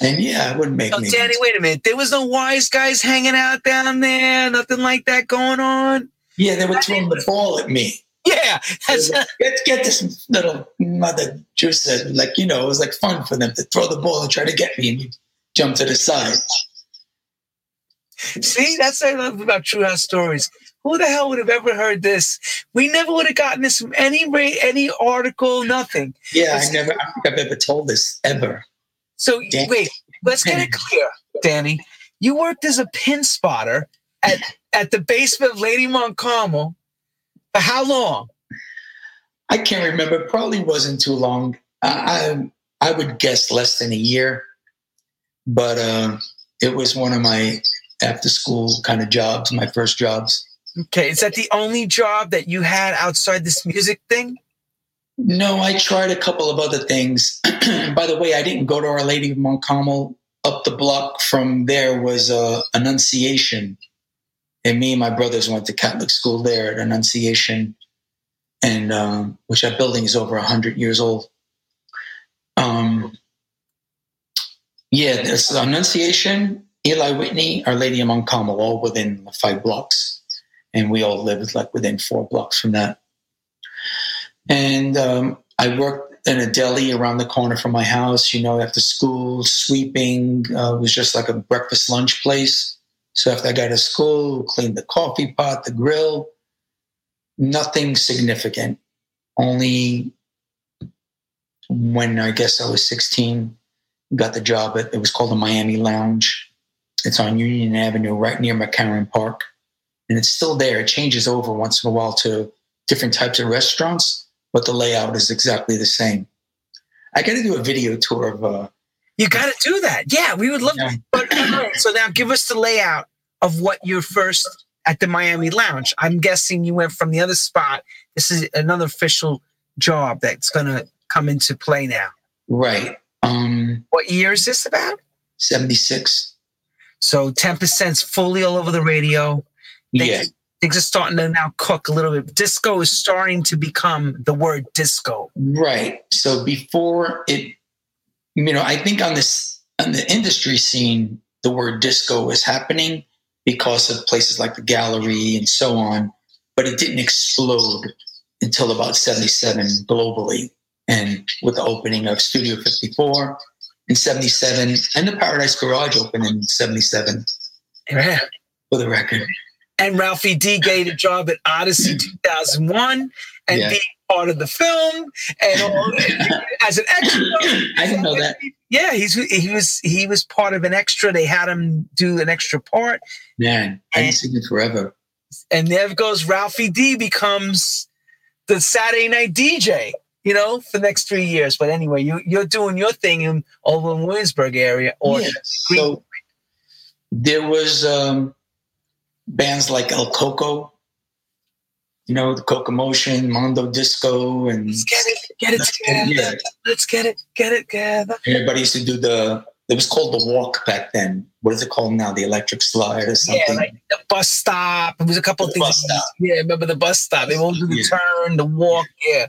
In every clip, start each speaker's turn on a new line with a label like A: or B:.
A: And yeah, it wouldn't make
B: Oh,
A: me.
B: Danny, wait a minute. There was no wise guys hanging out down there. Nothing like that going on.
A: Yeah, they were throwing the ball at me.
B: Yeah, that's,
A: Get, get this little mother juice. Like, you know, it was like fun for them to throw the ball and try to get me and jump to the side.
B: see, that's what I love about True House Stories. Who the hell would have ever heard this? We never would have gotten this from any ra- any article, nothing.
A: Yeah, I never, I don't think I've ever told this ever.
B: So wait, let's get it clear, Danny. You worked as a pin spotter at at the basement of Lady Mount Carmel for how long?
A: I can't remember. It probably wasn't too long. I, I, I would guess less than a year, but uh, it was one of my after school kind of jobs, my first jobs.
B: Okay, is that the only job that you had outside this music thing?
A: No, I tried a couple of other things. By the way, I didn't go to Our Lady of Mount Carmel. Up the block from there was uh, Annunciation. And me and my brothers went to Catholic school there at Annunciation, and um, which that building is over 100 years old. Um, yeah, there's Annunciation, Eli Whitney, Our Lady of Mount Carmel, all within five blocks. And we all lived like within four blocks from that. And um, I worked in a deli around the corner from my house, you know, after school, sweeping. Uh, was just like a breakfast lunch place. So after I got to school, cleaned the coffee pot, the grill, nothing significant. Only when I guess I was 16, got the job at, it was called the Miami Lounge. It's on Union Avenue, right near McCarren Park. And it's still there. It changes over once in a while to different types of restaurants, but the layout is exactly the same. I got to do a video tour of. Uh,
B: You got to do that. Yeah, we would love.
A: Yeah.
B: But right, so now give us the layout of what your first at the Miami Lounge. I'm guessing you went from the other spot. This is another official job that's going to come into play now.
A: right, um,
B: What year is this about?
A: seventy six.
B: So 10% fully all over the radio.
A: Yeah,
B: things are starting to now cook a little bit. Disco is starting to become the word disco.
A: right. So before it, you know, I think on this on the industry scene, the word disco was happening because of places like the gallery and so on, but it didn't explode until about 77 globally. And with the opening of Studio 54 in 77 and the Paradise Garage opened in 77
B: Yeah.
A: for the record.
B: And Ralphie D gave a job at Odyssey 2001 and
A: Yeah.
B: being part of the film and all, as an extra.
A: I didn't know that.
B: Yeah, he's he was he was part of an extra. They had him do an extra part,
A: Man, I didn't see it forever.
B: and there goes Ralphie D becomes the Saturday night DJ. You know, for the next three years. But anyway, you you're doing your thing in over in Williamsburg area, or
A: Yeah, So there was um, bands like El Coco, you know, the Coco Motion, Mondo Disco, and
B: let's get it, get it together.
A: yeah,
B: Let's get it, get it together.
A: everybody used to do the. It was called the walk back then. What is it called now? The electric slide or something?
B: Yeah, like the bus stop. It was a couple of things. Yeah, remember the bus stop? They won't do the
A: Yeah.
B: turn, the walk. Yeah.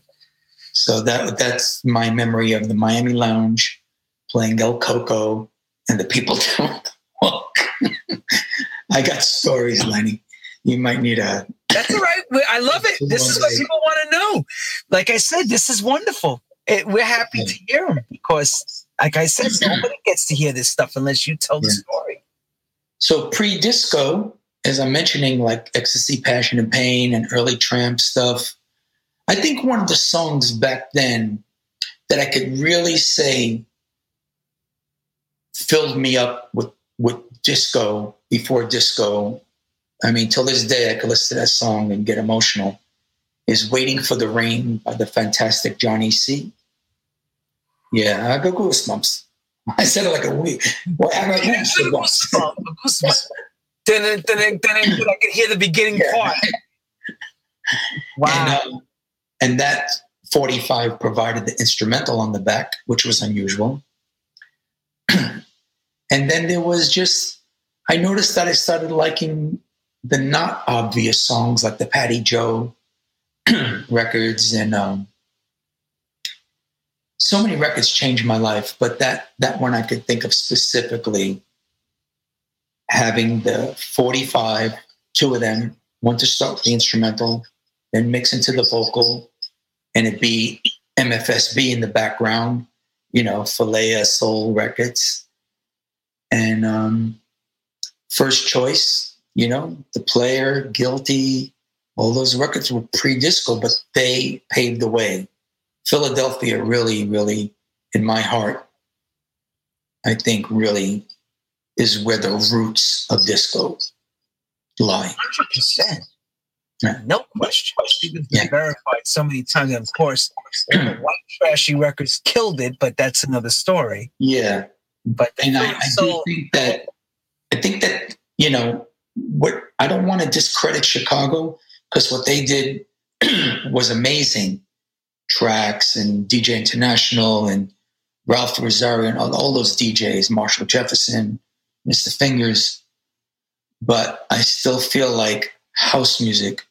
A: So that that's my memory of the Miami Lounge, playing El Coco, and the people doing the walk. I got stories, Lenny. You might need a
B: That's all right. I love it. This is what people want to know. Like I said, this is wonderful. It, we're happy to hear them because, like I said, nobody gets to hear this stuff unless you tell the story.
A: So pre-disco, as I'm mentioning, like Ecstasy, Passion, and Pain, and early Trammps stuff. I think one of the songs back then that I could really say filled me up with with disco before disco. I mean, till this day, I could listen to that song and get emotional. Is "Waiting for the Rain" by the fantastic Johnny C. Yeah, I got goosebumps. I said it like a week. Well, I got goosebumps.
B: Goosebumps. Then, then, then, I can hear the beginning
A: Yeah.
B: part. Wow.
A: And, um, and that 45 provided the instrumental on the back, which was unusual. and then there was just, I noticed that I started liking the not obvious songs like the Patti Jo records and um, so many records changed my life, but that that one I could think of specifically having the 45, two of them, one to start with the instrumental, then mix into the vocal, and it be MFSB in the background, you know, Falea Soul Records. And um, first choice, you know, the player, guilty, all those records were pre-disco, but they paved the way. Philadelphia really, really, in my heart, I think really is where the roots of disco lie.
B: 100%. Yeah. No question. It's yeah. verified so many times. And of course, white trashy records killed it, but that's another story.
A: Yeah.
B: But
A: and I, I do think that I think that, you know, what I don't want to discredit Chicago because what they did was amazing. Trax and DJ International and Ralph Rosario and all, all those DJs, Marshall Jefferson, Mr. Fingers. But I still feel like house music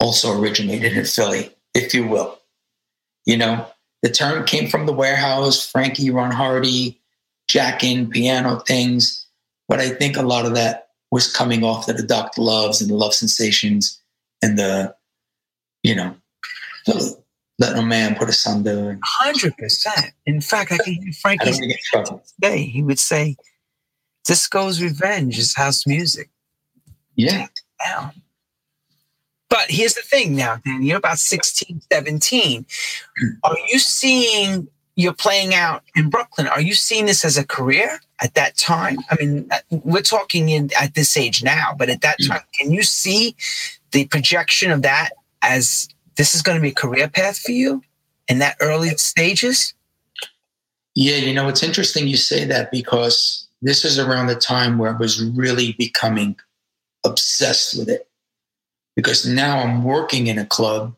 A: also originated in Philly, if you will. You know, the term came from the warehouse, Frankie, Ron Hardy, jacking, piano things. But I think a lot of that was coming off of the Dr. Loves and the Love Sensations and the, you know, the, let no man put us under.
B: Hundred percent. In fact, I can hear Frankie today. He would say, "Disco's revenge is house music."
A: Yeah.
B: Down. But here's the thing now, Dan, you're about 16, 17. Hmm. Are you seeing you're playing out in Brooklyn? Are you seeing this as a career at that time? I mean, uh, we're talking in at this age now, but at that mm. time, can you see the projection of that as this is going to be a career path for you in that early stages?
A: Yeah, you know, it's interesting you say that because this is around the time where I was really becoming obsessed with it because now I'm working in a club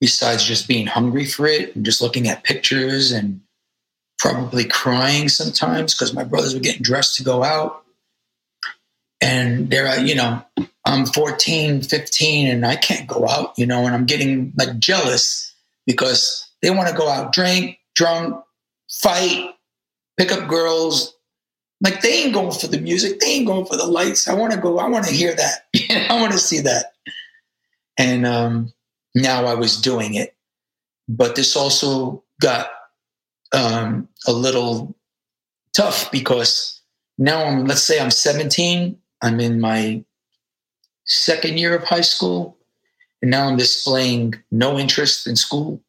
A: besides just being hungry for it and just looking at pictures and probably crying sometimes because my brothers were getting dressed to go out. And they're, you know, I'm 14, 15, and I can't go out, you know, and I'm getting like jealous because they want to go out, drink, drunk, fight, pick up girls, like they ain't going for the music. They ain't going for the lights. I want to go. I want to hear that. I want to see that. And um, now I was doing it, but this also got um, a little tough because now I'm. Let's say I'm 17. I'm in my second year of high school, and now I'm displaying no interest in school,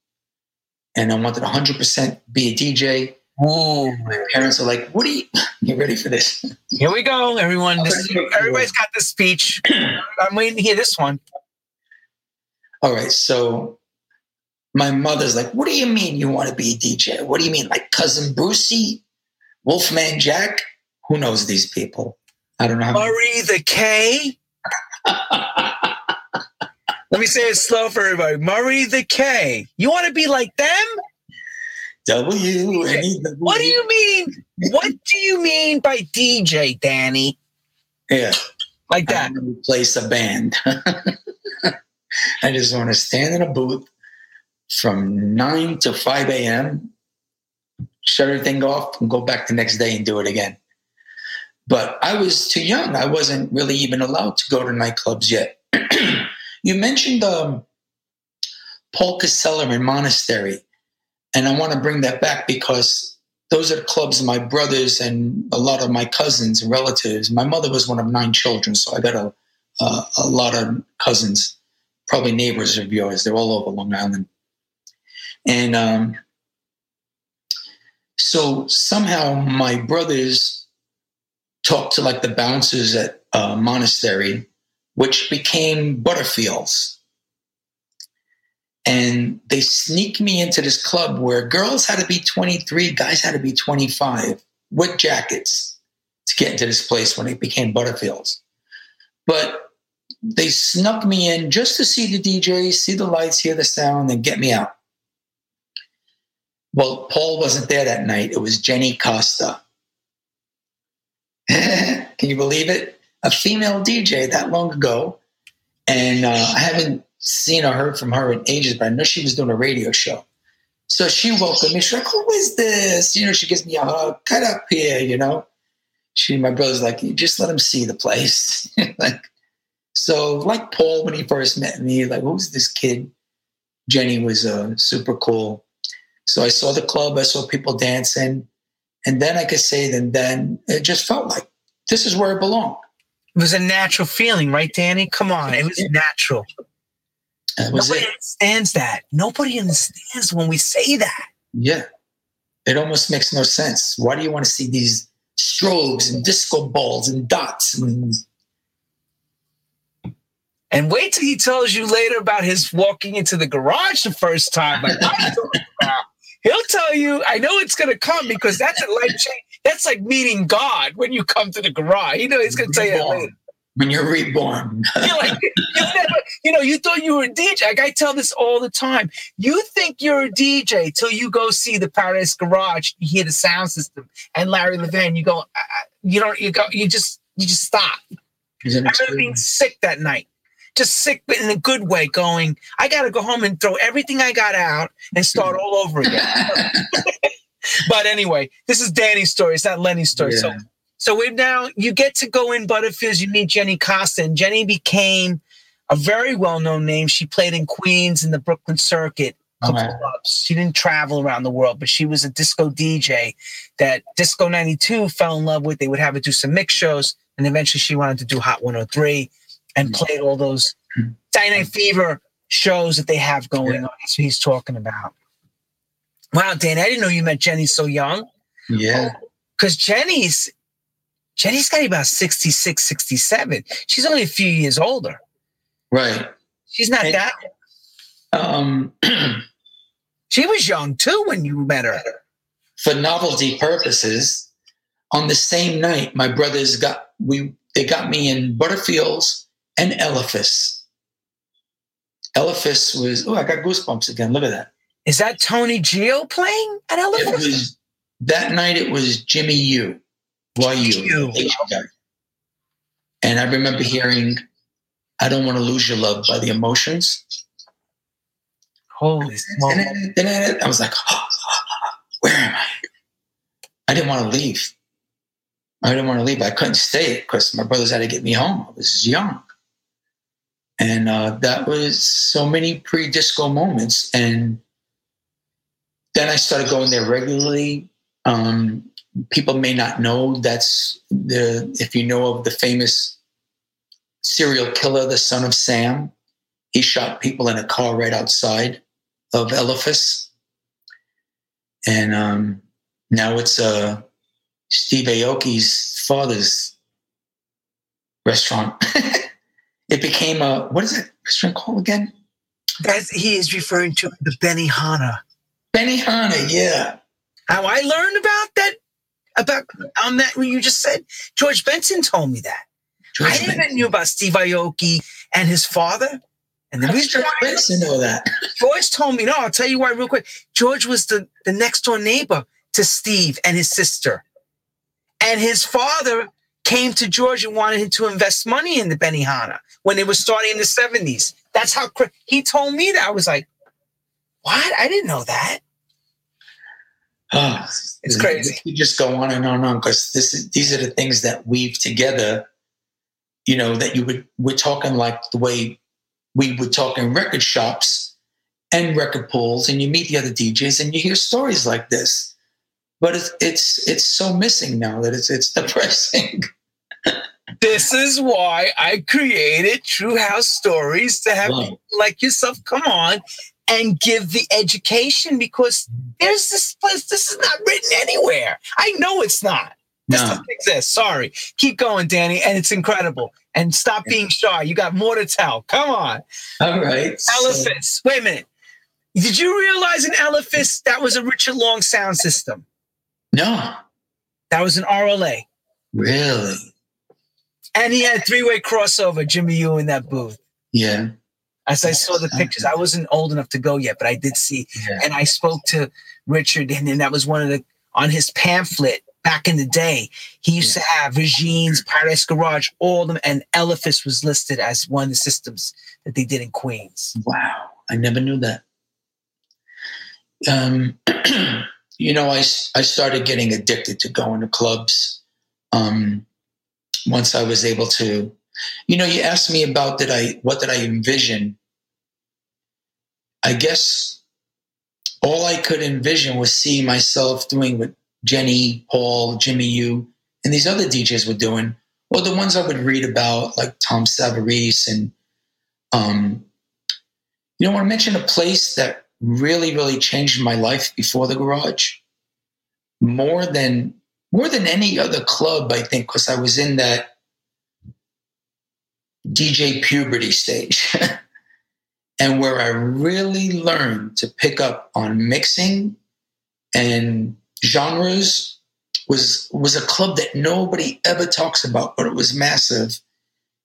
A: and I wanted 100% be a DJ
B: Ooh.
A: My parents are like, "What are you? You ready for this?"
B: Here we go, everyone. This, everybody's got the speech. I'm waiting to hear this one.
A: All right, so my mother's like, "What do you mean you want to be a DJ? What do you mean, like cousin Brucie, Wolfman Jack? Who knows these people? I don't know." How
B: Murray the K. Let me say it slow for everybody. Murray the K. You want to be like them?
A: W.
B: What do you mean? What do you mean by DJ, Danny?
A: Yeah.
B: Like that.
A: Replace a band. I just want to stand in a booth from 9 to 5 a.m., shut everything off, and go back the next day and do it again. But I was too young. I wasn't really even allowed to go to nightclubs yet. you mentioned um, Paul Casella Monastery. And I want to bring that back because those are clubs my brothers and a lot of my cousins and relatives. My mother was one of nine children, so I got a, a, a lot of cousins, probably neighbors of yours. They're all over Long Island. And um, so somehow my brothers talked to like the bouncers at uh, Monastery, which became Butterfields and they sneaked me into this club where girls had to be 23, guys had to be 25 with jackets to get into this place when it became Butterfields. But they snuck me in just to see the DJ, see the lights, hear the sound, and get me out. Well, Paul wasn't there that night. It was Jenny Costa. Can you believe it? A female DJ that long ago. And uh, I haven't seen or heard from her in ages, but I know she was doing a radio show. So she welcomed me. She's like, "Who is this?" You know, she gives me a hug. Cut up here, you know. She, my brother's like, "You just let him see the place." like, so like Paul when he first met me, like, who's this kid? Jenny was uh, super cool. So I saw the club. I saw people dancing, and then I could say, then then it just felt like this is where I belong.
B: It was a natural feeling, right, Danny? Come on, it was natural.
A: That was
B: Nobody
A: it.
B: understands that. Nobody understands when we say that.
A: Yeah. It almost makes no sense. Why do you want to see these strobes and disco balls and dots? And
B: And wait till he tells you later about his walking into the garage the first time. Like I'm about. He'll tell you, I know it's gonna come because that's a life change. That's like meeting God when you come to the garage. You know, he's gonna tell you later.
A: when you're reborn.
B: You're like, you never, you know, you thought you were a DJ. Like I tell this all the time. You think you're a DJ till you go see the Paradise Garage. You hear the sound system and Larry Levan. You go, you don't, you go, you just, you just stop. I remember being sick that night. Just sick, but in a good way, going, I got to go home and throw everything I got out and start all over again. but anyway, this is Danny's story. It's not Lenny's story. So
A: Yeah.
B: so we've now you get to go in Butterfields. You meet Jenny Costa, and Jenny became a very well-known name. She played in Queens in the Brooklyn circuit, couple She didn't travel around the world, but she was a disco DJ that Disco 92 fell in love with. They would have her do some mix shows, and eventually she wanted to do Hot 103 and played all those. Dynamite Fever shows that they have going
A: Yeah.
B: on. That's what he's talking about. Wow, Dan, I didn't know you met Jenny so young
A: Yeah.
B: because Jenny's Jenny's got about 66, 67. She's only a few years older.
A: Right.
B: She's not
A: Hey.
B: that.
A: Um,
B: She was young too when you met her.
A: for novelty purposes, on the same night, my brothers got we they got me in Butterfields and Elephas. Elephas was oh, I got goosebumps again. Look at that.
B: Is that Tony Geo playing at
A: It was that night. It was Jimmy U, Y
B: Jimmy
A: U. And I remember hearing, "I don't want to lose your love" by the Emotions.
B: Holy smoke.
A: I was like, "Where am I?" I didn't want to leave. I didn't want to leave. I couldn't stay because my brothers had to get me home. I was young, and uh, that was so many pre-disco moments. And then I started going there regularly. Um, people may not know that's the if you know of the famous serial killer, the son of Sam. He shot people in a car right outside of Elephas, and um, now it's uh, Steve Aoki's father's restaurant. it became a what is that restaurant called again?
B: That's, he is referring to the Benihana.
A: Benihana. Yeah,
B: How I learned about that, about on that what you just said. George Benson told me that.
A: George
B: I even
A: Benson.
B: knew about Steve Aoki and his father. And the
A: How
B: reason
A: George Benson know that?
B: George told me, no, I'll tell you why real quick. George was the, the next door neighbor to Steve and his sister. And his father came to George and wanted him to invest money in the Benihana when it was starting in the 70s. That's how cra- he told me that. I was like, what? I didn't know that.
A: Oh,
B: It's crazy.
A: You just go on and on and on because this is, these are the things that weave together. You know that you would we're talking like the way we would talk in record shops and record pools, and you meet the other DJs and you hear stories like this. But it's it's it's so missing now that it's it's depressing.
B: This is why I created True House Stories to have
A: Wow.
B: people like yourself come on and give the education because there's this place, this is not written anywhere. I know it's not. This
A: No,
B: doesn't exist. Sorry. Keep going, Danny. And it's incredible. And stop being shy. You got more to tell. Come on.
A: all right. so-
B: Elephas. Wait a minute. Did you realize in Elephas that was a Richard Long sound system?
A: no,
B: That was an RLA.
A: really,
B: And he had three way crossover, Jimmy U in that booth.
A: yeah,
B: As I saw the pictures, I wasn't old enough to go yet, but I did see.
A: yeah.
B: And I spoke to Richard, and then that was one of the on his pamphlet back in the day. He used to have Regine's Paradise Garage, all of them, and Elephas was listed as one of the systems that they did in Queens.
A: Wow, I never knew that. um, you know, I, I started getting addicted to going to clubs. Um, once I was able to, you know, you asked me about did I what did I envision? I guess all I could envision was seeing myself doing what Jenny, Paul, Jimmy U, and these other DJs were doing, or the ones I would read about, like Tom Savarese. And, um, you know, I want to mention a place that really, really changed my life before the garage more than more than any other club, I think, because I was in that DJ puberty stage. and where I really learned to pick up on mixing and genres was was a club that nobody ever talks about, but it was massive.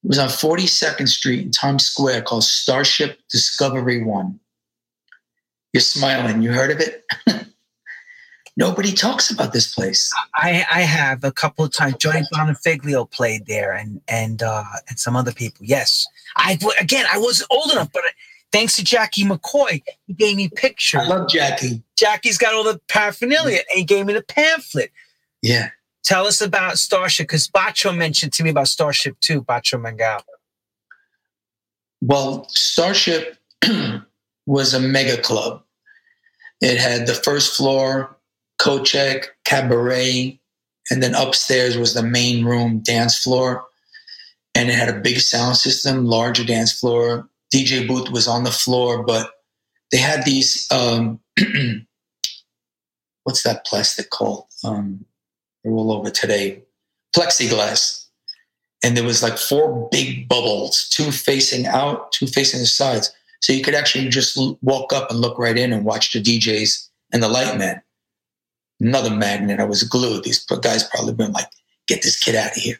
A: It was on 42nd Street in Times Square called Starship Discovery One. You're smiling. You heard of it? Nobody talks about this place.
B: I, I have a couple of times. Johnny Bonifiglio played there, and and uh, and some other people. Yes, I again I wasn't old enough, but thanks to Jackie McCoy, he gave me pictures.
A: I love Jackie.
B: Jackie's got all the paraphernalia, and he gave me the pamphlet.
A: Yeah.
B: Tell us about Starship, because Bacho mentioned to me about Starship too, Bacho Mangual.
A: Well, Starship was a mega club. It had the first floor, Kochek, Cabaret, and then upstairs was the main room, dance floor. And it had a big sound system, larger dance floor. DJ booth was on the floor, but they had these um, what's that plastic called? Um, they're all over today. Plexiglass. And there was like four big bubbles, two facing out, two facing the sides. So you could actually just walk up and look right in and watch the DJs and the light man. Another magnet. I was glued. These guys probably been like, get this kid out of here.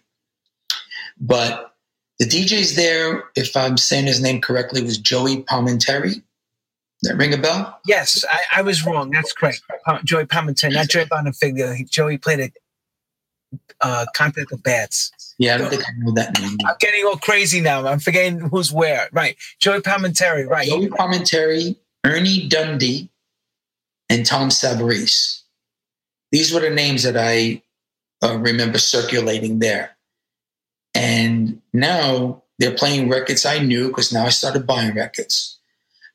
A: But the DJ's there, if I'm saying his name correctly, was Joey Palminteri. That ring a bell?
B: Yes, I, I was wrong. That's correct. Joey Palminteri, not Joey Bonifiglio. Joey played a uh, Contact of Bats.
A: Yeah, I don't think I know that name.
B: I'm getting all crazy now. I'm forgetting who's where. Right. Joey Palminteri, right.
A: Joey Palminteri, Ernie Dundee, and Tom Savarese. These were the names that I uh, remember circulating there. And now they're playing records I knew because now I started buying records.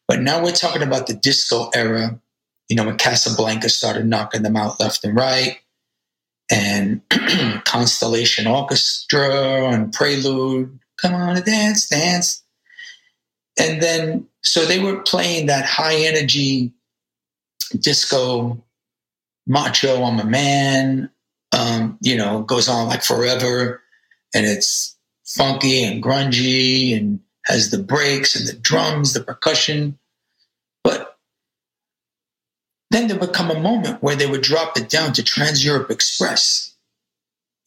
A: But now we're talking about the disco era, you know, when Casablanca started knocking them out left and right, and Constellation Orchestra and Prelude, come on, dance, dance. And then, so they were playing that high energy disco, macho, I'm a man, um, you know, goes on like forever and it's funky and grungy and has the breaks and the drums, the percussion. But then there would come a moment where they would drop it down to Trans Europe Express,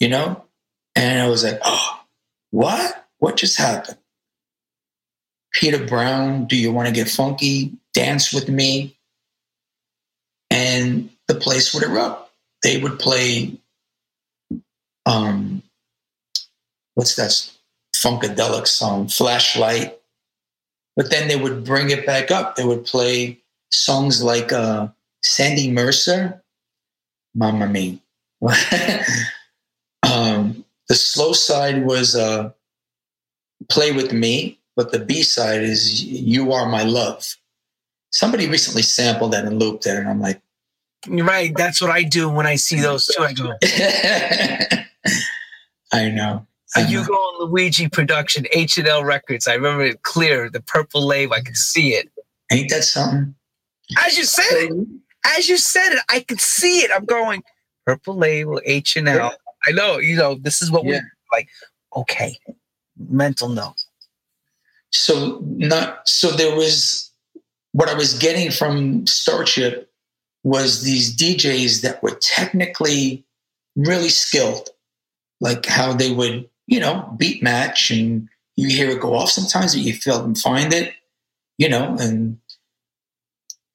A: you know? And I was like, oh, what? What just happened? Peter Brown, do you want to get funky? Dance with me. And the place would erupt. They would play um, what's that funkadelic song, Flashlight. But then they would bring it back up. They would play songs like uh, Sandy Mercer, Mamma Mia. um, the slow side was uh, Play With Me, but the B side is You Are My Love. Somebody recently sampled that and looped it, and I'm like,
B: You're right. That's what I do when I see those two. I go,
A: I know.
B: A Hugo and Luigi production, H and L Records. I remember it clear. The purple label, I could see it.
A: Ain't that something?
B: As you said it, as you said it, I could see it. I'm going purple label, H and L. I know, you know, this is what yeah. we like. Okay, mental note.
A: So not so there was what I was getting from Starship was these DJs that were technically really skilled, like how they would you know, beat match and you hear it go off sometimes, but you feel them find it, you know, and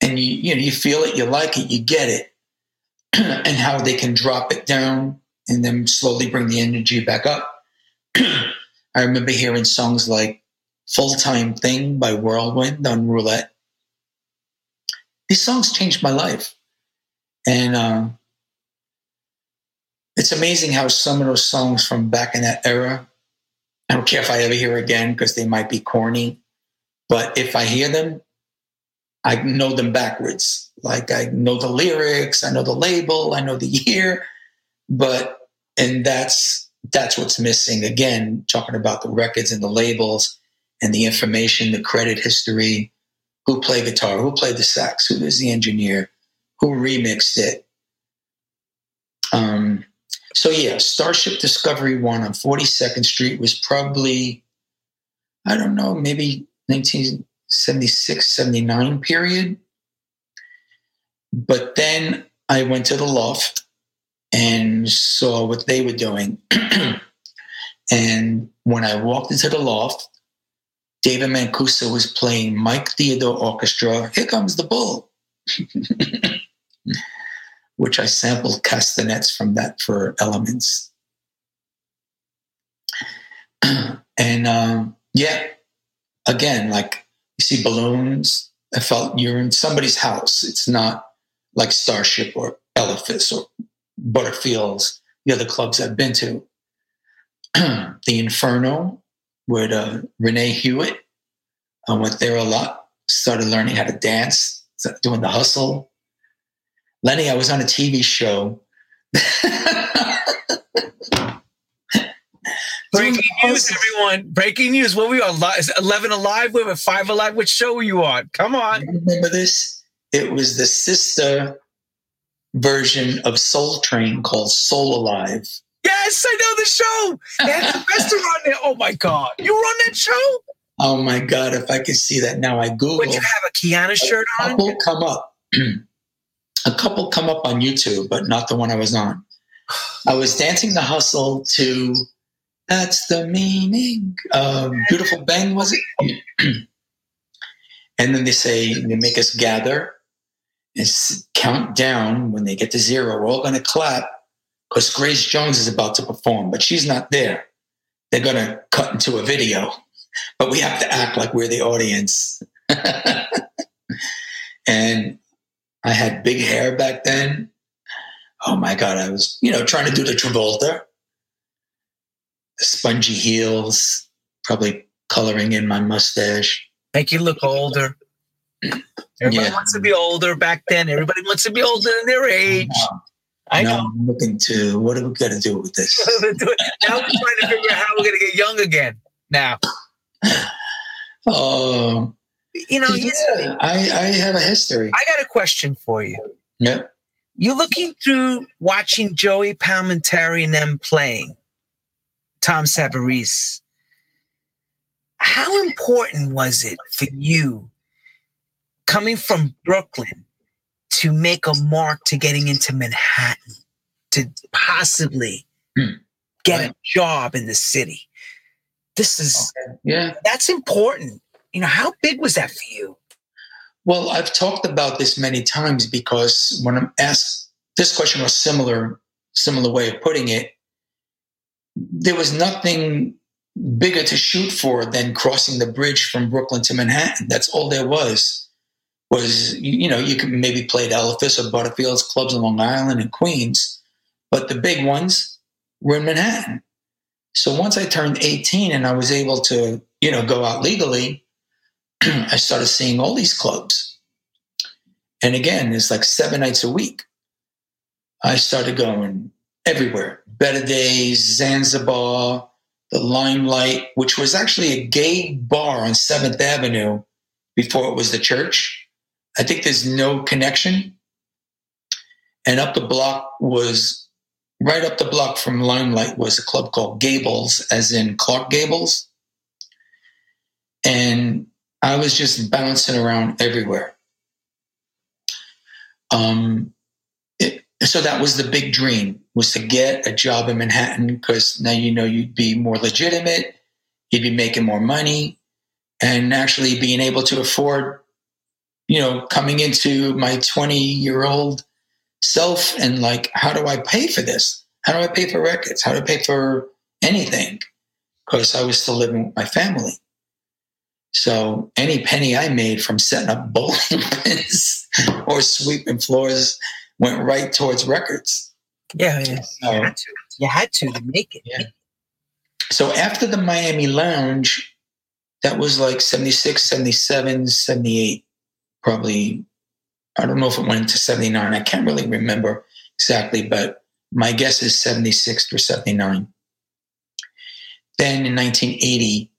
A: and you you know you feel it, you like it, you get it, and how they can drop it down and then slowly bring the energy back up. I remember hearing songs like "Full Time Thing" by Whirlwind on Roulette, these songs changed my life. And uh, it's amazing how some of those songs from back in that era, I don't care if I ever hear again because they might be corny, but if I hear them, I know them backwards. Like I know the lyrics, I know the label, I know the year, but and that's that's what's missing. Again, talking about the records and the labels and the information, the credit history, who played guitar, who played the sax, who was the engineer, who remixed it. Um, so yeah, Starship Discovery One on 42nd Street was probably, I don't know, maybe 1976, 79 period. But then I went to the loft and saw what they were doing. and when I walked into the loft, David Mancuso was playing Mike Theodore Orchestra, Here Comes the Bull, which I sampled castanets from that for elements. and um, yeah, again, like you see balloons, I felt you're in somebody's house. It's not like Starship or Elephas or Butterfields, the other clubs I've been to. the Inferno with uh, Renee Hewitt. I went there a lot, started learning how to dance, doing the hustle. Lenny, I was on a TV show.
B: Breaking news, everyone! Breaking news. What were you on? Is Eleven Alive? We were Five Alive. Which show were you on? Come on.
A: Remember this? It was the sister version of Soul Train called Soul Alive.
B: Yes, I know the show. They had the restaurant there. Oh my god, you were on that show?
A: Oh my god, if I could see that now, I Google.
B: Would you have a Qiana shirt
A: a
B: on?
A: couple come up. a couple come up on YouTube, but not the one I was on. I was dancing the hustle to "That's the Meaning." Uh, Beautiful Bang was it? and then they say they make us gather and count down. When they get to zero, we're all going to clap because Grace Jones is about to perform, but she's not there. They're going to cut into a video, but we have to act like we're the audience. and I had big hair back then. Oh my God, I was, you know, trying to do the Travolta, the spongy heels, probably coloring in my mustache.
B: Make you look older. Everybody yeah. wants to be older back then. Everybody wants to be older than their age.
A: I know. I'm looking to what are we going to do with this?
B: now we're trying to figure out how we're going to get young again. Now,
A: oh,
B: you know,
A: yeah, I, I have a history.
B: I got a question for you.
A: Yeah,
B: you're looking through watching Joey Palminteri and them playing Tom Savarese. How important was it for you coming from Brooklyn to make a mark to getting into Manhattan, to possibly hmm. get right. a job in the city. This is,
A: okay. yeah,
B: that's important. You know, how big was that for you?
A: Well, I've talked about this many times because when I'm asked this question was similar, similar way of putting it, there was nothing bigger to shoot for than crossing the bridge from Brooklyn to Manhattan. That's all there was was you know you could maybe play at Elephas or Butterfield's clubs in Long Island and Queens, but the big ones were in Manhattan. So once I turned 18 and I was able to you know go out legally, I started seeing all these clubs. And again, it's like seven nights a week. I started going everywhere. Better Days, Zanzibar, the Limelight, which was actually a gay bar on 7th Avenue before it was the church. I think there's no connection. And up the block was right up the block from Limelight was a club called Gables, as in Clark Gables. And I was just bouncing around everywhere. Um, it, so that was the big dream was to get a job in Manhattan because now you know you'd be more legitimate, you'd be making more money, and actually being able to afford you know, coming into my 20 year old self and like, how do I pay for this? How do I pay for records? How do I pay for anything? Because I was still living with my family. So any penny I made from setting up bowling pins or sweeping floors went right towards records.
B: Yeah, yeah. So, you, had to. you had to to make it.
A: Yeah. So after the Miami Lounge, that was like 76, 77, 78, probably. I don't know if it went to 79. I can't really remember exactly, but my guess is 76 or 79. Then in 1980,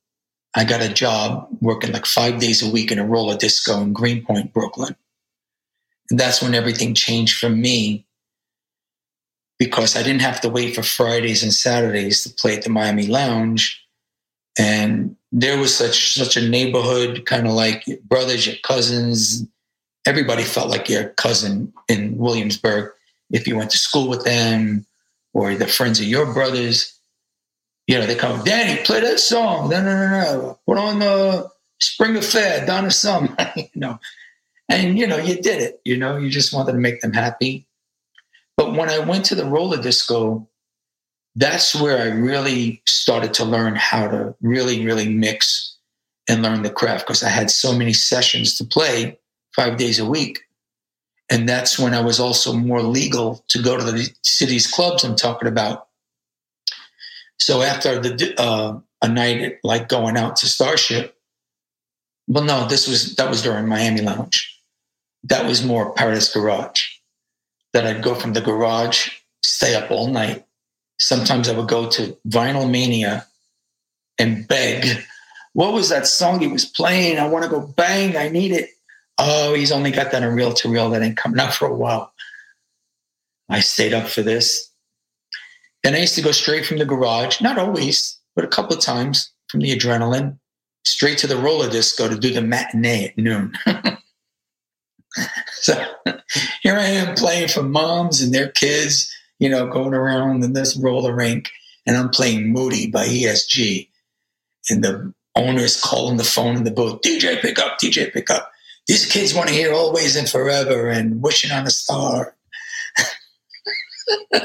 A: I got a job working like five days a week in a roller disco in Greenpoint, Brooklyn. And that's when everything changed for me because I didn't have to wait for Fridays and Saturdays to play at the Miami Lounge. And there was such such a neighborhood, kind of like your brothers, your cousins. Everybody felt like your cousin in Williamsburg if you went to school with them or the friends of your brothers. You know, they come, Danny, play that song. No, no, no, no. Put on the Spring Affair, Donna Summer. you know, and you know, you did it. You know, you just wanted to make them happy. But when I went to the roller disco, that's where I really started to learn how to really, really mix and learn the craft because I had so many sessions to play five days a week. And that's when I was also more legal to go to the city's clubs I'm talking about. So after the uh, a night like going out to Starship, well, no, this was that was during Miami Lounge. That was more Paradise Garage that I'd go from the garage, stay up all night. Sometimes I would go to Vinyl Mania and beg, What was that song he was playing? I want to go bang. I need it. Oh, he's only got that in reel to reel. That ain't coming out for a while. I stayed up for this. Then I used to go straight from the garage, not always, but a couple of times from the adrenaline, straight to the roller disco to do the matinee at noon. so here I am playing for moms and their kids, you know, going around in this roller rink, and I'm playing Moody by ESG. And the owner's calling the phone in the booth, DJ, pick up, DJ, pick up. These kids want to hear Always and Forever and Wishing on a Star.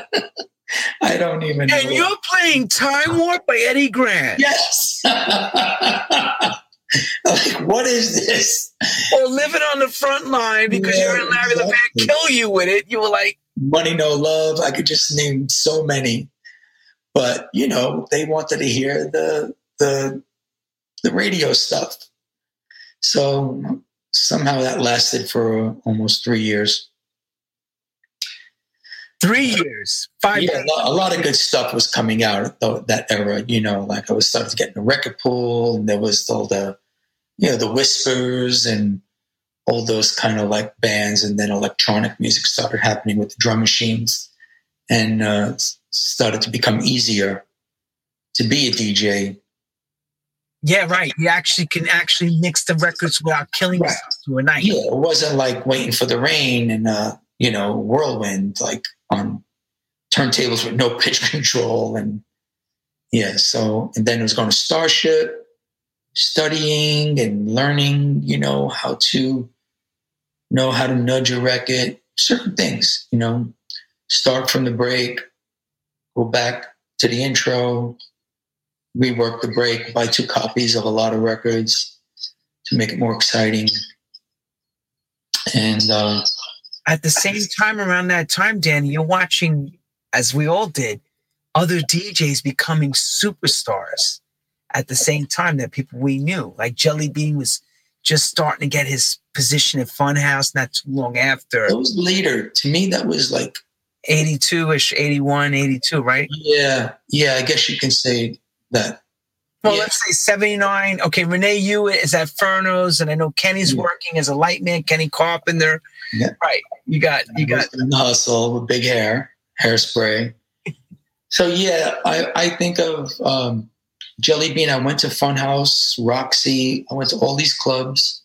A: I don't even
B: And know. you're playing Time Warp by Eddy Grant.
A: Yes. like, what is this?
B: Or living on the front line because yeah, you're in Larry exactly. the Band kill you with it. You were like
A: Money No Love. I could just name so many. But you know, they wanted to hear the the the radio stuff. So somehow that lasted for almost three years.
B: Three years, five.
A: Yeah, a lot, a lot, of good stuff was coming out that era. You know, like I was starting to get in the record pool, and there was all the you know, the Whispers and all those kind of like bands. And then electronic music started happening with the drum machines and uh, started to become easier to be a DJ.
B: Yeah, right. You actually can actually mix the records without killing right. to a night.
A: Yeah, it wasn't like waiting for the rain and uh, you know, whirlwind like on turntables with no pitch control and yeah, so and then it was going to Starship studying and learning, you know, how to know how to nudge a record, certain things, you know, start from the break, go back to the intro, rework the break, buy two copies of a lot of records to make it more exciting. And uh,
B: at the same time, around that time, Danny, you're watching, as we all did, other DJs becoming superstars at the same time that people we knew. Like Jelly Bean was just starting to get his position at Funhouse not too long after.
A: It was later. To me, that was like
B: 82 ish, 81, 82, right?
A: Yeah. Yeah. I guess you can say that.
B: Well, yeah. let's say 79. Okay. Renee Hewitt is at Furnos, and I know Kenny's yeah. working as a lightman, Kenny Carpenter. Yeah. Right. You got, you got
A: the hustle with big hair, hairspray. so, yeah, I, I think of, um, Jelly Bean, I went to Funhouse, Roxy, I went to all these clubs.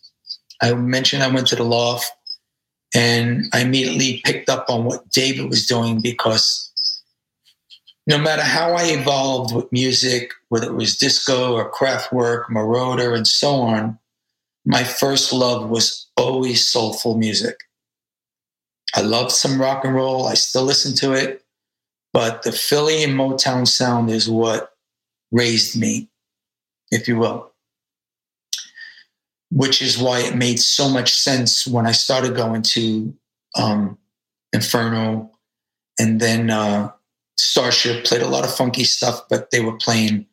A: I mentioned I went to the loft and I immediately picked up on what David was doing because no matter how I evolved with music, whether it was disco or Kraftwerk, Moroder, and so on, my first love was always soulful music. I loved some rock and roll. I still listen to it, but the Philly and Motown sound is what raised me, if you will. which is why it made so much sense when I started going to um, Inferno and then uh, Starship played a lot of funky stuff, but they were playing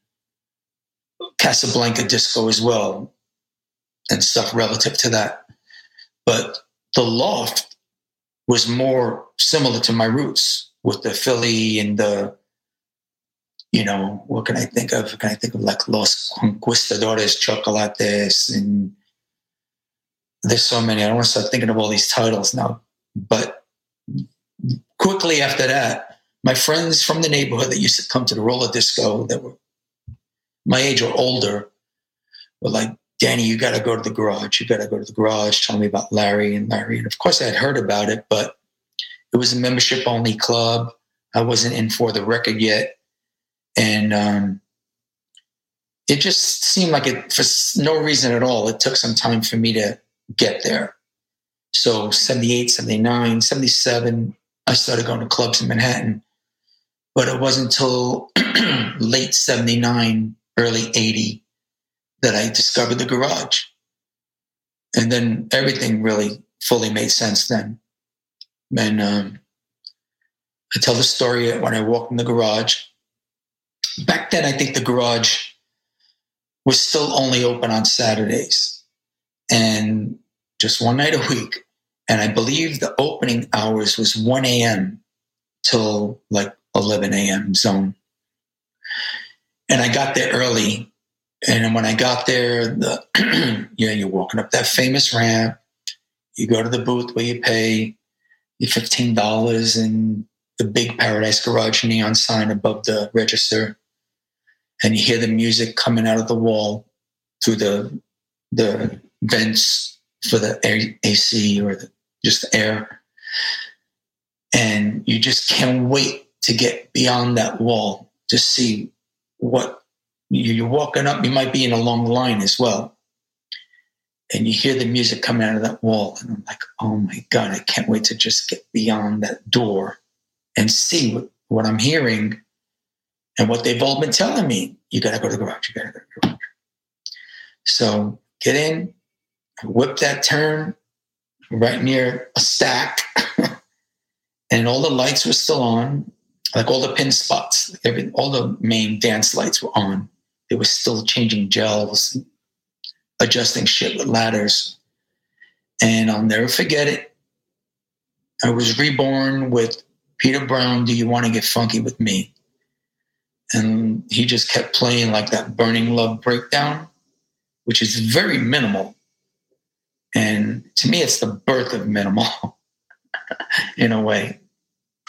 A: Casablanca disco as well and stuff relative to that. But the loft was more similar to my roots with the Philly and the, you know, what can I think of? Can I think of like Los Conquistadores Chocolates and there's so many. I don't want to start thinking of all these titles now. But quickly after that, my friends from the neighborhood that used to come to the roller disco that were my age or older were like, Danny, you got to go to the garage. You got to go to the garage. Tell me about Larry and Larry. And of course, I had heard about it, but it was a membership only club. I wasn't in for the record yet. And um, it just seemed like it, for no reason at all, it took some time for me to get there. So 78, 79, 77, I started going to clubs in Manhattan. But it wasn't until late 79, early 80 that I discovered the garage. And then everything really fully made sense then. And um, I tell the story when I walked in the garage. Back then, I think the garage was still only open on Saturdays and just one night a week. And I believe the opening hours was 1 a.m. till like 11 a.m. zone. And I got there early. And when I got there, the you know, you're walking up that famous ramp. You go to the booth where you pay your fifteen dollars and the big Paradise Garage neon sign above the register, and you hear the music coming out of the wall through the the vents for the AC or the, just the air, and you just can't wait to get beyond that wall to see what you're walking up. You might be in a long line as well, and you hear the music coming out of that wall, and I'm like, oh my god, I can't wait to just get beyond that door and see what, I'm hearing and what they've all been telling me. You got to go to the garage. You got to go to the garage. So get in, whip that turn right near a stack, and all the lights were still on, like all the pin spots, every all the main dance lights were on. They was still changing gels, adjusting shit with ladders, and I'll never forget it. I was reborn with Peter Brown. Do you want to get funky with me? And he just kept playing like that burning love breakdown, which is very minimal and to me, it's the birth of minimal in a way.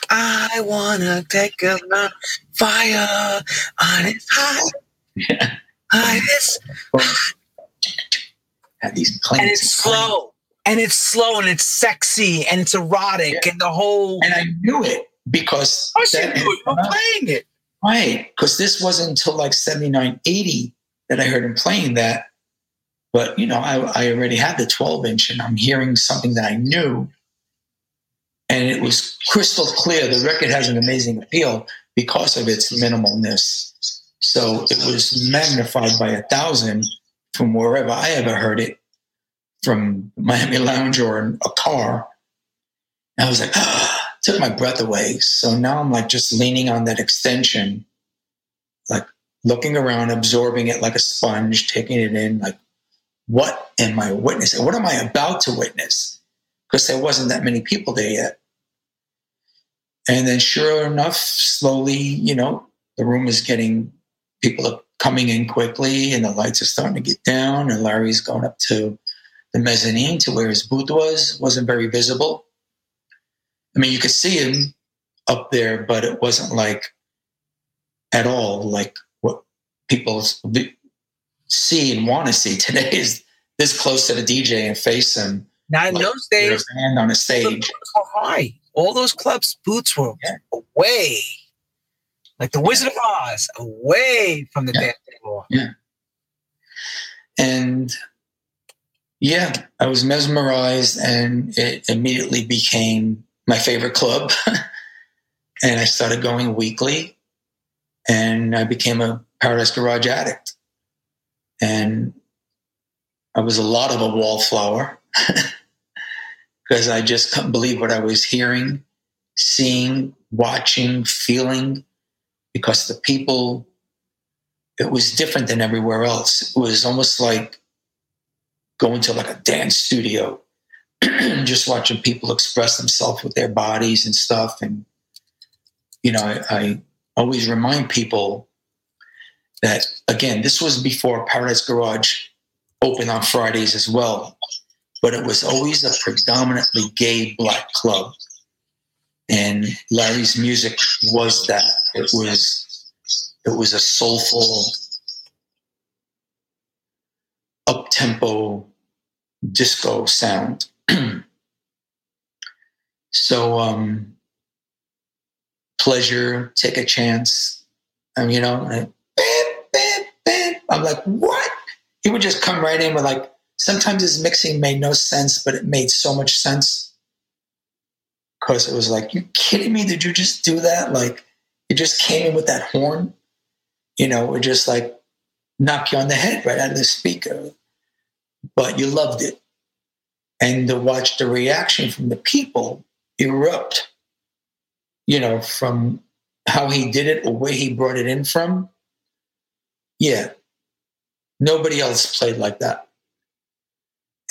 B: I wanna take a fire on its high. Yeah. It's
A: Have these
B: and it's slow. And it's slow and it's sexy and it's erotic yeah. and the whole
A: and I knew it because
B: I that, knew it. playing it.
A: Right. Because this wasn't until like 79, 80 that I heard him playing that. But you know, I, I already had the 12 inch, and I'm hearing something that I knew, and it was crystal clear. The record has an amazing appeal because of its minimalness. So it was magnified by a thousand from wherever I ever heard it, from Miami Lounge or a car. And I was like, ah, took my breath away. So now I'm like just leaning on that extension, like looking around, absorbing it like a sponge, taking it in, like what am I witnessing? What am I about to witness? Because there wasn't that many people there yet. And then, sure enough, slowly, you know, the room is getting people are coming in quickly, and the lights are starting to get down. And Larry's going up to the mezzanine to where his booth was. wasn't very visible. I mean, you could see him up there, but it wasn't like at all like what people see and want to see today is this close to the DJ and face him.
B: Now in like, those days,
A: hand on a stage.
B: high. All those clubs boots were yeah. away, like the Wizard of Oz, away from the
A: yeah.
B: dance floor.
A: Yeah. And yeah, I was mesmerized, and it immediately became my favorite club. and I started going weekly, and I became a Paradise Garage addict. And I was a lot of a wallflower because I just couldn't believe what I was hearing, seeing, watching, feeling, because the people, it was different than everywhere else. It was almost like going to like a dance studio, just watching people express themselves with their bodies and stuff. And, you know, I, I always remind people that, again, this was before Paradise Garage opened on Fridays as well, but it was always a predominantly gay black club. And Larry's music was that. It was it was a soulful, up tempo disco sound. so um pleasure, take a chance. Um, you know, I, I'm like, what? He would just come right in with like, sometimes his mixing made no sense, but it made so much sense. Because it was like, you kidding me? Did you just do that? Like, it just came in with that horn, you know, it just like knock you on the head right out of the speaker. But you loved it. And to watch the reaction from the people erupt, you know, from how he did it or where he brought it in from. Yeah. Nobody else played like that.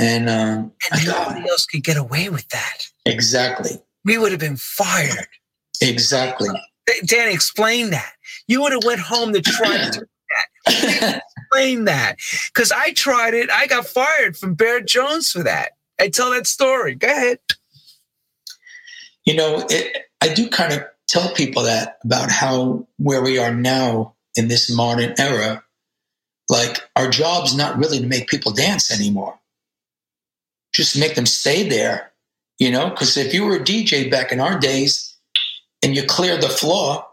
A: And, uh,
B: and nobody else could get away with that.
A: Exactly.
B: We would have been fired.
A: Exactly.
B: Uh, Danny, explain that. You would have went home to try to that. explain that. Because I tried it. I got fired from Bear Jones for that. I tell that story. Go ahead.
A: You know, it, I do kind of tell people that about how where we are now in this modern era, like our job's not really to make people dance anymore. Just make them stay there, you know, because if you were a DJ back in our days and you cleared the floor,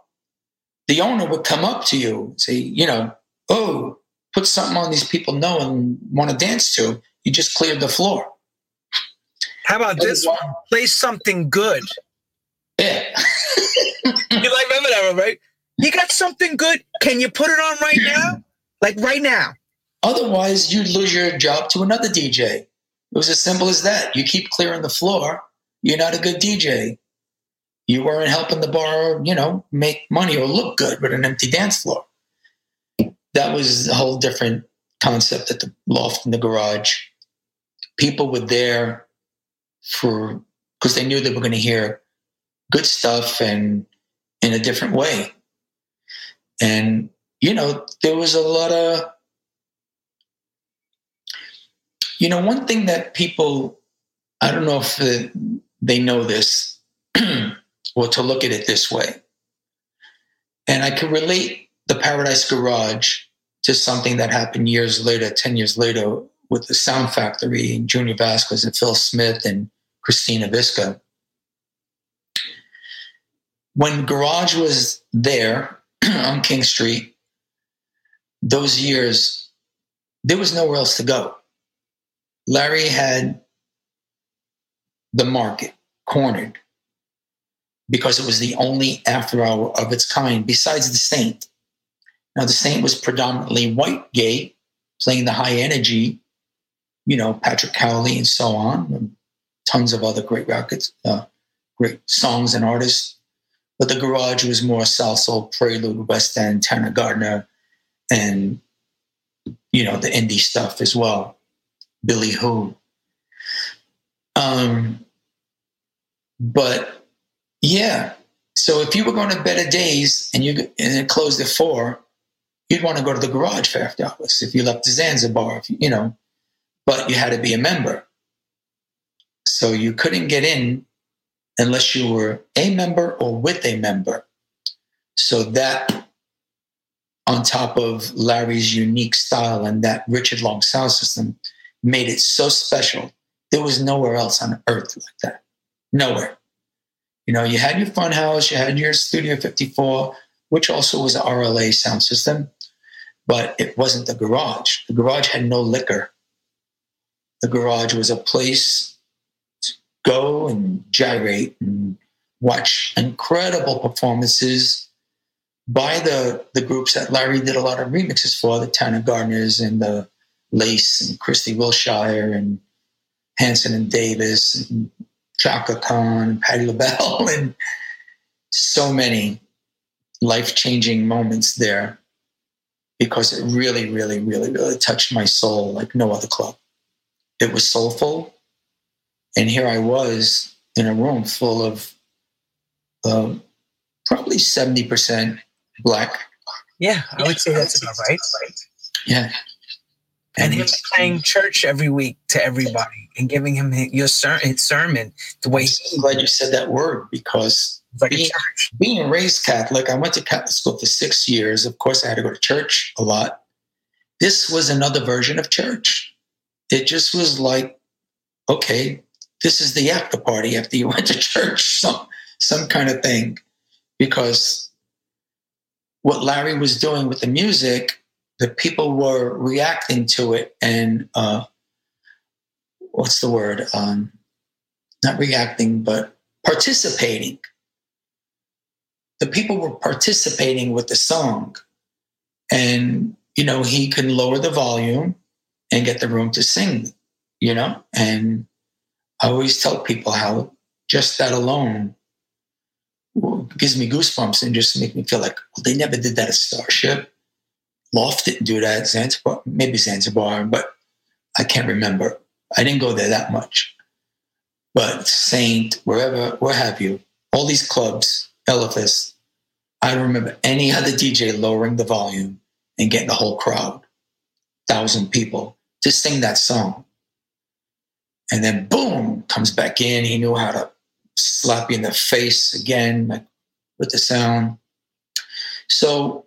A: the owner would come up to you and say, you know, oh, put something on these people know and want to dance to. You just cleared the floor.
B: How about this one? Play something good.
A: Yeah.
B: you like remember that one, right? You got something good. Can you put it on right now? Like right now.
A: Otherwise, you'd lose your job to another DJ. It was as simple as that. You keep clearing the floor, you're not a good DJ. You weren't helping the bar, you know, make money or look good with an empty dance floor. That was a whole different concept at the loft in the garage. People were there for because they knew they were going to hear good stuff and in a different way. And, you know, there was a lot of, you know, one thing that people, I don't know if uh, they know this or to look at it this way. And I can relate the Paradise Garage to something that happened years later, 10 years later, with the Sound Factory and Junior Vasquez and Phil Smith and Christina Visca when Garage was there on King Street, those years, there was nowhere else to go. Larry had the market cornered because it was the only after hour of its kind besides the Saint. Now, the Saint was predominantly white gay, playing the high energy, you know, Patrick Cowley and so on, and tons of other great records, uh, great songs and artists but the garage was more Salsoul, Prelude, West End, Taana Gardner, and you know the indie stuff as well, Billy Who. Um, but yeah, so if you were going to Better Days and you and it closed at four, you'd want to go to the garage for after hours. If you left Zanzibar, if you, you know, but you had to be a member, so you couldn't get in unless you were a member or with a member. So that, on top of Larry's unique style and that Richard Long sound system, made it so special. There was nowhere else on earth like that. Nowhere. You know, you had your fun house, you had your Studio 54, which also was an RLA sound system, but it wasn't the garage. The garage had no liquor. The garage was a place to go and gyrate and watch incredible performances by the the groups that Larry did a lot of remixes for, the Town Taana Gardners and the Lace and Christy Wilshire and Hanson and Davis and Chaka Khan and Patti LaBelle and so many life changing moments there because it really, really, really, really touched my soul like no other club. It was soulful. And here I was in a room full of uh, probably 70% black.
B: Yeah, I would say that's about right.
A: Yeah.
B: And him playing church every week to everybody and giving him your ser- his sermon the way.
A: I'm glad you said that word because
B: like
A: being, being raised Catholic, I went to Catholic school for six years. Of course, I had to go to church a lot. This was another version of church. It just was like, okay, this is the after party after you went to church, some some kind of thing, because what Larry was doing with the music, the people were reacting to it, and uh, what's the word? Um, not reacting, but participating the people were participating with the song. And, you know, he can lower the volume and get the room to sing, you know? And I always tell people how just that alone gives me goosebumps and just make me feel like, well, they never did that at Starship. Loft didn't do that. Zanzibar, maybe Zanzibar, but I can't remember. I didn't go there that much. But Saint, wherever, where have you, all these clubs, Elephas, I don't remember any other DJ lowering the volume and getting the whole crowd, thousand people, to sing that song. And then boom, comes back in. He knew how to slap you in the face again like, with the sound. So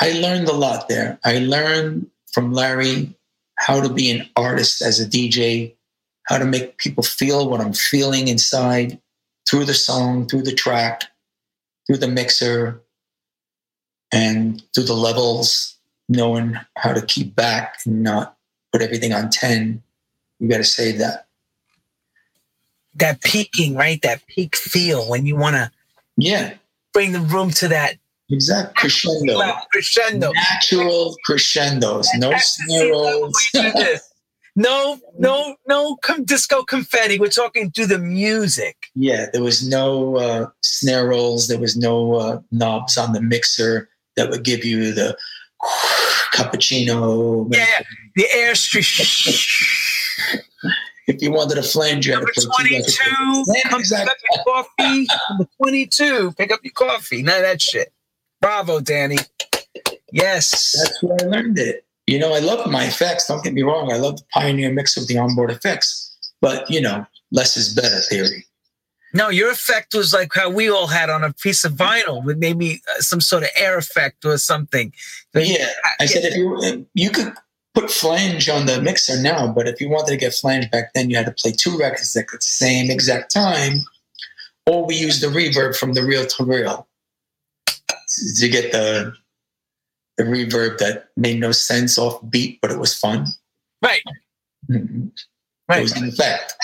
A: I learned a lot there. I learned from Larry how to be an artist as a DJ, how to make people feel what I'm feeling inside through the song, through the track, through the mixer, and through the levels, knowing how to keep back and not put everything on 10. You got to save that.
B: That peaking, right? That peak feel when you want to
A: yeah
B: bring the room to that
A: exact crescendo.
B: Crescendo.
A: Natural crescendos. No snare rolls.
B: no, no, no com- disco confetti. We're talking to the music.
A: Yeah, there was no uh, snare rolls. There was no uh, knobs on the mixer that would give you the cappuccino.
B: Yeah, the air street.
A: if you wanted a flange, you had
B: to put 22. Come exactly. pick up your coffee. Number 22. Pick up your coffee. None of that shit. Bravo, Danny. Yes.
A: That's where I learned it. You know, I love my effects. Don't get me wrong. I love the Pioneer mix of the onboard effects. But, you know, less is better theory.
B: No, your effect was like how we all had on a piece of vinyl with maybe uh, some sort of air effect or something.
A: But yeah, I said if you you could put flange on the mixer now, but if you wanted to get flange back then, you had to play two records at the same exact time, or we used the reverb from the reel to reel to get the the reverb that made no sense off beat, but it was fun.
B: Right.
A: Mm-hmm. Right. It was an effect.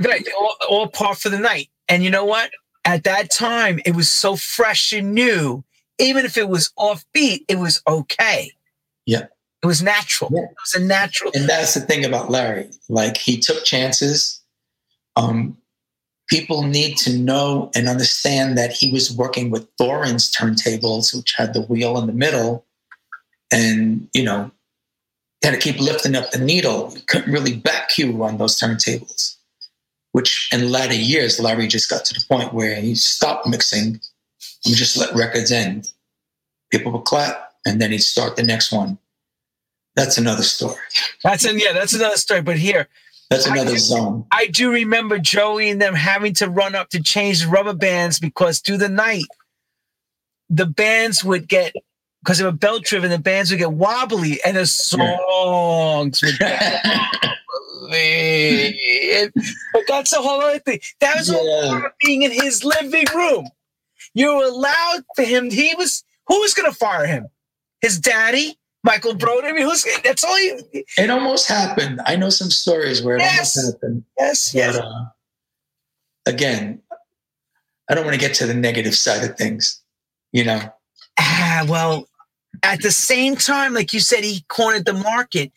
B: Right. All, all par for the night. And you know what? At that time, it was so fresh and new. Even if it was offbeat, it was okay.
A: Yeah.
B: It was natural. Yeah. It was a natural.
A: And that's the thing about Larry. Like he took chances. Um, people need to know and understand that he was working with Thorens turntables, which had the wheel in the middle. And, you know, had to keep lifting up the needle. You couldn't really back cue on those turntables which in latter years, Larry just got to the point where he stopped mixing and just let records end. People would clap and then he'd start the next one. That's another story.
B: That's an, yeah, that's another story. But here,
A: that's another I, zone.
B: I do remember Joey and them having to run up to change the rubber bands because through the night, the bands would get because they were belt driven, the bands would get wobbly and the songs would get but that's a whole other thing. That was yeah. being in his living room. You were allowed for him. He was who was going to fire him? His daddy, Michael Brody. I mean, who's that's all you.
A: It almost happened. I know some stories where it yes. almost happened.
B: Yes, but, yes.
A: Uh, again, I don't want to get to the negative side of things. You know.
B: Ah, well, at the same time, like you said, he cornered the market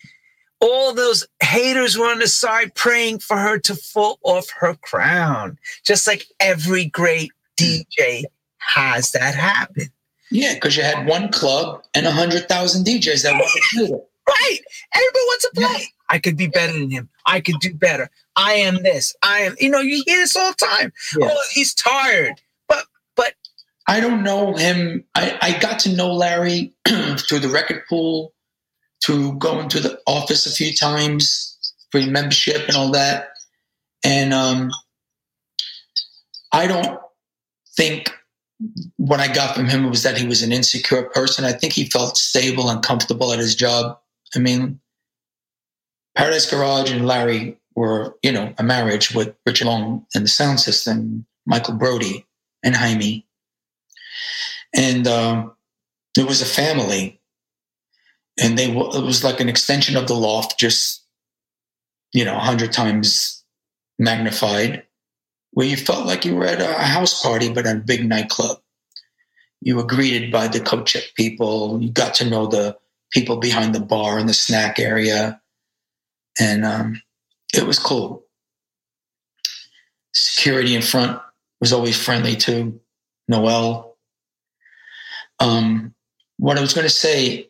B: all those haters were on the side praying for her to fall off her crown. Just like every great DJ has that happen.
A: Yeah, because you had one club and a hundred thousand DJs that wanted to do it.
B: Right. Everybody wants to play. Yeah. I could be better than him. I could do better. I am this. I am, you know, you hear this all the time. Yeah. Oh, he's tired. But but
A: I don't know him. I, I got to know Larry through the record pool, through going to the office a few times for membership and all that. And um I don't think what I got from him was that he was an insecure person. I think he felt stable and comfortable at his job. I mean, Paradise Garage and Larry were, you know, a marriage with Rich Long and the sound system, Michael Brody and Jaime. And um, it was a family. And they it was like an extension of the loft, just, you know, a hundred times magnified, where you felt like you were at a house party, but at a big nightclub. You were greeted by the co-check people. You got to know the people behind the bar in the snack area. And um, it was cool. Security in front was always friendly too. Noel. Um, what I was going to say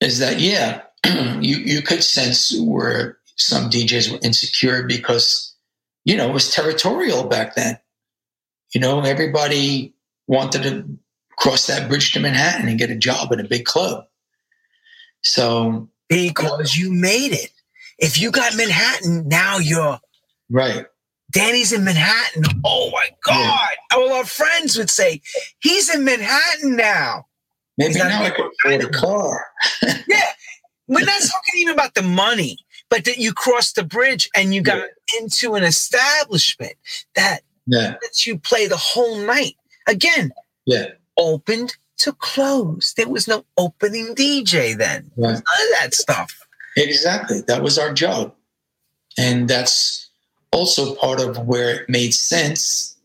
A: is that, yeah, you, you could sense where some DJs were insecure because, you know, it was territorial back then. You know, everybody wanted to cross that bridge to Manhattan and get a job in a big club. So
B: because you made it. If you got Manhattan, now you're
A: right.
B: Danny's in Manhattan. Oh my God. Yeah. All our friends would say, he's in Manhattan now.
A: Maybe now I can afford a car.
B: yeah. We're not talking even about the money, but that you crossed the bridge and you got yeah. into an establishment that yeah. lets you play the whole night. Again,
A: yeah.
B: opened to close. There was no opening DJ then. Right. None of that stuff.
A: Exactly. That was our job. And that's also part of where it made sense,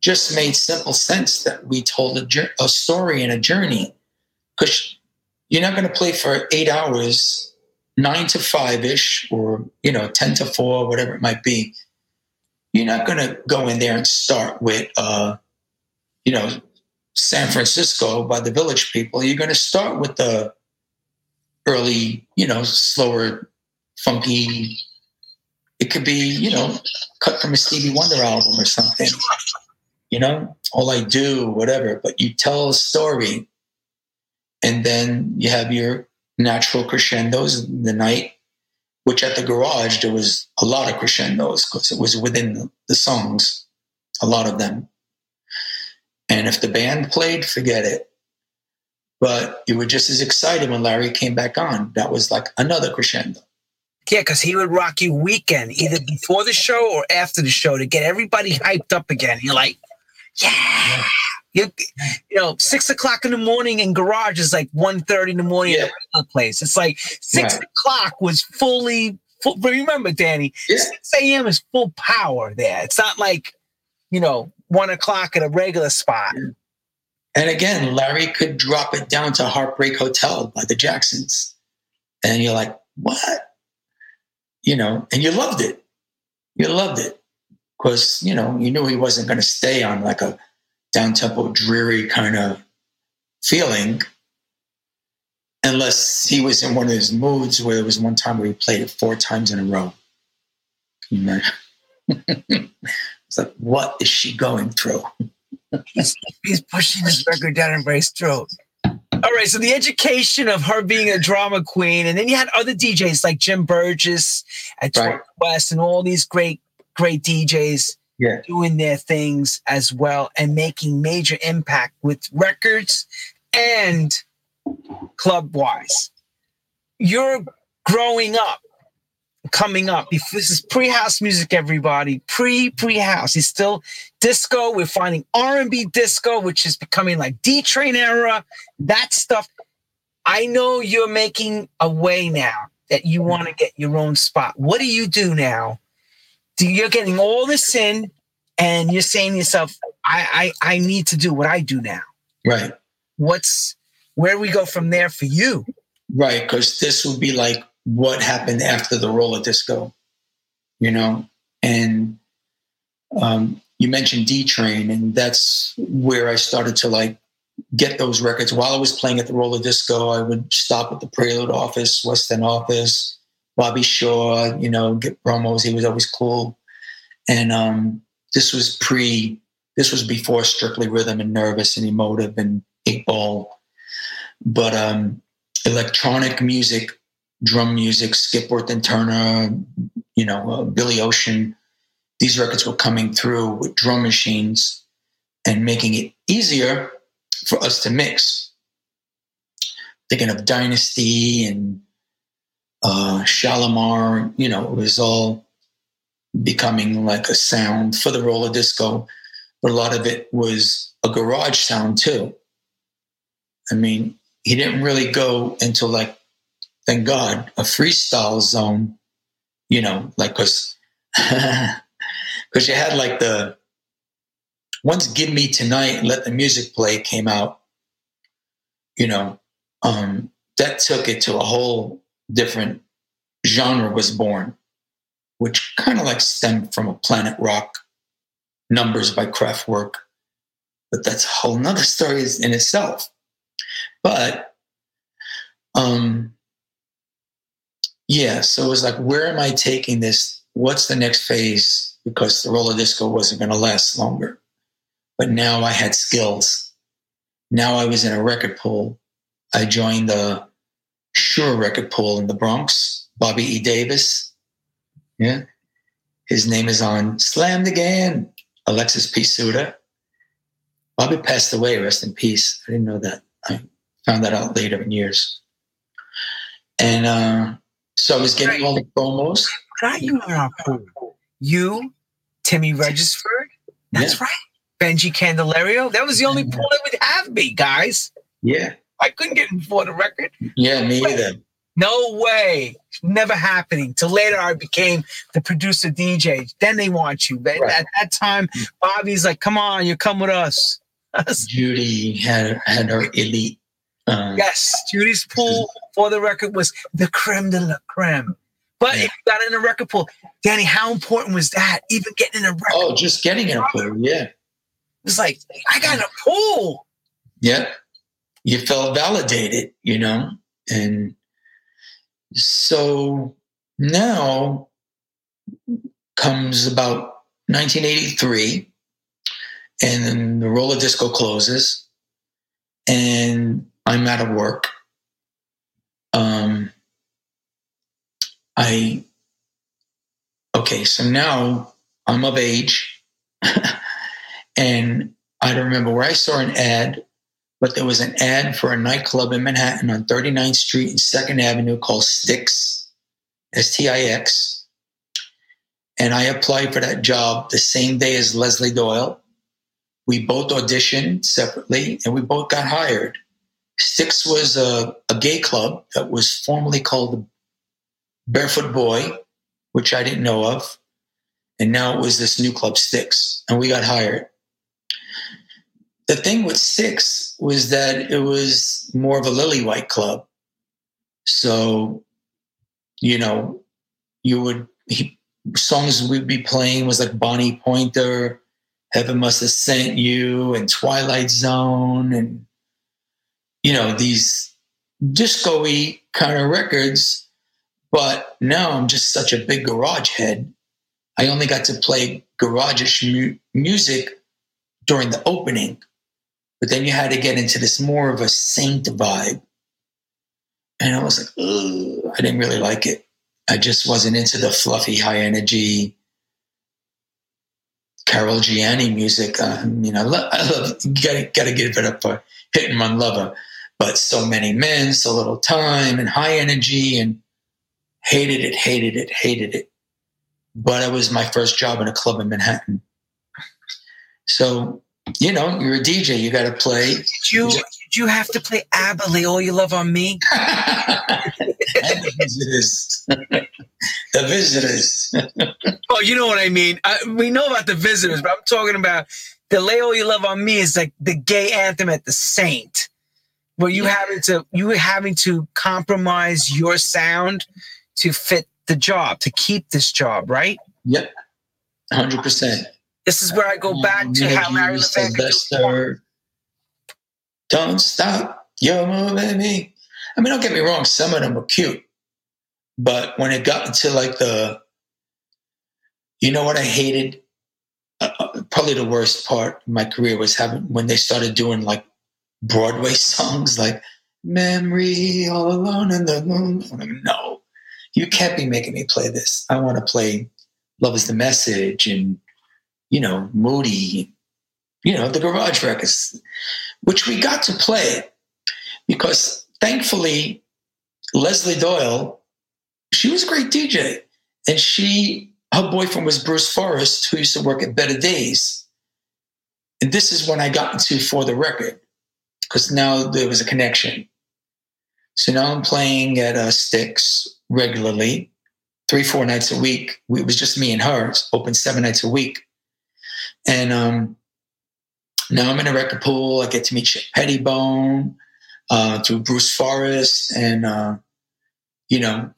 A: just made simple sense that we told a, a story and a journey. Because you're not going to play for eight hours, nine to five ish, or, you know, 10 to four, whatever it might be. You're not going to go in there and start with, uh, you know, San Francisco by the village people. You're going to start with the early, you know, slower, funky. It could be, you know, cut from a Stevie Wonder album or something. You know, all I do, whatever. But you tell a story, and then you have your natural crescendos in the night. Which at the garage there was a lot of crescendos because it was within the, the songs, a lot of them. And if the band played, forget it. But you were just as excited when Larry came back on. That was like another crescendo.
B: Yeah, because he would rock you weekend, either before the show or after the show to get everybody hyped up again. You're like, yeah. You, you know, six o'clock in the morning in garage is like 1.30 in the morning yeah. at the place. It's like six right. o'clock was fully full. Remember, Danny, yeah. 6 a.m. is full power there. It's not like, you know, one o'clock at a regular spot.
A: And again, Larry could drop it down to Heartbreak Hotel by the Jacksons. And you're like, what? You know, and you loved it. You loved it. Because, you know, you knew he wasn't going to stay on like a down tempo, dreary kind of feeling unless he was in one of his moods where there was one time where he played it four times in a row. It's like, what is she going through?
B: he's, he's pushing his record down Embrace throat. All right, so the education of her being a drama queen, and then you had other DJs like Jim Burgess at right. West, and all these great, great DJs
A: yeah.
B: doing their things as well and making major impact with records and club wise. You're growing up coming up. This is pre-house music, everybody. Pre pre-house. It's still disco. We're finding R&B disco, which is becoming like D Train era. That stuff. I know you're making a way now that you want to get your own spot. What do you do now? You're getting all this in, and you're saying to yourself, I, I I need to do what I do now.
A: Right.
B: What's where we go from there for you?
A: Right, because this would be like what happened after the roller disco, you know, and um, you mentioned D Train, and that's where I started to like get those records. While I was playing at the roller disco, I would stop at the Prelude office, West End office, Bobby Shaw, you know, get promos. He was always cool, and um, this was pre. This was before Strictly Rhythm and Nervous and Emotive and Eight Ball, but um, electronic music, drum music, Skipworth and Turner, you know, uh, Billy Ocean these records were coming through with drum machines and making it easier for us to mix. Thinking of Dynasty and uh, Shalamar, you know, it was all becoming like a sound for the roller disco, but a lot of it was a garage sound too. I mean, he didn't really go into like, thank God, a freestyle zone, you know, like, because because you had like the once "Give Me Tonight" "Let the Music Play" came out, you know, um, that took it to a whole different genre was born, which kind of like stemmed from a Planet Rock numbers by Kraftwerk, but that's a whole nother story in itself. But um, yeah, so it was like, where am I taking this? What's the next phase? because the roller disco wasn't going to last longer. But now I had skills. Now I was in a record pool. I joined the Shure record pool in the Bronx. Bobby E. Davis. Yeah. His name is on Slammed Again. Alexis P. Suda. Bobby passed away, rest in peace. I didn't know that. I found that out later in years. And uh, so I was getting all the promos.
B: You pool. You, Timmy Regisford. That's yeah. right. Benji Candelario. That was the only pool that would have me, guys.
A: Yeah.
B: I couldn't get him for the record.
A: Yeah, me either.
B: No way. Never happening. Till later, I became the producer DJ. Then they want you. Right. At that time, Bobby's like, come on, you come with us.
A: Judy had, had her elite.
B: Uh, yes, Judy's pool, for the record, was the creme de la creme. But yeah. if you got in a record pool, Danny, how important was that? Even getting in a record
A: Oh, just getting in a pool, yeah.
B: It's like, I got in a pool.
A: Yeah. You felt validated, you know? And so now comes about 1983, and the roller disco closes, and I'm out of work. Um, I, okay, so now I'm of age. and I don't remember where I saw an ad, but there was an ad for a nightclub in Manhattan on 39th Street and 2nd Avenue called Stix, S T I X. And I applied for that job the same day as Leslie Doyle. We both auditioned separately and we both got hired. Stix was a, a gay club that was formerly called Barefoot Boy, which I didn't know of. And now it was this new club, Stix, and we got hired. The thing with Stix was that it was more of a lily white club. So, you know, you would, he, songs we'd be playing was like Bonnie Pointer, Heaven Must Have Sent You, and Twilight Zone, and, you know, these disco y kind of records but now I'm just such a big garage head. I only got to play garage mu- music during the opening, but then you had to get into this more of a saint vibe. And I was like, Ugh, I didn't really like it. I just wasn't into the fluffy, high energy Carol Jiani music. Uh, I mean, I love, I love, gotta, gotta give it up for Hit and Run Lover. But so many men, so little time, and high energy, and hated it, hated it, hated it. But it was my first job in a club in Manhattan. So, you know, you're a DJ, you got to play.
B: Did you, did you have to play ABBA, Lay All Your Love on Me?
A: the visitors. the visitors.
B: oh, you know what I mean. I, we know about the visitors, but I'm talking about the Lay All Your Love on Me is like the gay anthem at the Saint. Were you having to you were having to compromise your sound to fit the job, to keep this job, right?
A: Yep. hundred percent.
B: This is where I go back to how Larry
A: Sylvester. Don't stop. You're moving me. I mean, don't get me wrong, some of them were cute. But when it got into like the you know what I hated? Uh, uh probably the worst part of my career was having when they started doing like Broadway songs like Memory All Alone in the Moon. No, you can't be making me play this. I want to play Love is the Message and, you know, Moody, you know, the garage records, which we got to play because thankfully Leslie Doyle, she was a great DJ and she her boyfriend was Bruce Forrest, who used to work at Better Days. And this is when I got into For the Record, because now there was a connection. So now I'm playing at uh, Stix regularly, three, four nights a week. It was just me and her, it's open seven nights a week. And um, now I'm in a record pool. I get to meet Shep Pettibone uh, through Bruce Forrest. And, uh, you know,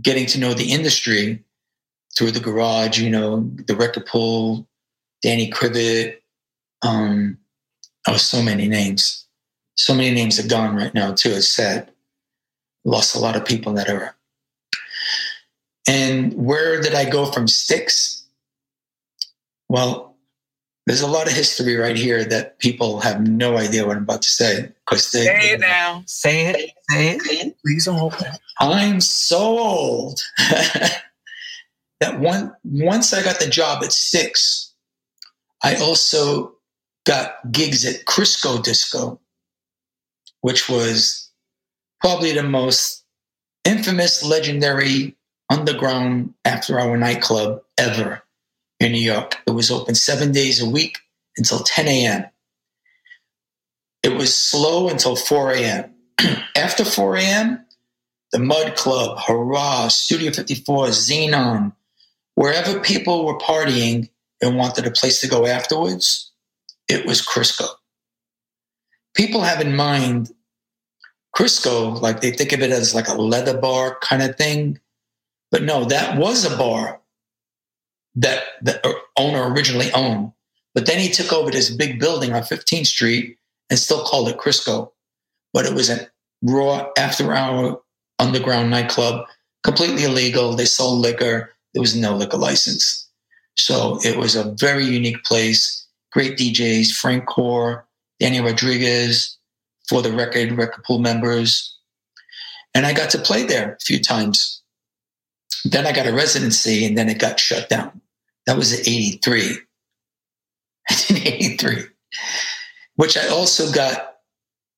A: getting to know the industry through the garage, you know, the record pool, Danny Krivit. Um, oh, so many names. So many names are gone right now, too. It's sad. Lost a lot of people in that era. And where did I go from Stix? Well, there's a lot of history right here that people have no idea what I'm about to say. Because
B: they, say it now. Say it. Say it. Please don't hold that.
A: I'm so old. that one once I got the job at six, I also got gigs at Crisco Disco, which was probably the most infamous, legendary underground after hour nightclub ever in New York. It was open seven days a week until 10 a.m. It was slow until 4 a.m. After 4 a.m., the Mud Club, Hurrah, Studio 54, Xenon, wherever people were partying and wanted a place to go afterwards, it was Crisco. People have in mind Crisco, like they think of it as like a leather bar kind of thing. But no, that was a bar that the owner originally owned. But then he took over this big building on 15th Street and still called it Crisco. But it was a raw after hour underground nightclub, completely illegal. They sold liquor there was no liquor license. So it was a very unique place. Great DJs, Frank Core, Danny Rodriguez, for the record, record pool members. And I got to play there a few times. Then I got a residency and then it got shut down. That was in 83. in 83. Which I also got,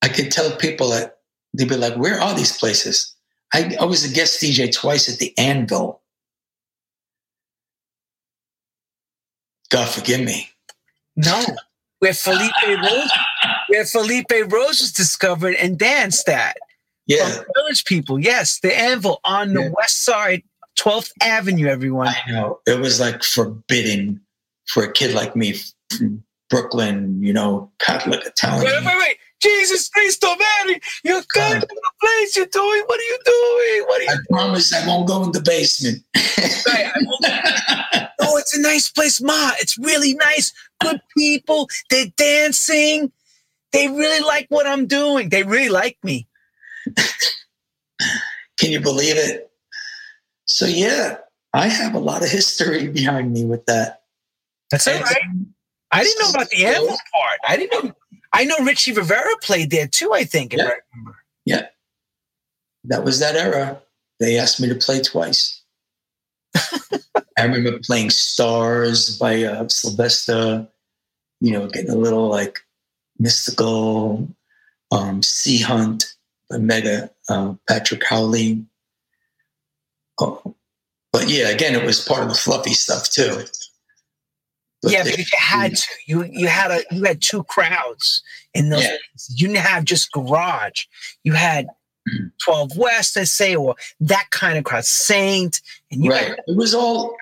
A: I could tell people that they'd be like, where are these places? I, I was a guest DJ twice at the Anvil God forgive me.
B: No, where Felipe Rose, where Felipe Rose was discovered and danced at.
A: Yeah,
B: Village People. Yes, the Anvil on the yeah. west side, 12th Avenue. Everyone.
A: I know it was like forbidden for a kid like me from Brooklyn. You know, Catholic Italian.
B: Wait, wait, wait. Jesus Christ Mary, you're going to the place you're doing. What are you doing? What are you I
A: doing? promise I won't go in the basement. right,
B: oh, it's a nice place, Ma. It's really nice. Good people. They're dancing. They really like what I'm doing. They really like me.
A: Can you believe it? So yeah, I have a lot of history behind me with that.
B: That's all right. I didn't know about the animal part. I didn't know I know Richie Rivera played there too, I think.
A: Yeah. yeah. That was that era. They asked me to play twice. I remember playing Stars by uh, Sylvester, you know, getting a little like mystical. Um, Sea Hunt by Mega, uh, Patrick Cowley. Oh. But yeah, again, it was part of the fluffy stuff too
B: yeah, because you had to. You you had a you had two crowds in those. Yeah. You didn't have just garage. You had mm-hmm. 12 West, I say, or that kind of crowd, Saint, and you
A: right. Had- it was all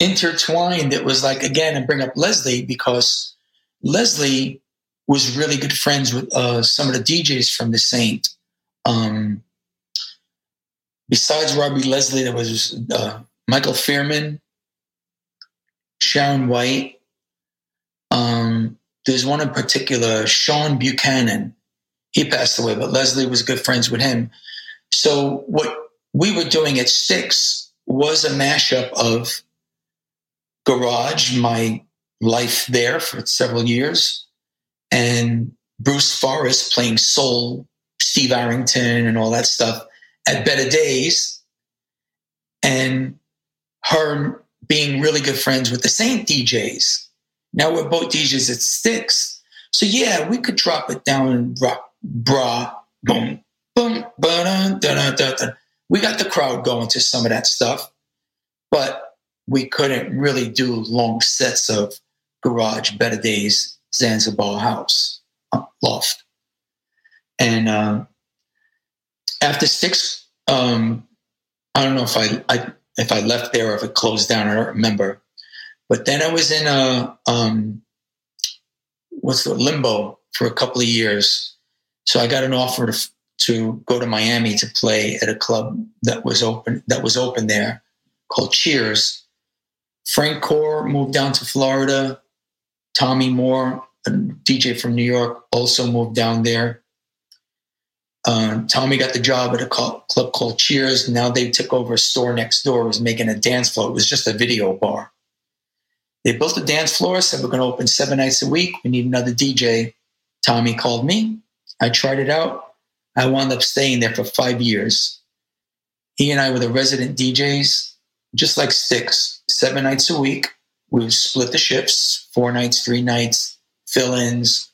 A: intertwined. It was like again, and bring up Leslie because Leslie was really good friends with uh, some of the DJs from the Saint. Um, besides Robbie Leslie, there was uh, Michael Fierman, Sharon White. Um, there's one in particular, Sean Buchanan. He passed away, but Leslie was good friends with him. So what we were doing at Six was a mashup of Garage, my life there for several years, and Bruce Forrest playing soul, Steve Arrington, and all that stuff at Better Days, and her being really good friends with the Saint DJs. Now we're both DJs at Six. So yeah, we could drop it down and rock, bra, boom, boom, ba da da da. We got the crowd going to some of that stuff, but we couldn't really do long sets of garage, better days, Zanzibar house, uh, loft. And uh, after six, um, I don't know if I, I if I left there or if it closed down. I don't remember. But then I was in a um, what's the limbo for a couple of years. So I got an offer to, to go to Miami to play at a club that was open that was open there called Cheers. Frank Core moved down to Florida. Tommy Moore, a DJ from New York, also moved down there. Uh, Tommy got the job at a club called Cheers. Now they took over a store next door. Was making a dance floor. It was just a video bar. They built a dance floor, said we're going to open seven nights a week. We need another DJ. Tommy called me. I tried it out. I wound up staying there for five years. He and I were the resident DJs, just like six, seven nights a week. We would split the shifts, four nights, three nights, fill ins.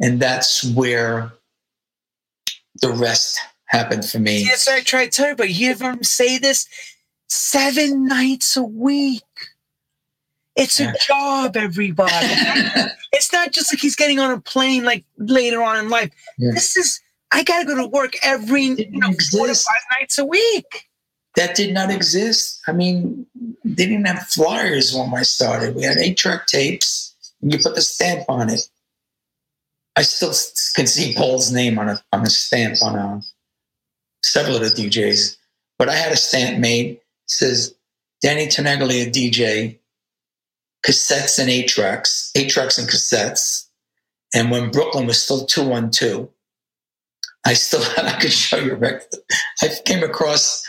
A: And that's where the rest happened for me.
B: Yes, I tried to but you hear him say this seven nights a week. It's a yeah. job, everybody. it's not just like he's getting on a plane like later on in life. Yeah. This is I gotta go to work every you know, four to five nights a week.
A: That did not exist. I mean, they didn't have flyers when I started. We had eight track tapes, and you put the stamp on it. I still can see Paul's name on a on a stamp on a, several of the DJs, but I had a stamp made. It says Danny Tenaglia DJ, cassettes and eight tracks, eight tracks and cassettes. And when Brooklyn was still two one two, I still had I could show you a record. I came across.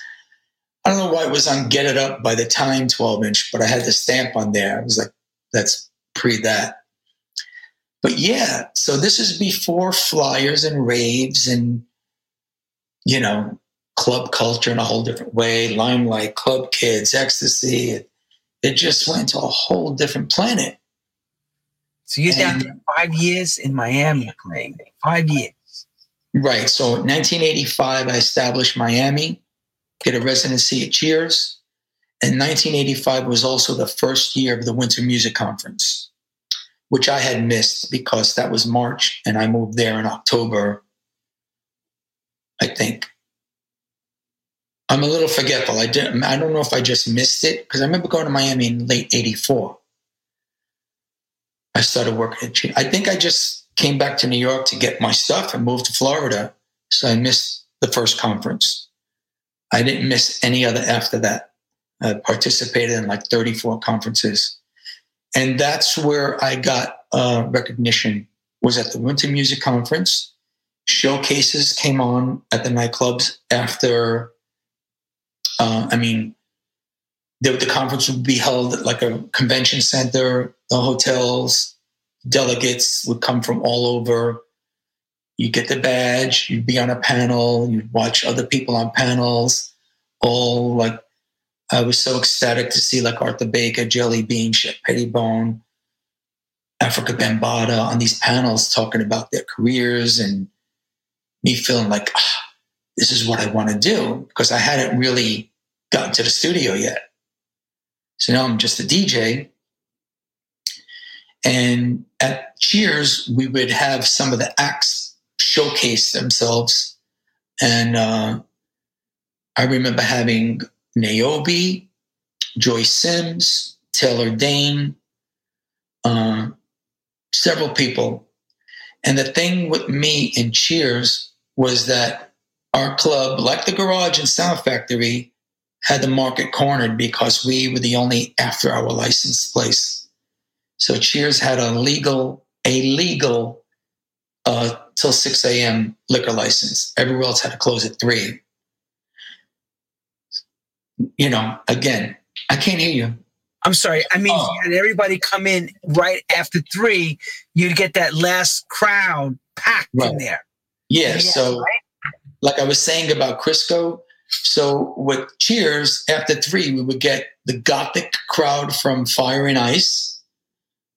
A: I don't know why it was on Get It Up by the time 12 inch, but I had the stamp on there. I was like, that's pre that but yeah, so this is before flyers and raves and, you know, club culture in a whole different way, limelight, club kids, ecstasy. It, it just went to a whole different planet.
B: So you're and, down five years in Miami playing, five years.
A: Right. So 1985, I established Miami, get a residency at Cheers. And 1985 was also the first year of the Winter Music Conference which I had missed because that was March and I moved there in October, I think. I'm a little forgetful. I didn't I don't know if I just missed it because I remember going to Miami in late 84. I started working at I think I just came back to New York to get my stuff and moved to Florida. So I missed the first conference. I didn't miss any other after that. I participated in like 34 conferences and that's where I got uh, recognition. Was at the Winter Music Conference. Showcases came on at the nightclubs after. Uh, I mean, the, the conference would be held at like a convention center. The hotels, delegates would come from all over. You get the badge. You'd be on a panel. You'd watch other people on panels, all like I was so ecstatic to see like Arthur Baker, Jellybean, Shep Pettibone, Afrika Bambaataa on these panels talking about their careers and me feeling like ah, this is what I want to do because I hadn't really gotten to the studio yet. So now I'm just a DJ. And at Cheers, we would have some of the acts showcase themselves. And uh, I remember having Niobe, Joyce Sims, Taylor Dayne, uh, several people And the thing with me and Cheers was that our club, like the Garage and Sound Factory, had the market cornered because we were the only after hour licensed place. So Cheers had a legal, a legal uh, till 6 a.m. liquor license. Everywhere else had to close at 3. You know, again, I can't hear you.
B: I'm sorry. I mean, oh. had everybody come in right after three, you'd get that last crowd packed right. in there.
A: Yeah. yeah so, right? like I was saying about Crisco, so with Cheers, after three, we would get the gothic crowd from Fire and Ice,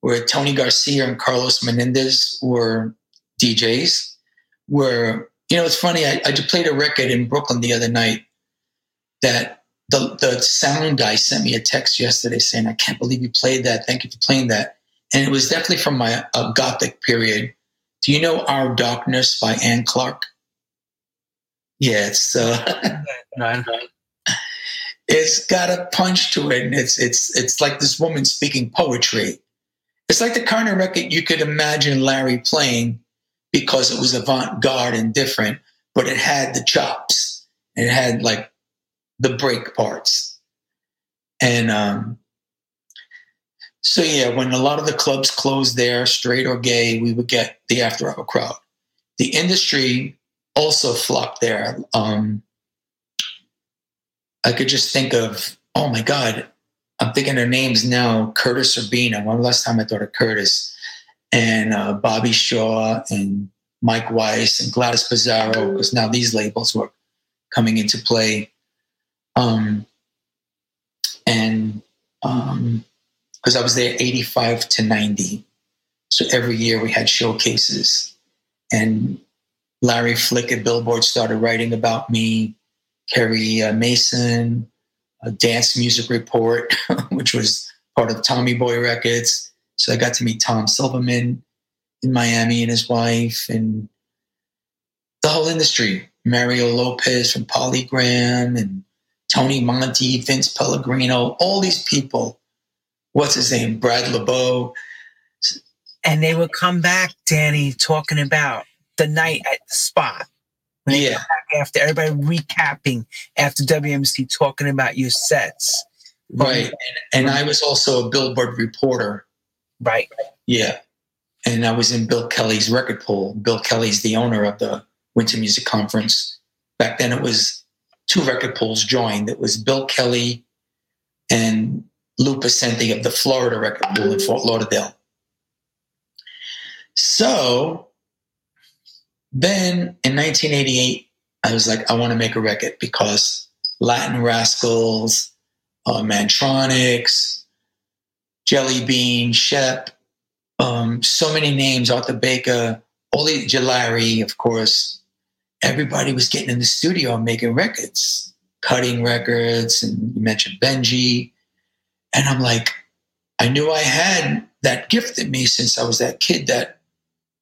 A: where Tony Garcia and Carlos Menendez were DJs. Where you know, it's funny. I, I just played a record in Brooklyn the other night that the the sound guy sent me a text yesterday saying, "I can't believe you played that. Thank you for playing that." And it was definitely from my uh, gothic period. Do you know Our Darkness by Anne Clark? Yeah, it's uh, it's got a punch to it, and it's it's it's like this woman speaking poetry. It's like the kind of record you could imagine Larry playing because it was avant-garde and different, but it had the chops. It had like the break parts. And um, so yeah, when a lot of the clubs closed there, straight or gay, we would get the after hour crowd. The industry also flocked there. Um, I could just think of, oh my God, I'm thinking their names now, Curtis Urbina. One last time I thought of Curtis and uh, Bobby Shaw and Mike Weiss and Gladys Pizarro, because now these labels were coming into play. Um, and um because um, I was there 85 to 90. So every year we had showcases. And Larry Flick at Billboard started writing about me, Kerry uh, Mason, a Dance Music Report, which was part of Tommy Boy Records. So I got to meet Tom Silverman in Miami and his wife and the whole industry. Mario Lopez from Polygram and Tony Monte, Vince Pellegrino, all these people. What's his name? Brad LeBeau.
B: And they would come back, Danny, talking about the night at the spot.
A: yeah.
B: After everybody recapping after WMC talking about your sets.
A: Right. And, and I was also a Billboard reporter.
B: Right.
A: Yeah. And I was in Bill Kelly's record pool. Bill Kelly's the owner of the Winter Music Conference. Back then it was two record pools joined. It was Bill Kelly and Lou Pacenti of the Florida record pool in Fort Lauderdale. So then in 1988, I was like, I want to make a record because Latin Rascals, uh, Mantronix, Jellybean, Shep, um, so many names, Arthur Baker, Oli Jalari, of course, everybody was getting in the studio and making records, cutting records, and you mentioned Benji. And I'm like, I knew I had that gift in me since I was that kid that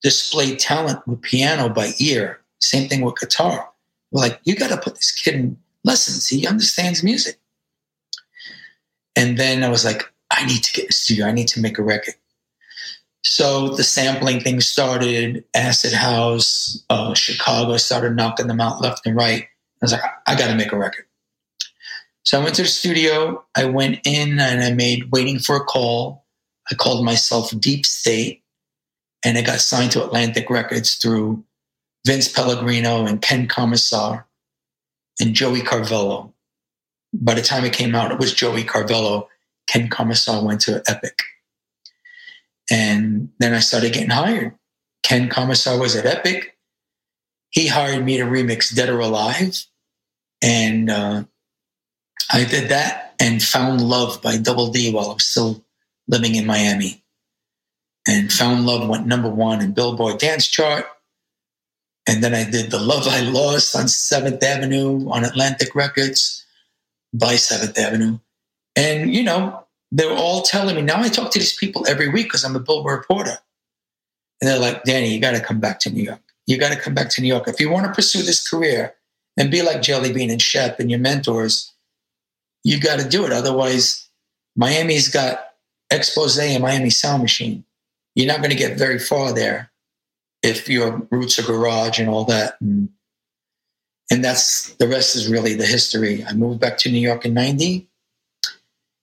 A: displayed talent with piano by ear. Same thing with guitar. We're like, you got to put this kid in lessons. He understands music. And then I was like, I need to get in the studio. I need to make a record. So the sampling thing started, Acid House, uh, Chicago started knocking them out left and right. I was like, I, got to make a record. So I went to the studio. I went in and I made Waiting for a Call. I called myself Deep State, and I got signed to Atlantic Records through Vince Pellegrino and Ken Commissar and Joey Carvello. By the time it came out, it was Joey Carvello. Ken Commissar went to Epic. And then I started getting hired. Ken Commissar was at Epic. He hired me to remix Dead or Alive. And uh, I did that and found love by Double Dee while I was still living in Miami. And Found Love went number one in Billboard Dance Chart. And then I did The Love I Lost on 7th Avenue on Atlantic Records by 7th Avenue. And, you know, they were all telling me, now I talk to these people every week because I'm a Billboard reporter. And they're like, Danny, you got to come back to New York. You got to come back to New York. If you want to pursue this career and be like Jellybean and Shep and your mentors, you got to do it. Otherwise, Miami's got Expose and Miami Sound Machine. You're not going to get very far there. if your roots are garage and all that. And, and that's the rest is really the history. I moved back to New York in 90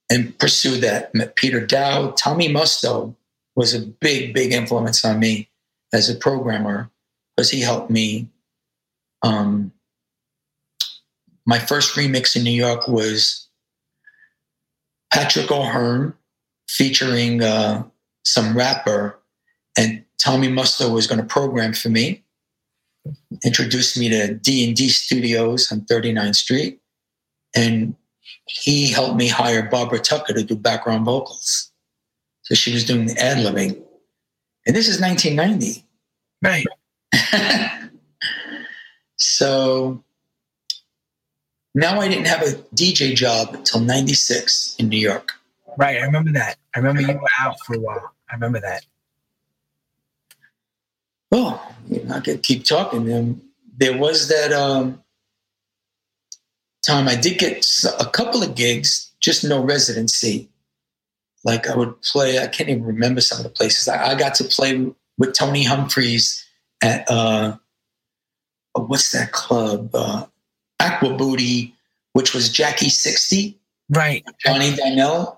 A: and pursued that. Met Peter Daou. Tommy Musto was a big, big influence on me as a programmer because he helped me. Um, my first remix in New York was Patrick O'Hearn featuring uh, some rapper, and Tommy Musto was going to program for me. Introduced me to D and D Studios on 39th Street, and he helped me hire Barbara Tucker to do background vocals. So she was doing the ad libbing, and this is 1990.
B: Right.
A: so now I didn't have a DJ job until 96 in New York.
B: Right. I remember that. I remember you were out for a while. I remember that.
A: Well, I could keep talking. And there was that um, time I did get a couple of gigs, just no residency. Like I would play, I can't even remember some of the places. I, I got to play with Tony Humphries at uh, oh, what's that club? Uh, Aqua Booty, which was Jackie 60.
B: Right.
A: Johnny Dynell.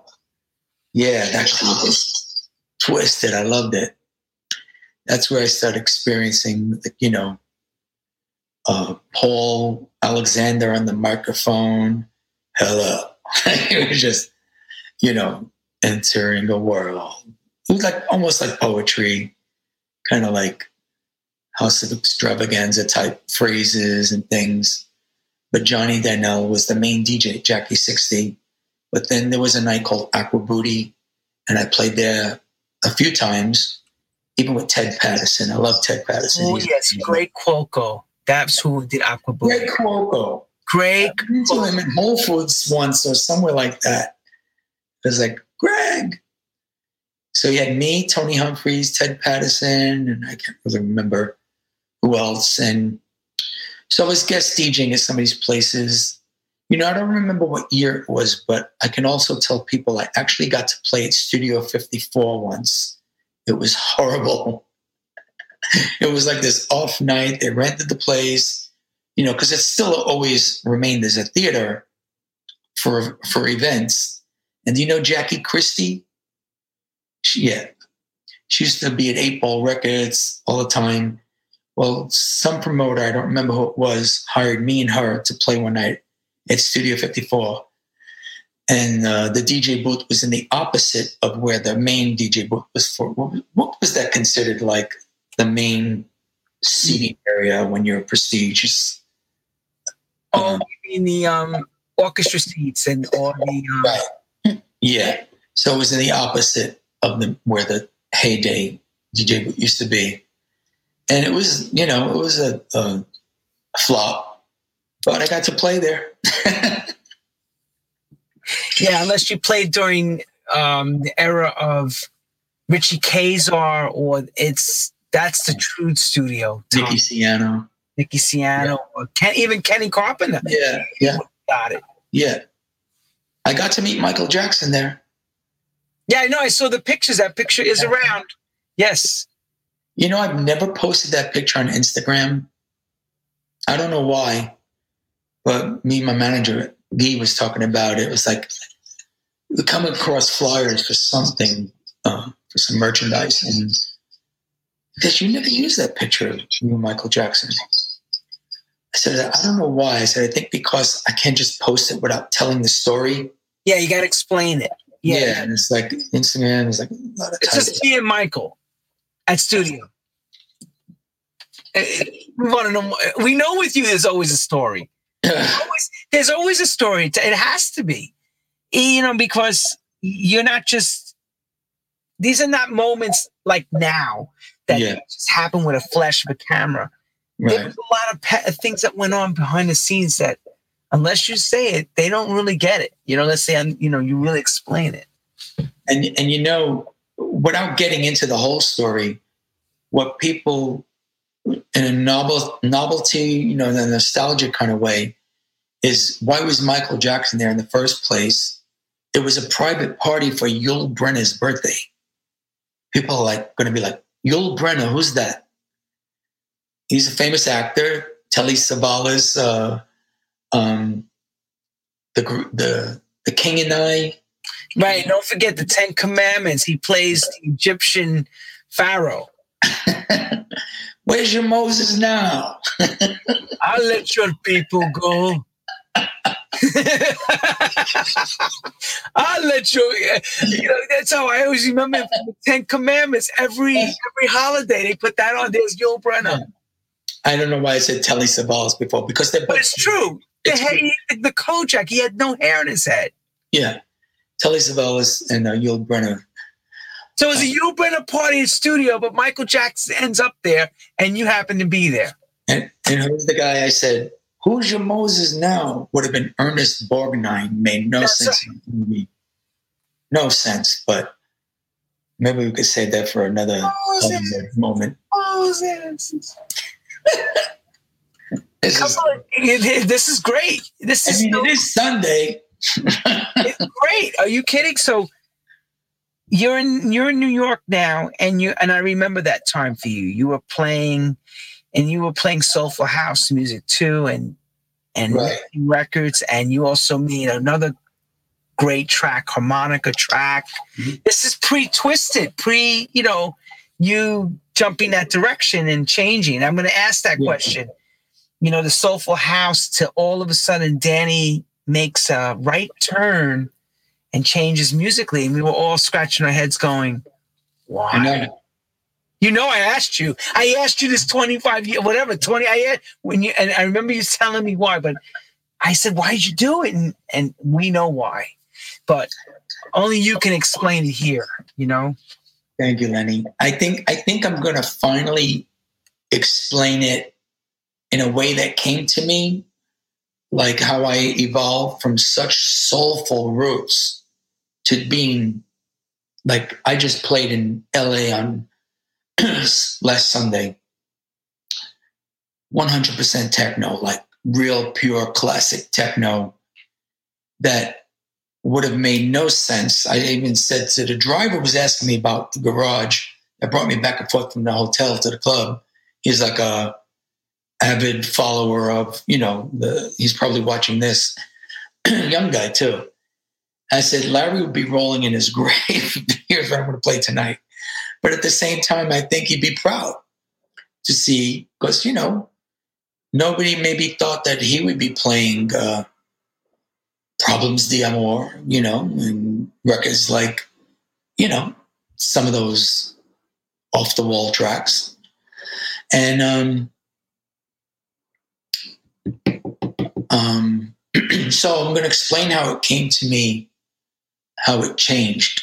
A: Yeah, that club was twisted. I loved it. That's where I started experiencing, you know, uh, Paul Alexander on the microphone. Hello. it was just, you know, entering a world. It was like almost like poetry, kind of like House of Xtravaganza type phrases and things. But Johnny Dynell was the main DJ, Jackie 60. But then there was a night called Aqua Booty, and I played there a few times, even with Ted Patterson. I love Ted Patterson.
B: Oh, yes, Greg Cuoco. That's who did Aqua Booty.
A: Greg Cuoco.
B: Greg.
A: I saw him in Whole Foods once or somewhere like that. It was like, Greg. So you had me, Tony Humphries, Ted Patterson, and I can't really remember who else. And so I was guest DJing at some of these places. You know, I don't remember what year it was, but I can also tell people I actually got to play at Studio 54 once. It was horrible. it was like this off night. They rented the place, you know, because it still always remained as a theater for for events. And do you know Jackie Christie? She, yeah, she used to be at Eight Ball Records all the time. Well, some promoter, I don't remember who it was, hired me and her to play one night at Studio 54. And uh, the DJ booth was in the opposite of where the main DJ booth was for. What was that considered like the main seating area when you're prestigious?
B: Oh, you mean the um, orchestra seats and all the. Um...
A: Right. Yeah. So it was in the opposite of the where the heyday DJ used to be. And it was, you know, it was a, a flop, but I got to play there.
B: yeah, unless you played during um, the era of Richie Kaczor or it's that's the true studio.
A: Tom. Nicky Siano.
B: Nicky Siano yeah. Ken, even Kenny Carpenter.
A: Yeah, yeah.
B: Got it.
A: Yeah. I got to meet Michael Jackson there.
B: Yeah, I know. I saw the pictures. That picture is around. Yes.
A: You know, I've never posted that picture on Instagram. I don't know why, but me and my manager, Guy, was talking about it. It was like we come across flyers for something, uh, for some merchandise, and because you never use that picture of you and Michael Jackson. I said, I don't know why. I said, I think because I can't just post it without telling the story.
B: Yeah, you got to explain it.
A: Yeah. yeah. and it's like Instagram is like a lot of
B: It's just me and Michael at studio. Eh, we want to know. More. We know with you, there's always a story. There's always, there's always a story. It has to be, you know, because you're not just. These are not moments like now that yeah. just happen with a flash of a camera. Right. There was a lot of pe- uh, things that went on behind the scenes that, unless you say it, they don't really get it. You know, let's say I'm, you know you really explain it.
A: And and you know, without getting into the whole story, what people in a novel novelty, you know, in a nostalgic kind of way, is why was Michael Jackson there in the first place? It was a private party for Yul Brynner's birthday. People are like going to be like, Yul Brynner, who's that? he's a famous actor. Telly Savalas, uh, um, the the the King and I.
B: Right. Don't forget the Ten Commandments. He plays the Egyptian Pharaoh.
A: Where's your Moses now?
B: I'll let your people go. I'll let you. You know that's how I always remember the Ten Commandments. Every every holiday they put that on. There's Yul Brynner.
A: I don't know why I said Telly Savalas before because they're.
B: But it's true. The,
A: It's
B: he, the Kojak, he had no hair in his head.
A: Yeah, Telly Savalas and uh, Yul Brynner.
B: So it was a Yul Brynner party in the studio, but Michael Jackson ends up there, and you happen to be there.
A: And, and who's the guy I said, Who's your Moses now? Would have been Ernest Borgnine. Made no
B: That's
A: sense in the movie. No sense, but maybe we could save that for another
B: Moses.
A: Moment.
B: Moses.
A: This
B: Come
A: is,
B: on. It- it- This is great. This
A: I
B: is
A: mean,
B: so
A: it is Sunday.
B: it's great. Are you kidding? So you're in you're in New York now, and you and I remember that time for you. You were playing, and you were playing soulful house music too, and and
A: Right.
B: records, and you also made another great track, harmonica track.
A: Mhm.
B: This is pre-twisted, pre you know you jumping that direction and changing. I'm going to ask that
A: Yeah.
B: question. You know, the soulful house to all of a sudden Danny makes a right turn and changes musically. And we were all scratching our heads going, why? You know, I asked you, I asked you this 25 year, whatever, 20, I had, when you, and I remember you telling me why, but I said, why did you do it? And, and we know why, but only you can explain it here, you know?
A: Thank you, Lenny. I think I think I'm going to finally explain it in a way that came to me, like how I evolved from such soulful roots to being like I just played in LA on last Sunday. 100% techno, like real pure classic techno that would have made no sense. I even said to the driver was asking me about the garage that brought me back and forth from the hotel to the club. He's like a avid follower of, you know, the he's probably watching this. Young guy too. I said Larry would be rolling in his grave. Here's what I'm going to play tonight. But at the same time, I think he'd be proud to see because you know nobody maybe thought that he would be playing uh, Problems d'Amour, you know, and records like, you know, some of those off the wall tracks. And um, um, so I'm going to explain how it came to me, how it changed.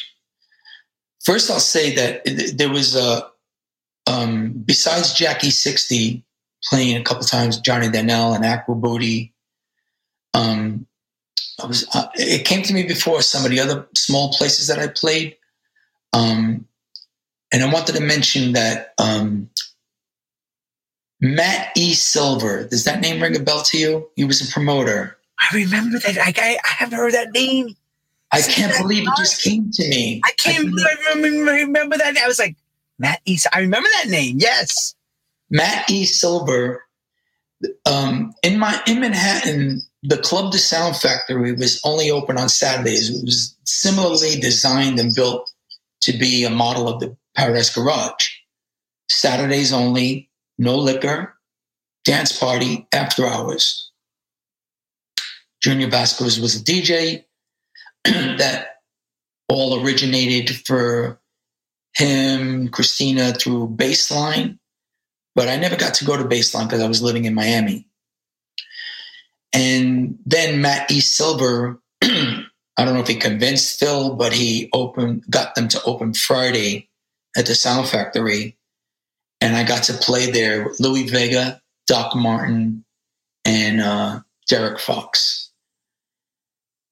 A: First, I'll say that there was a, um, besides Jackie 60 playing a couple times, Johnny Dynell and Aqua um, I was, uh, it came to me before some of the other small places that I played. Um, and I wanted to mention that um, Matt E. Silver, does that name ring a bell to you? He was a promoter.
B: I remember that. I, I, I haven't heard that name.
A: I can't believe it just came to me.
B: I can't I remember, remember that. I was like, Matt East. I remember that name. Yes.
A: Matt E. Silver, um, in my in Manhattan, the Club de Sound Factory was only open on Saturdays. It was similarly designed and built to be a model of the Paradise Garage. Saturdays only, no liquor, dance party after hours. Junior Vasquez was a DJ that all originated for him, Christina through Bassline but I never got to go to Bassline because I was living in Miami. And then Matt E. Silver, I don't know if he convinced Phil, but he opened, got them to open Friday at the Sound Factory, and I got to play there with Louie Vega, Doc Martin, and uh, Derek Fox.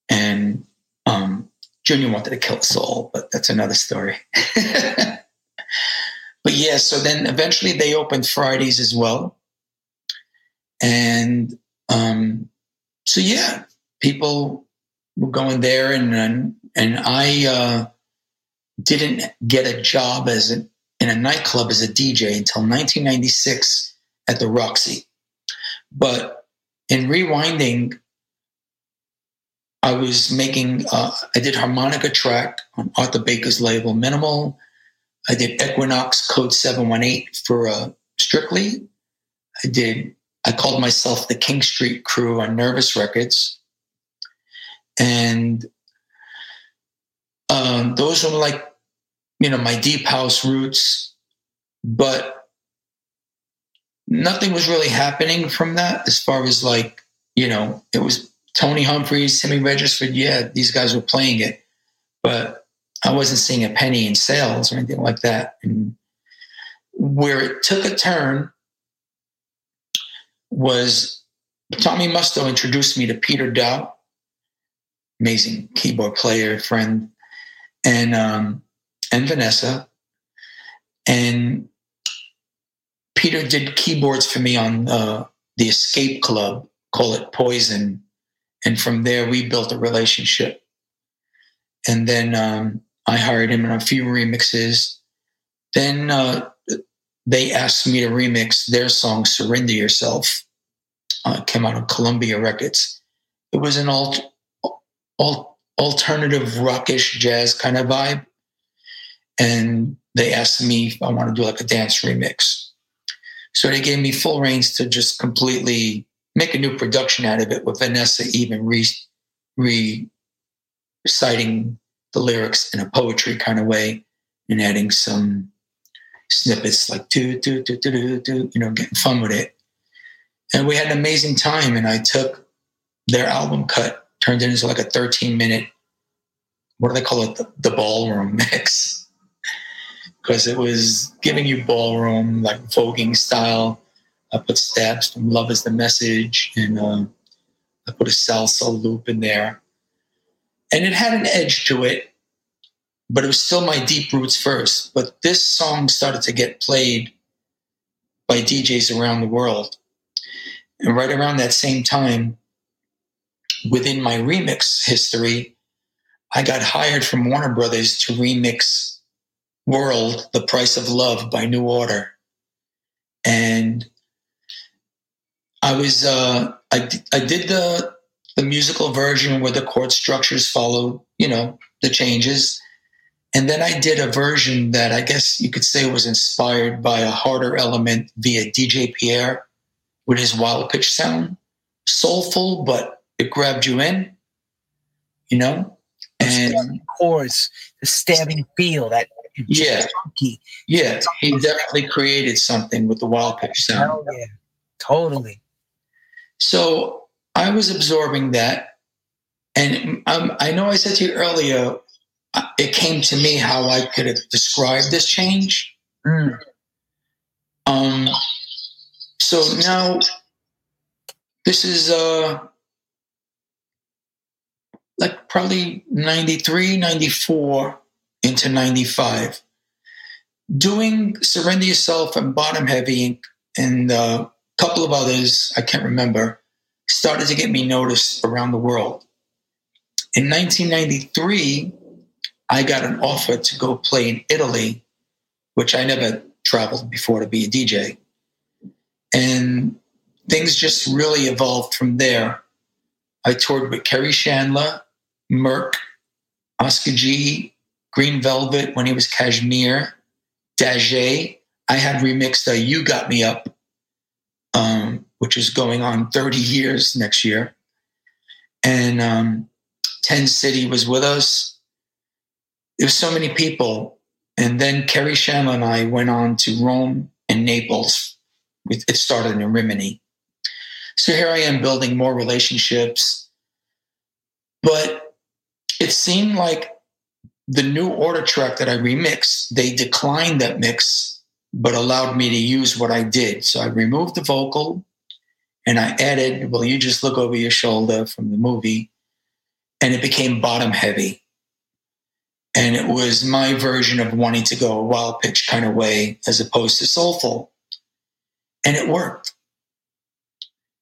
A: And um, Junior wanted to kill us all, but that's another story. but yeah, so then eventually they opened Fridays as well. And um, so yeah, people were going there, and and, and I uh, didn't get a job as in a nightclub as a DJ until 1996 at the Roxy. But in rewinding, I was making, uh, I did harmonica track on Arthur Baker's label Minimal. I did Equinox Code 718 for uh, Strictly. I did, I called myself the King Street Crew on Nervous Records. And um, those were like, you know, my deep house roots. But nothing was really happening from that as far as like, you know, it was Tony Humphries, Timmy Regisford. Yeah, these guys were playing it. But I wasn't seeing a penny in sales or anything like that. And where it took a turn was Tommy Musto introduced me to Peter Daou, amazing keyboard player, friend, and um, and Vanessa. And Peter did keyboards for me on uh, the Escape Club, call it Poison, and from there we built a relationship. And then um, I hired him in a few remixes. Then uh, they asked me to remix their song "Surrender Yourself." Uh, came out on Columbia Records. It was an alt, alt alternative rockish jazz kind of vibe, and they asked me if I want to do like a dance remix. So they gave me full reins to just completely make a new production out of it with Vanessa even re, re reciting the lyrics in a poetry kind of way and adding some snippets like do do do do do do you know getting fun with it. And we had an amazing time and i took their album cut turned it into like a 13 minute what do they call it? The, the ballroom mix. Because it was giving you ballroom like voguing style i put stabs from love is the message and uh, i put a salsa loop in there and it had an edge to it, but it was still my deep roots first. But this song started to get played by DJs around the world. And right around that same time, within my remix history, I got hired from Warner Brothers to remix World, The Price of Love by New Order. And I was, uh, I, I did the, the musical version where the chord structures follow, you know, the changes. And then I did a version that I guess you could say was inspired by a harder element via DJ Pierre with his wild pitch sound. Soulful, but it grabbed you in, you know?
B: And chords, the stabbing feel, that
A: yeah, funky. yeah, he definitely created something with the wild pitch sound.
B: Oh, yeah, totally.
A: So I was absorbing that. And um, I know I said to you earlier, uh, it came to me how I could have described this change. Mm. Um, so now this is uh, like probably 93, 94 into 95. Doing Surrender Yourself and Bottom Heavy and a uh, couple of others, I can't remember started to get me noticed around the world. In 1993, I got an offer to go play in Italy, which I never traveled before to be a DJ. And things just really evolved from there. I toured with Kerri Chandler, Merck, Oscar G, Green Velvet when he was Cajmere, Dajae. I had remixed uh, You Got Me Up um, which is going on 30 years next year. And um, 10 City was with us. There was so many people. And then Kerri Chandler and I went on to Rome and Naples. It started in Rimini. So here I am building more relationships. But it seemed like the new order track that I remixed, they declined that mix but allowed me to use what I did. So I removed the vocal and I added, well, you just look over your shoulder from the movie, and it became bottom heavy. And it was my version of wanting to go a wild pitch kind of way as opposed to soulful. And it worked.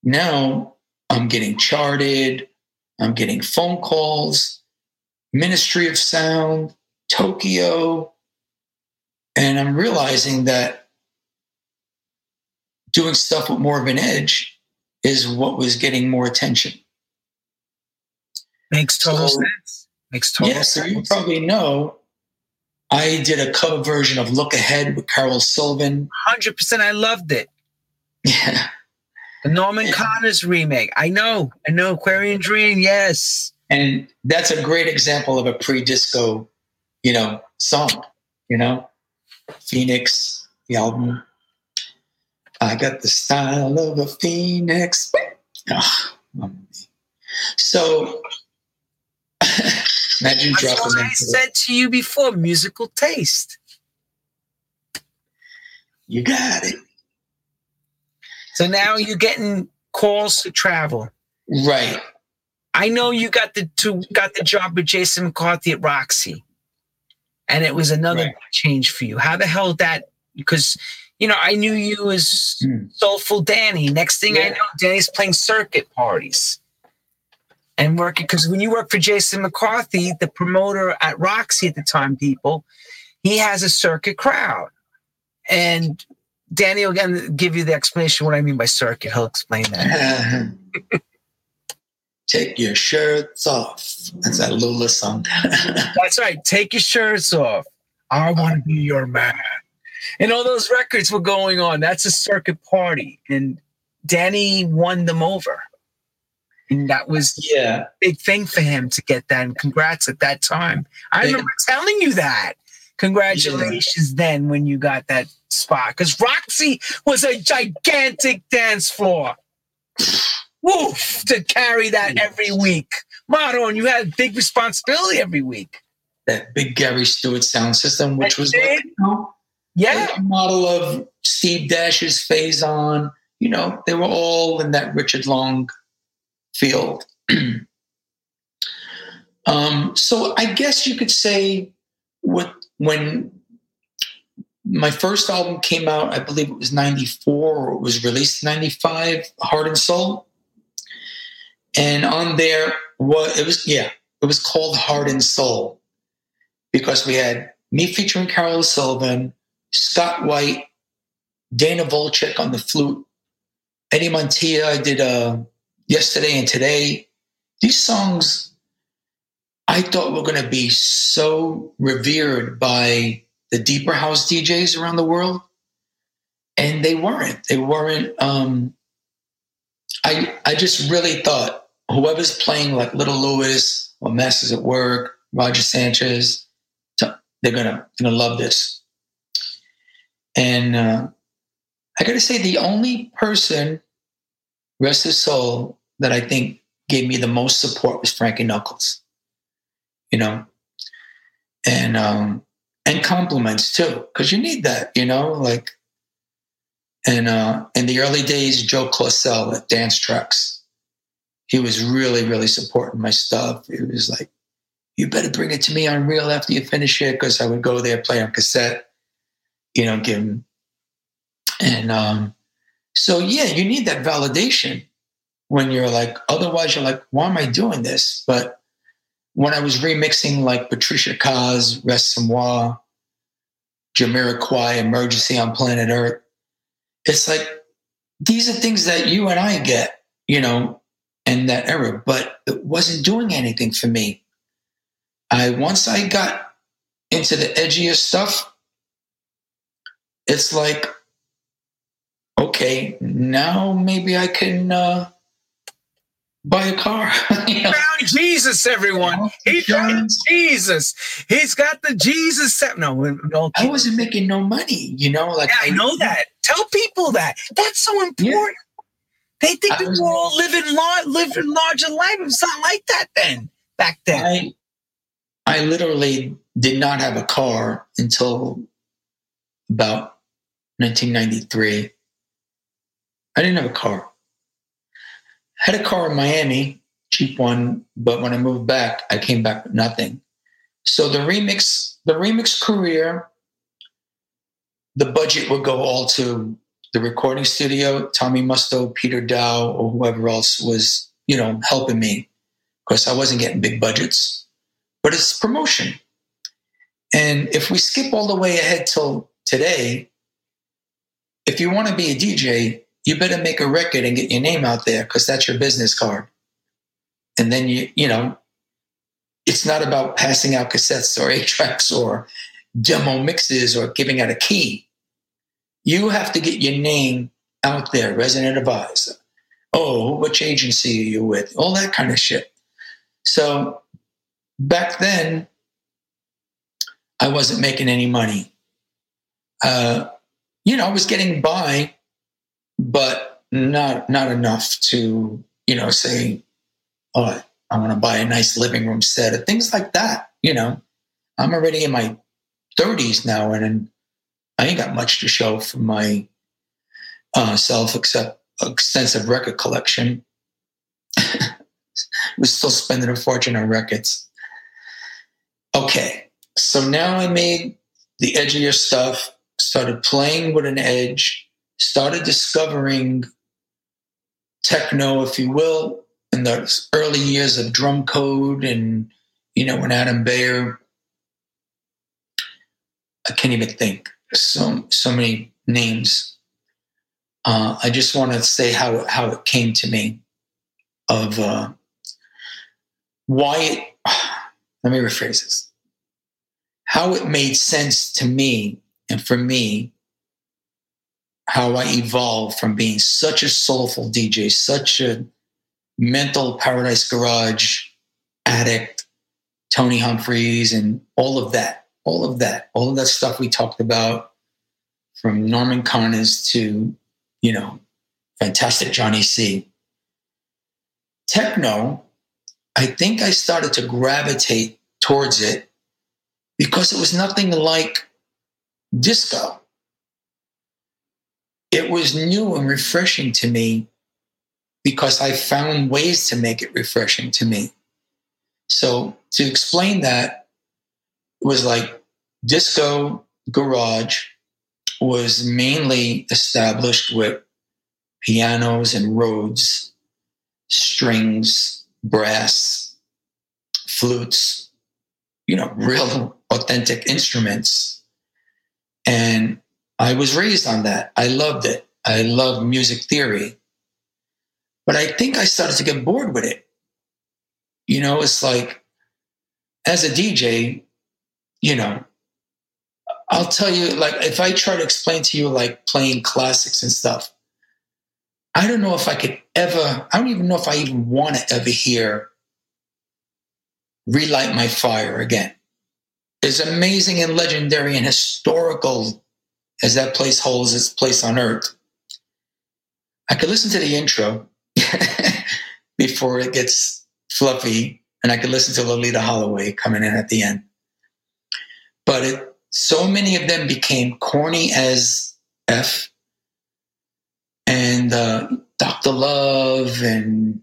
A: Now I'm getting charted, I'm getting phone calls, Ministry of Sound, Tokyo, and I'm realizing that doing stuff with more of an edge is what was getting more attention.
B: Makes total
A: So-
B: sense. Makes total
A: yeah, so you probably know I did a cover version of Look Ahead with Carol.
B: Hundred percent. I loved it.
A: Yeah.
B: The Norman
A: Yeah.
B: Connors remake. I know. I know. Aquarian Dream. Yes.
A: And that's a great example of a pre-disco, you know, song, you know? Phoenix, the album. I got the style of a phoenix. Ah, so imagine
B: That's
A: dropping
B: what I said to you before. Musical taste.
A: You got it.
B: So now you're getting calls to travel.
A: Right.
B: I know you got the to, got the job with Jason McCarthy at Roxy, and it was another
A: Right.
B: change for you. How the hell that? Because you know I knew you as
A: Hmm.
B: Soulful Danny. Next thing I know, Danny's playing circuit parties and working. Because when you work for Jason McCarthy, the promoter at Roxy at the time, people, he has a circuit crowd, and Danny will again give you the explanation what I mean by circuit. He'll explain that.
A: Take your shirts off. That's that Lula song.
B: That's right. Take your shirts off. I want to be your man. And all those records were going on. That's a circuit party. And Danny won them over. And that was a
A: yeah.
B: big thing for him to get that. And congrats at that time. I
A: Yeah.
B: remember telling you that. Congratulations then when you got that spot. Because Roxy was a gigantic dance floor. Woof, to carry that every week. Maron, you had big responsibility every week.
A: That big Gary Stewart sound system, which
B: I
A: was like, you know,
B: Yeah.
A: like a model of Steve Dash's phase on. You know, they were all in that Richard Long field. um, so I guess you could say what when my first album came out, I believe it was 94 or it was released 95, Heart and Soul. And on there was it was yeah, it was called Heart and Soul because we had me featuring Carol Sullivan, Scott White, Dana Volchek on the flute, Eddie Montilla. I did uh, yesterday and today. These songs I thought were going to be so revered by the deeper house DJs around the world, and they weren't. They weren't. Um, I I just really thought whoever's playing like Little Louie or Masters at Work, Roger Sanchez, they're gonna gonna love this. And uh, I gotta say, the only person, rest his soul, that I think gave me the most support was Frankie Knuckles. You know, and um, and compliments too, because you need that. You know, like. And uh, in the early days, Joe Claussell at Dance Tracks, he was really, really supporting my stuff. He was like, you better bring it to me on reel after you finish it because I would go there, play on cassette, you know, give him. And um, so, yeah, you need that validation when you're like, otherwise, you're like, why am I doing this? But when I was remixing like Patricia Kaas, Rest Jamiroquai, Emergency on Planet Earth, it's like, these are things that you and I get, you know, in that era, but it wasn't doing anything for me. I once I got into the edgier stuff, it's like, okay, now maybe I can uh, buy a car. you know?
B: found Jesus, everyone. He found Jesus. He's got the Jesus set. No,
A: I wasn't making no money, you know. Like
B: yeah, I know that. Tell people that. That's so important. They think
A: I
B: we were all living large, living larger life. It's not like that then. Back then.
A: I, I literally did not have a car until about 1993. I didn't have a car. had a car in Miami, cheap one, but when I moved back, I came back with nothing. So the remix, the remix career, the budget would go all to the recording studio, Tommy Musto, Peter Daou, or whoever else was, you know, helping me because I wasn't getting big budgets. But it's promotion. And if we skip all the way ahead till today, if you want to be a DJ, you better make a record and get your name out there because that's your business card. And then you, you know, it's not about passing out cassettes or eight tracks or demo mixes or giving out a key. You have to get your name out there, resident advisor. Oh, which agency are you with? All that kind of shit. So back then, I wasn't making any money. Uh, you know, I was getting by, but not not enough to, you know, say, oh, I want to buy a nice living room set or things like that. You know, I'm already in my 30s now, and I ain't got much to show for my uh, self except extensive record collection. was still spending a fortune on records. Okay, so now I made the edgier stuff, started playing with an edge, started discovering techno, if you will, in the early years of Drumcode and, you know, when Adam Beyer, I can't even think, so, so many names. Uh, I just want to say how, how it came to me of uh, why it, let me rephrase this, how it made sense to me and for me how I evolved from being such a soulful DJ, such a mental Paradise Garage addict, Tony Humphries, and all of that, all of that, all of that stuff we talked about from Norman Connors to, you know, fantastic Johnny C. Techno, I think I started to gravitate towards it because it was nothing like disco. It was new and refreshing to me because I found ways to make it refreshing to me. So to explain that was like disco garage was mainly established with pianos and Rhodes, strings, brass, flutes, you know, real authentic instruments. And I was raised on that. I loved it. I loved music theory. But I think I started to get bored with it. You know, it's like, as a DJ, you know, I'll tell you, like, if I try to explain to you, like, playing classics and stuff, I don't know if I could ever, I don't even know if I even want to ever hear Relight My Fire again. As amazing and legendary and historical as that place holds its place on earth, I could listen to the intro before it gets fluffy, and I could listen to Loleatta Holloway coming in at the end. But it, so many of them became corny as F, and uh, Dr. Love, and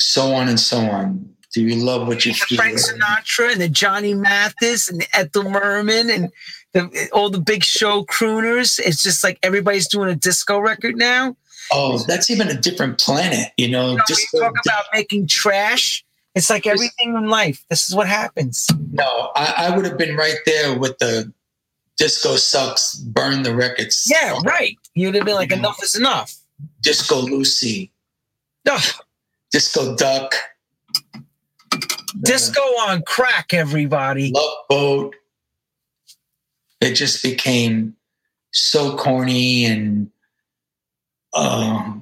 A: so on and so on. Do you love what you feel?
B: Frank Sinatra and the Johnny Mathis and Ethel Merman and the, all the big show crooners. It's just like everybody's doing a disco record now.
A: Oh, that's even a different planet, you know.
B: You know
A: disco,
B: we talk about making trash. It's like everything in life. This is what happens.
A: no, I, I would have been right there with the disco sucks, burn the records.
B: Yeah, right. You'd have been like, enough is enough.
A: Disco Lucy,
B: Ugh,
A: Disco Duck,
B: disco on crack, everybody.
A: Love Boat. It just became so corny and uh,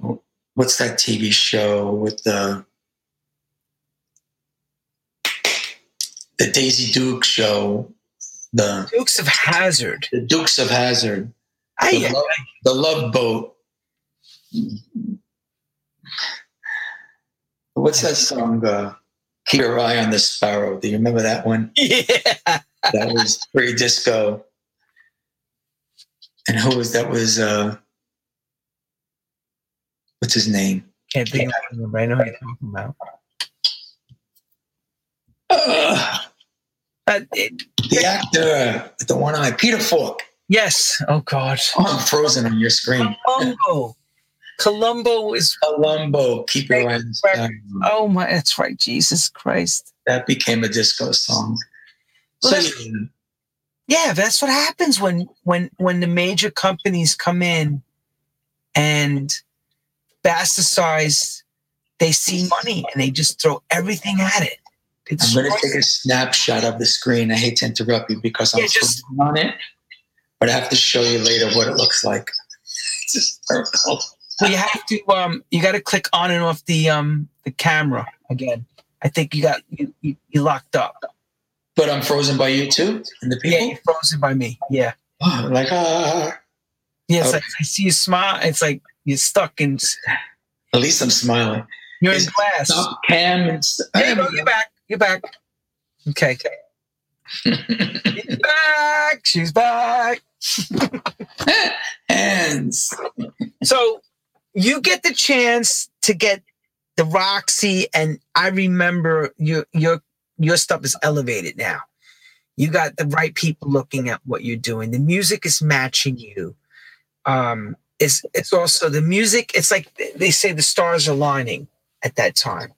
A: what's that TV show with the the Daisy Duke show, the
B: Dukes of Hazzard.
A: the Dukes of Hazzard, the, love, the Love Boat. What's that song? Uh, Keep your eye on the sparrow. Do you remember that one?
B: yeah.
A: That was pre disco. And who was that? Was uh, what's his name?
B: Can't think of but I know who you're talking about.
A: Uh,
B: Uh, it-
A: the actor, the one eye, Peter Falk.
B: yes. Oh God.
A: Oh, I'm frozen on your screen.
B: Columbo. Columbo is.
A: Columbo, keep your eye on the.
B: Oh my. That's right. Jesus Christ.
A: That became a disco song. So
B: Well,
A: yeah,
B: Yeah, that's what happens when when when the major companies come in and bastardize. They see money and they just throw everything at it.
A: It's I'm going to take a snapshot of the screen. I hate to interrupt you because I'm yeah, just, on it, but I have to show you later what it looks like. It's just
B: terrible. Well, you have to um, you got to click on and off the um the camera again. I think you got you, you, you locked up.
A: But I'm frozen by you too, and the people.
B: Yeah, you're frozen by me. Yeah.
A: Oh, like ah.
B: Yes, okay. I see you smile. It's like you're stuck in.
A: At least I'm smiling.
B: You're in glass.
A: Stop cam and
B: st- you. You're back. You're back. Okay. She's back. She's back.
A: Hands.
B: So you get the chance to get the Roxy, and I remember your your your stuff is elevated now. You got the right people looking at what you're doing. The music is matching you. Um, it's it's also the music. It's like they say the stars are lining at that time.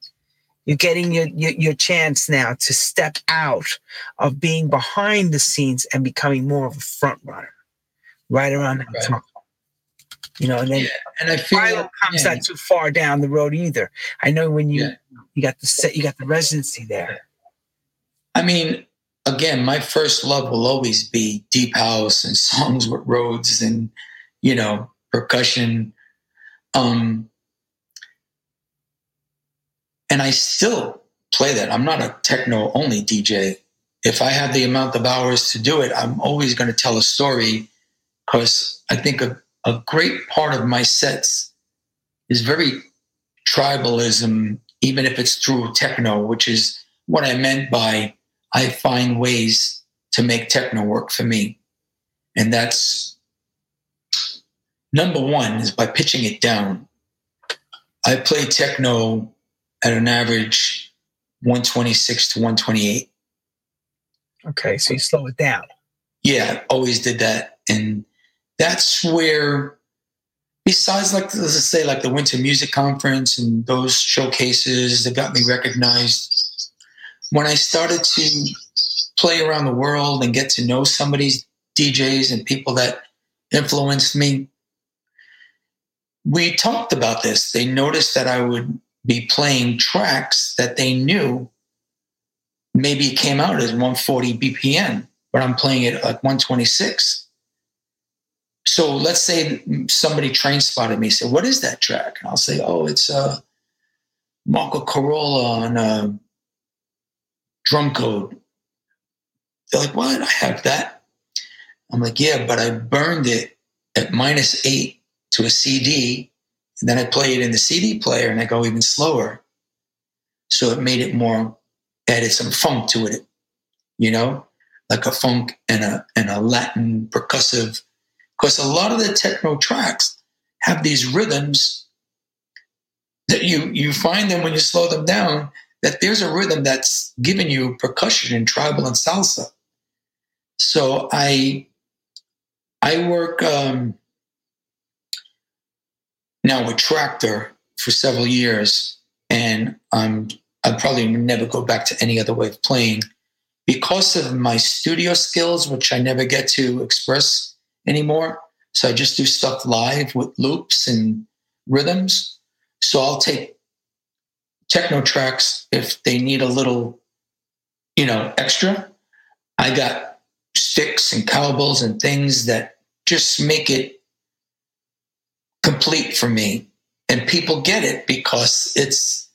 B: You're getting your, your, your chance now to step out of being behind the scenes and becoming more of a front runner, right around that right. time. You know, and then yeah. and I feel Philo comes yeah. not too far down the road either. I know when you yeah. you got the set, you got the residency there.
A: I mean, again, my first love will always be deep house and songs with Rhodes and you know percussion. Um, and I still play that. I'm not a techno only DJ. If I have the amount of hours to do it, I'm always going to tell a story because I think a, a great part of my sets is very tribalism, even if it's through techno, which is what I meant by I find ways to make techno work for me. And that's number one is by pitching it down. I play techno at an average 126 to 128.
B: Okay, so you slow it down.
A: Yeah, always did that. And that's where, besides, like, let's say, like the Winter Music Conference and those showcases that got me recognized, when I started to play around the world and get to know somebody's DJs and people that influenced me, we talked about this. They noticed that I would be playing tracks that they knew maybe it came out as 140 BPM, but I'm playing it at 126. So let's say somebody train spotted me, said, "What is that track?" And I'll say, "Oh, it's uh, Marco Carola on uh, Drumcode." They're like, "What? I have that." I'm like, "Yeah, but I burned it at minus eight to a CD and then I play it in the CD player and I go even slower. So it made it more, added some funk to it, you know, like a funk and a, and a Latin percussive. Because a lot of the techno tracks have these rhythms that you, you find them when you slow them down, that there's a rhythm that's giving you percussion and tribal and salsa. So I, I work, um, now with Traktor for several years, and I'm I'd probably never go back to any other way of playing because of my studio skills, which I never get to express anymore. So I just do stuff live with loops and rhythms. So I'll take techno tracks if they need a little, you know, extra. I got sticks and cowbells and things that just make it complete for me. And people get it because it's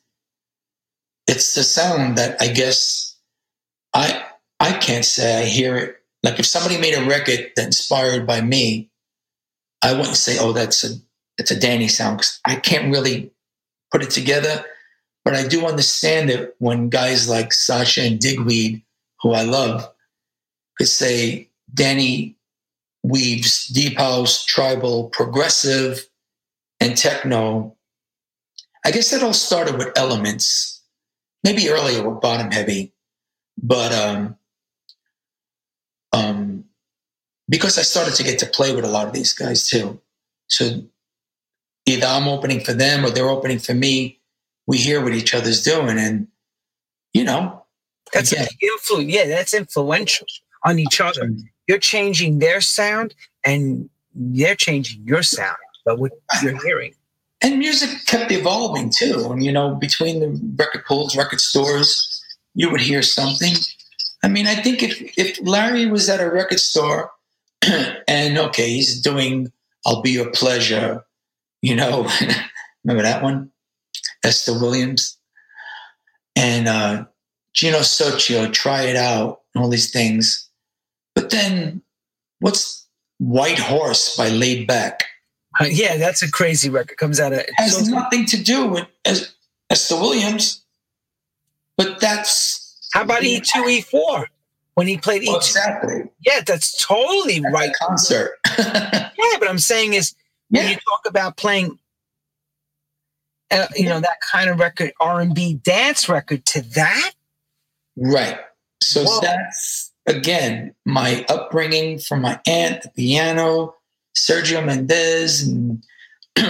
A: it's the sound that i guess i i can't say i hear it. Like if somebody made a record that inspired by me i wouldn't say oh that's a it's a danny sound because i can't really put it together. But i do understand it when guys like sasha and digweed who i love could say danny weaves deep house tribal progressive and techno, I guess that all started with elements, maybe earlier with bottom heavy, but um, um, because I started to get to play with a lot of these guys too. So either I'm opening for them or they're opening for me. We hear what each other's doing, and you know,
B: that's influ- Yeah, that's influential on each other. you're changing their sound and they're changing your sound, but what you're hearing.
A: And music kept evolving too. And, you know, between the record pools, record stores, you would hear something. I mean, I think if, if Larry was at a record store and, okay, he's doing I'll Be Your Pleasure, you know, remember that one? Esther Williams. And uh, Gino Soccio, Try It Out, and all these things. But then what's White Horse by Laid Back?
B: Uh, yeah, that's a crazy record. Comes out of
A: has so, nothing to do with Esther Williams, but that's
B: how about E two E four when he played E two?
A: Exactly.
B: Yeah, that's totally
A: that's
B: right.
A: concert.
B: yeah, but I'm saying is when yeah. you talk about playing, uh, you know, that kind of record, R and B dance record, to that,
A: right? So Whoa. that's again my upbringing from my aunt, the piano Sergio Mendes and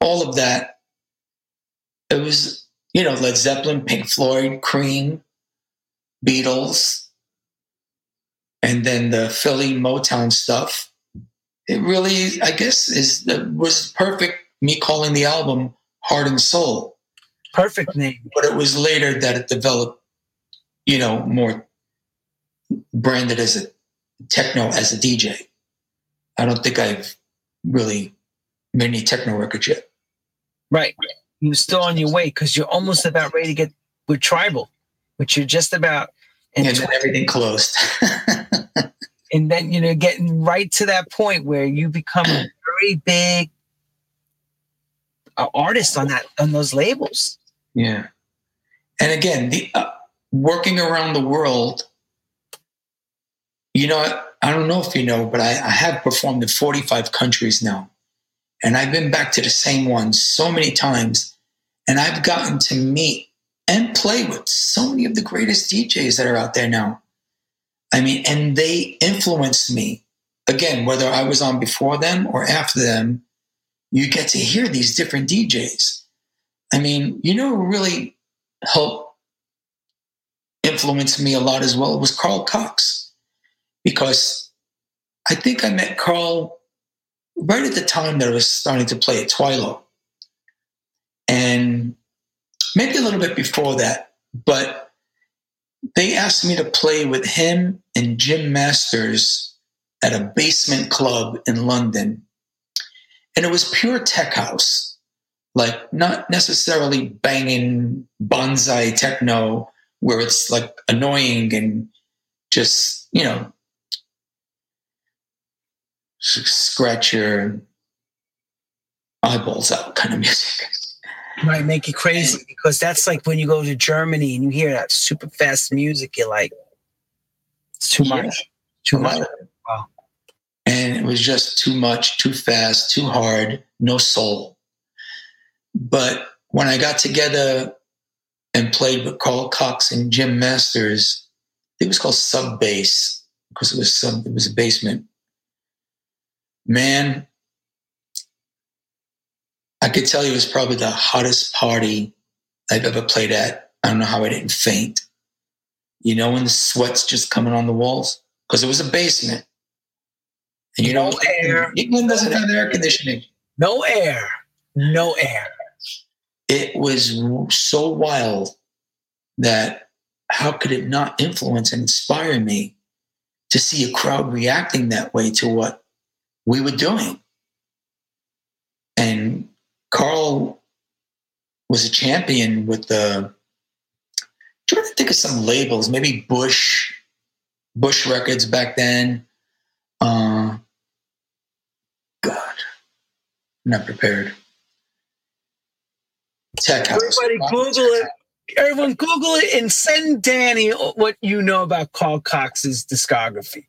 A: all of that. It was, you know, Led Zeppelin, Pink Floyd, Cream, Beatles, and then the Philly Motown stuff. It really, I guess, is was perfect. Me calling the album "Heart and Soul."
B: Perfect name.
A: But it was later that it developed, you know, more branded as a techno as a DJ. I don't think I've really many techno records yet.
B: Right. You're still on your way because you're almost about ready to get with tribal, which you're just about.
A: And, and then everything closed.
B: and then, you know, getting right to that point where you become a very big uh, artist on that, on those labels.
A: Yeah. And again, the uh, working around the world, you know, I don't know if you know, but I, I have performed in 45 countries now. And I've been back to the same one so many times. And I've gotten to meet and play with so many of the greatest DJs that are out there now. I mean, and they influenced me. Again, whether I was on before them or after them, you get to hear these different DJs. I mean, you know, really helped influence me a lot as well was Carl Cox because I think I met Carl right at the time that I was starting to play at Twilo. And maybe a little bit before that, but they asked me to play with him and Jim Masters at a basement club in London. And it was pure tech house, like not necessarily banging bonsai techno where it's like annoying and just, you know, scratch your eyeballs out kind of music.
B: Might make you crazy because that's like when you go to Germany and you hear that super fast music, you're like, it's too yeah. much. Too much. Wow.
A: And it was just too much, too fast, too hard, no soul. But when I got together and played with Carl Cox and Jim Masters, it was called Sub Bass because it was sub, it was a basement man, I could tell you it was probably the hottest party I've ever played at. I don't know how I didn't faint. You know, when the sweat's just coming on the walls? Because it was a basement. And you no know, air. England doesn't have air conditioning.
B: No air. No air.
A: It was so wild that how could it not influence and inspire me to see a crowd reacting that way to what we were doing. And Carl was a champion with the. trying to think of some labels, maybe Bush, Bush Records back then. Uh, God, not prepared.
B: Tech House. Everybody Google it. Everyone Google it and send Danny what you know about Carl Cox's discography.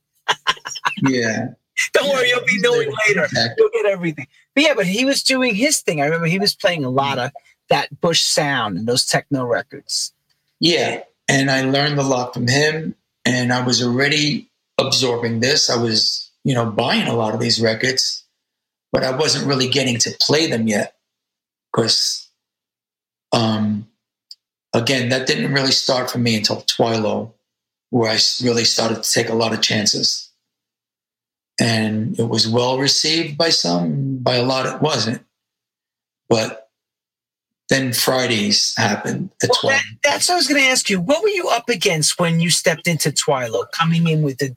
A: yeah.
B: Don't worry, you'll be knowing later. You'll get everything. But yeah, but he was doing his thing. I remember he was playing a lot of that Bush sound and those techno records.
A: Yeah. And I learned a lot from him. And I was already absorbing this. I was, you know, buying a lot of these records, but I wasn't really getting to play them yet. Because, um, again, that didn't really start for me until Twilo, where I really started to take a lot of chances. And it was well received by some, by a lot it wasn't. But then Fridays happened at
B: Well,
A: 12.
B: that, that's what I was going to ask you. What were you up against when you stepped into Twilo, coming in with the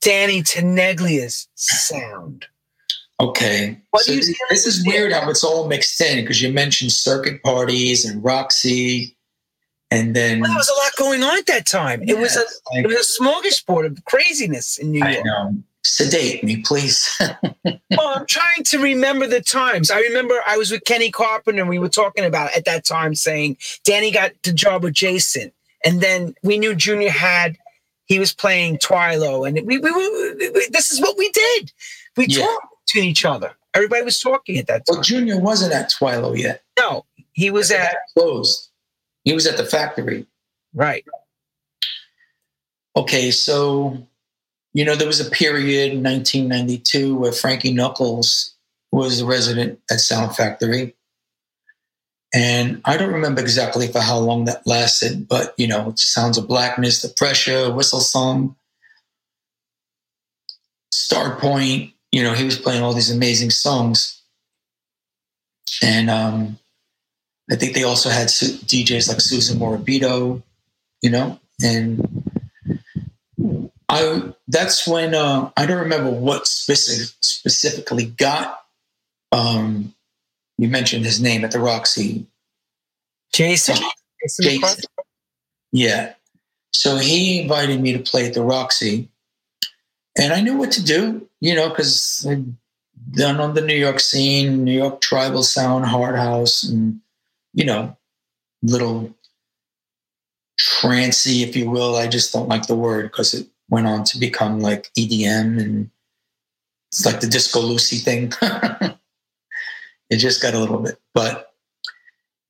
B: Danny Tenaglia's sound?
A: Okay.
B: What
A: So this, this is weird how it's all mixed in because you mentioned circuit parties and Roxy, and then
B: Well, there was a lot going on at that time. It was a it was a smorgasbord of craziness in New
A: I
B: York.
A: know. Sedate me, please.
B: Well, I'm trying to remember the times. I remember I was with Kenny Carpenter and we were talking about at that time saying Danny got the job with Jason. And then we knew Junior had, he was playing Twilo. And we, we were, we- this is what we did. We
A: Yeah.
B: talked to each other. Everybody was talking at that time. well.
A: Junior wasn't at Twilo yet.
B: No, he was at,
A: closed. He was at the factory.
B: right.
A: Okay, so you know there was a period in 1992 where Frankie Knuckles was a resident at Sound Factory, and I don't remember exactly for how long that lasted, but you know, Sounds of Blackness, The Pressure, Whistle Song, Star Point. You know, he was playing all these amazing songs, and um, I think they also had DJs like Susan Morabito, you know, and I that's when uh, I don't remember what specific, specifically got. Um, you mentioned his name at the Roxy.
B: Jason. Jason
A: Jason. Yeah. So he invited me to play at the Roxy, and I knew what to do, you know, because I'd done on the New York scene, New York tribal sound, hard house, and you know, little trancy, if you will. I just don't like the word because it went on to become like EDM and it's like the disco Lucy thing. it just got a little bit, but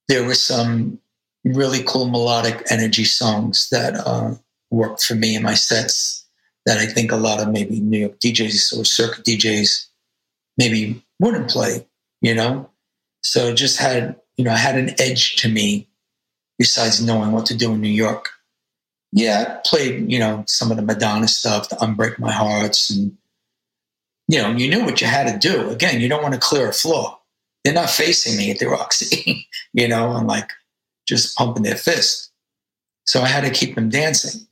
A: there were some really cool melodic energy songs that uh, worked for me in my sets that I think a lot of maybe New York DJs or circuit DJs maybe wouldn't play, you know? So it just had, you know, I had an edge to me besides knowing what to do in New York. Yeah, played, you know, some of the Madonna stuff, the Unbreak My Hearts, and, you know, you knew what you had to do. Again, you don't want to clear a floor. They're not facing me at the Roxy, you know, and like just pumping their fist. So I had to keep them dancing.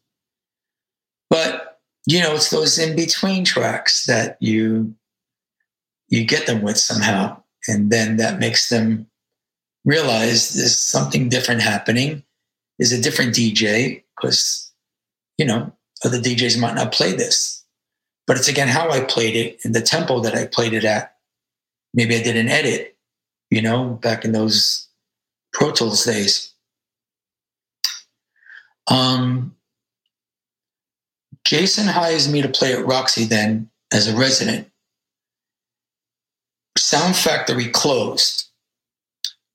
A: But, you know, it's those in between tracks that you you get them with somehow. And then that makes them realize there's something different happening. Is a different DJ because, you know, other DJs might not play this. But it's again how I played it and the tempo that I played it at. Maybe I did an edit, you know, back in those Pro Tools days. Um, Jason hires me to play at Roxy then as a resident. Sound Factory closed,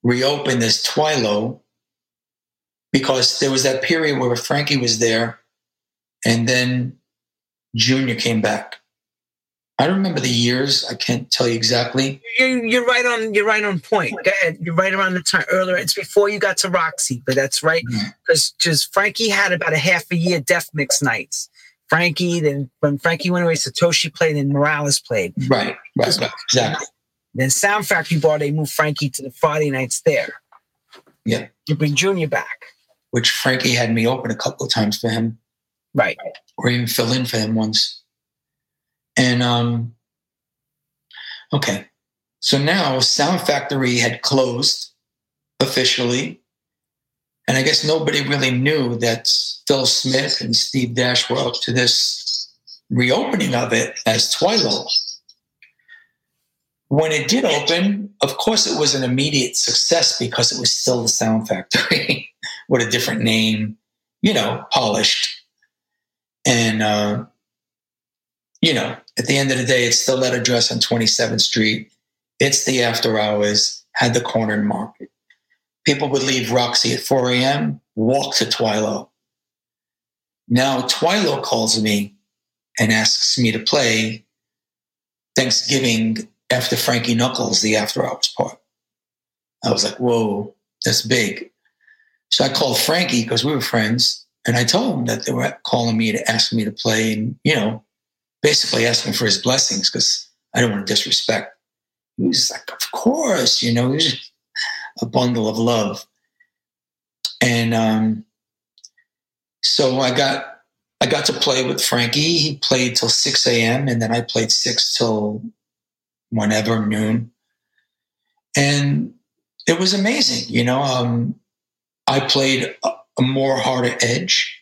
A: reopened as Twilo because there was that period where Frankie was there and then Junior came back. I don't remember the years. I can't tell you exactly.
B: You're, you're right on. You're right on point. You're right around the time earlier. It's before you got to Roxy, but that's right
A: mm-hmm.
B: because just Frankie had about a half a year Death Mix nights. Frankie, then when Frankie went away, Satoshi played and Morales played.
A: Right, right, right. Exactly.
B: Then Sound Factory bar, they moved Frankie to the Friday nights there.
A: Yeah.
B: You bring Junior back.
A: Which Frankie had me open a couple of times for him.
B: Right.
A: or even fill in for him once. And um, okay, so now Sound Factory had closed officially, and I guess nobody really knew that Phil Smith and Steve Dash were up to this reopening of it as Twilo. When it did open, of course, it was an immediate success because it was still the Sound Factory with a different name, you know, polished. And, uh, you know, at the end of the day, it's still that address on 27th Street. It's the after hours, had the corner market. People would leave Roxy at 4 a.m., walk to Twilo. Now, Twilo calls me and asks me to play Thanksgiving after Frankie Knuckles, the after hours part. I was like, whoa, that's big. So I called Frankie because we were friends, and I told him that they were calling me to ask me to play, and you know, basically asking for his blessings because I don't want to disrespect. He was like, of course, you know, he was a bundle of love. And um, so I got I got to play with Frankie. He played till 6 a.m. and then I played six till whenever noon. And it was amazing. You know, um, I played a, more harder edge,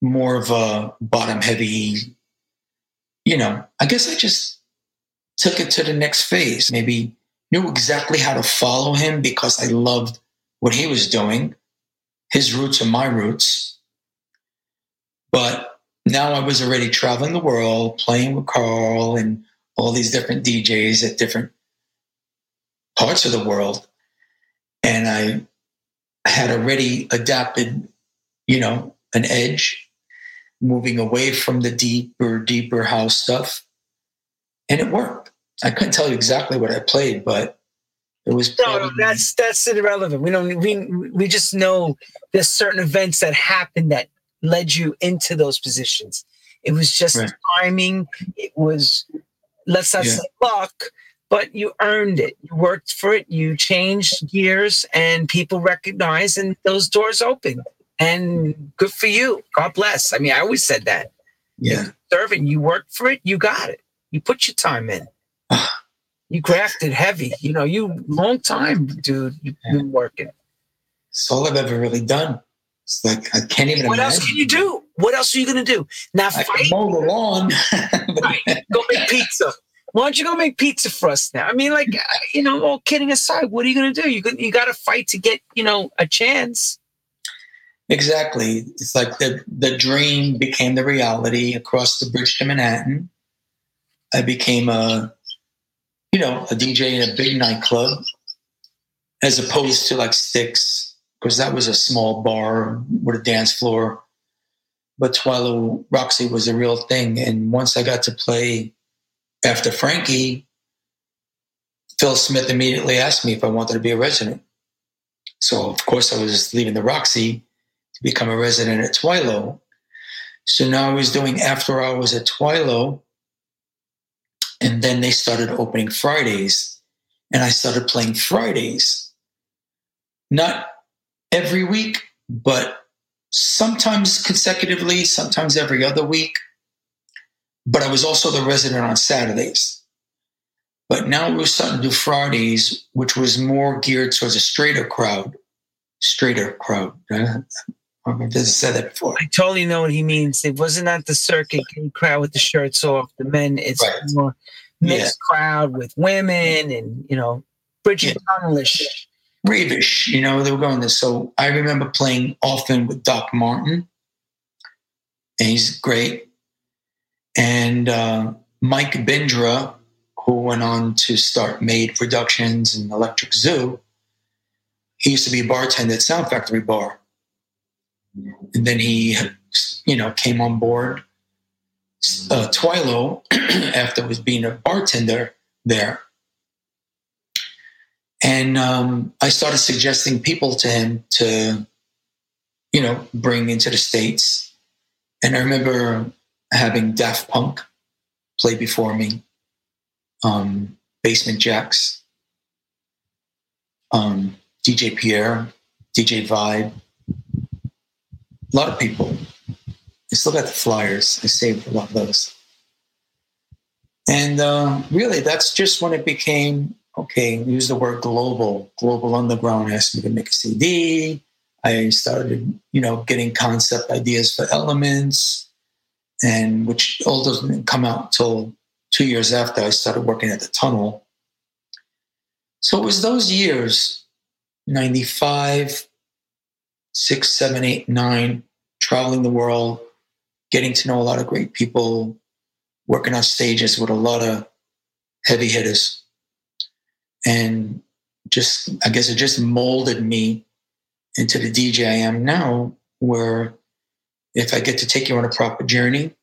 A: more of a bottom heavy. You know, I guess I just took it to the next phase. Maybe knew exactly how to follow him because I loved what he was doing. His roots are my roots. But now I was already traveling the world, playing with Carl and all these different DJs at different parts of the world. And I had already adapted, you know, an edge, moving away from the deeper, deeper house stuff. And it worked. I couldn't tell you exactly what I played, but it was
B: no, that's that's irrelevant. We don't we we just know there's certain events that happened that led you into those positions. It was just right. timing. It was let's not yeah. say luck, but you earned it. You worked for it. You changed gears, and people recognize, and those doors open. And good for you. God bless. I mean, I always said that.
A: Yeah,
B: serving. You worked for it. You got it. You put your time in. you grafted heavy. You know, you long time, dude. You've been working.
A: It's all I've ever really done. It's like I can't even.
B: What
A: imagine.
B: else can you do? What else are you going to do? Now,
A: I fight. mow the lawn.
B: right. Go make pizza. Why don't you go make pizza for us now? I mean, like, you know, all kidding aside, what are you going to do? You you got to fight to get, you know, a chance.
A: Exactly. It's like the the dream became the reality across the bridge to Manhattan. I became a, you know, a DJ in a big nightclub, as opposed to like Stix, because that was a small bar with a dance floor. But Twilo Roxy was a real thing, and once I got to play after Frankie, Phil Smith immediately asked me if I wanted to be a resident. So, of course, I was leaving the Roxy to become a resident at Twilo. So now I was doing after hours at Twilo. And then they started opening Fridays. And I started playing Fridays. Not every week, but sometimes consecutively, sometimes every other week but I was also the resident on Saturdays. But now we are starting to do Fridays, which was more geared towards a straighter crowd. Straighter crowd. I've said that before.
B: I totally know what he means. It wasn't at the circuit crowd with the shirts off. The men, it's right. more mixed yeah. crowd with women and, you know, Bridget yeah.
A: Ravish, you know, they were going this. So I remember playing often with Doc Martin, and he's great and uh, Mike Bindra, who went on to start Made Productions and Electric Zoo, he used to be a bartender at Sound Factory Bar. And then he, you know, came on board uh, Twilo after was being a bartender there. And um, I started suggesting people to him to, you know, bring into the States. And I remember having Daft Punk play before me, um, Basement Jaxx, um, DJ Pierre, DJ Vibe, a lot of people. I still got the flyers. I saved a lot of those. And uh, really, that's just when it became okay. Use the word global. Global Underground asked me to make a CD. I started, you know, getting concept ideas for elements and which all doesn't come out until two years after I started working at the tunnel. So it was those years 95, six, seven, eight, nine, traveling the world, getting to know a lot of great people, working on stages with a lot of heavy hitters. And just, I guess it just molded me into the DJ I am now, where if I get to take you on a proper journey,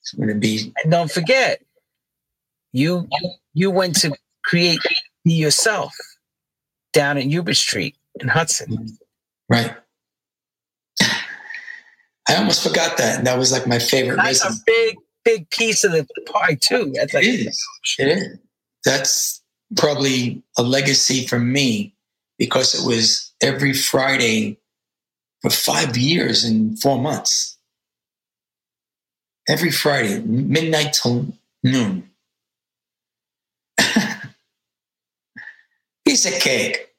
A: it's going to be.
B: And don't forget, you you went to create be yourself down at Yuba Street in Hudson.
A: Right. I almost forgot that. And that was like my favorite.
B: That's a big big piece of the pie too.
A: That's like, it is. It is. That's probably a legacy for me because it was every Friday for five years and four months. Every Friday, midnight till noon. Piece of cake.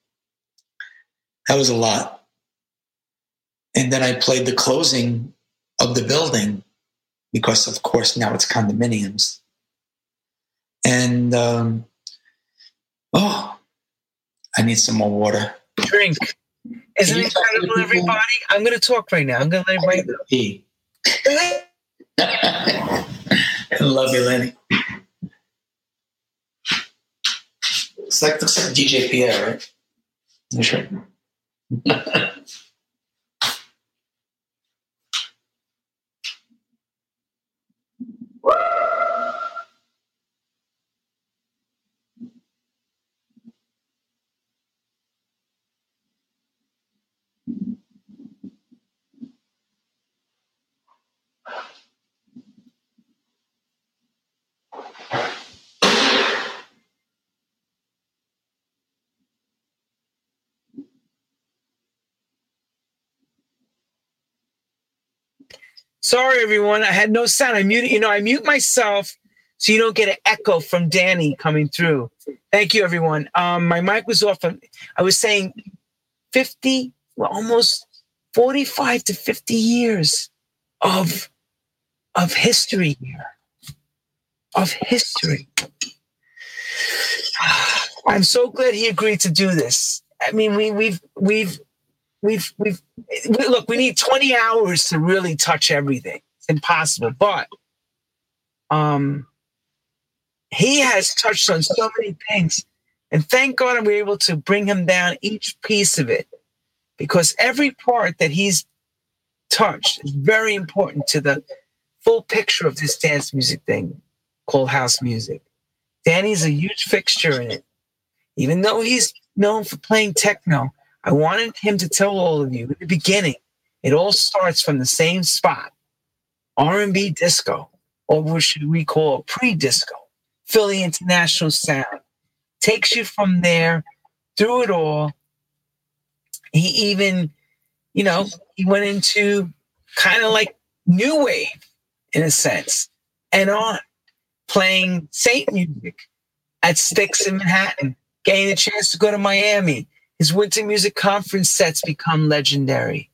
A: That was a lot. And then I played the closing of the building because, of course, now it's condominiums. And um, oh, I need some more water.
B: Drink. Isn't it incredible, everybody? I'm going to talk right now. I'm going to let everybody pee.
A: I love you, Lenny. It's like looks like DJ Pierre, right? You sure?
B: Sorry, everyone. I had no sound. I mute, you know, I mute myself so you don't get an echo from Danny coming through. Thank you, everyone. Um, my mic was off. I was saying 50, well, almost 45 to 50 years of, of history here. Of history. I'm so glad he agreed to do this. I mean, we, we've we've we've we've look. We need 20 hours to really touch everything. It's impossible, but um, he has touched on so many things, and thank God we're able to bring him down each piece of it, because every part that he's touched is very important to the full picture of this dance music thing called house music. Danny's a huge fixture in it. Even though he's known for playing techno, I wanted him to tell all of you in the beginning, it all starts from the same spot, R&B disco, or what should we call it pre-disco, Philly International Sound. Takes you from there through it all. He even, you know, he went into kind of like new wave in a sense and on playing Saint music at Stix in Manhattan, getting a chance to go to Miami, his Winter Music Conference sets become legendary.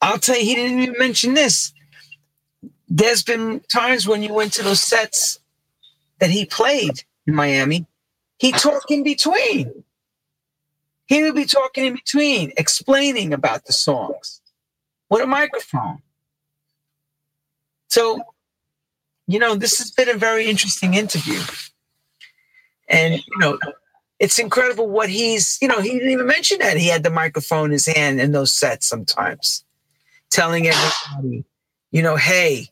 B: I'll tell you, he didn't even mention this. There's been times when you went to those sets that he played in Miami, he talked in between. He would be talking in between, explaining about the songs with a microphone. So, you know, this has been a very interesting interview. And, you know, it's incredible what he's, you know, he didn't even mention that he had the microphone in his hand in those sets sometimes, telling everybody, you know, hey,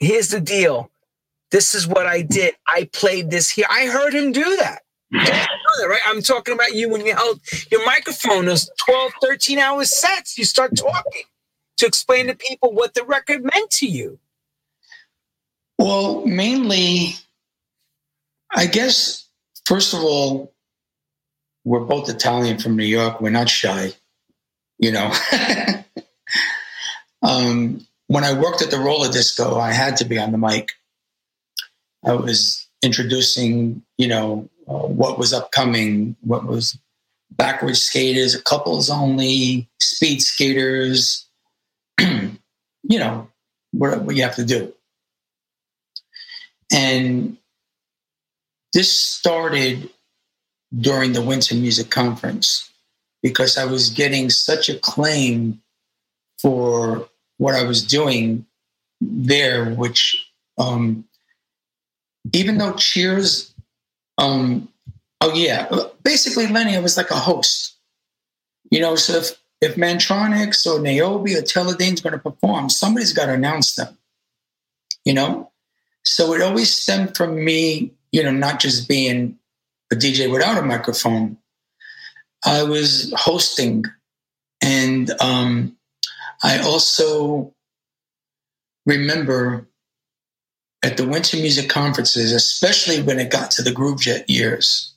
B: here's the deal. This is what I did. I played this here. I heard him do that. Right? I'm talking about you when you held your microphone, those 12, 13 hour sets. You start talking to explain to people what the record meant to you.
A: Well, mainly, I guess First of all, we're both Italian from New York. We're not shy, you know. um, when I worked at the roller disco, I had to be on the mic. I was introducing, you know, uh, what was upcoming, what was backwards skaters, couples only, speed skaters, you know, what, what you have to do. And this started during the Winter Music Conference because I was getting such acclaim for what I was doing there, which um, even though Cheers, um, oh yeah, basically Lenny, was like a host. You know, so if if Mantronix or Niobe or Teledene's going to perform, somebody's got to announce them. You know, so it always stemmed from me you know, not just being a DJ without a microphone. I was hosting, and um, I also remember at the winter music conferences, especially when it got to the Groove Jet years,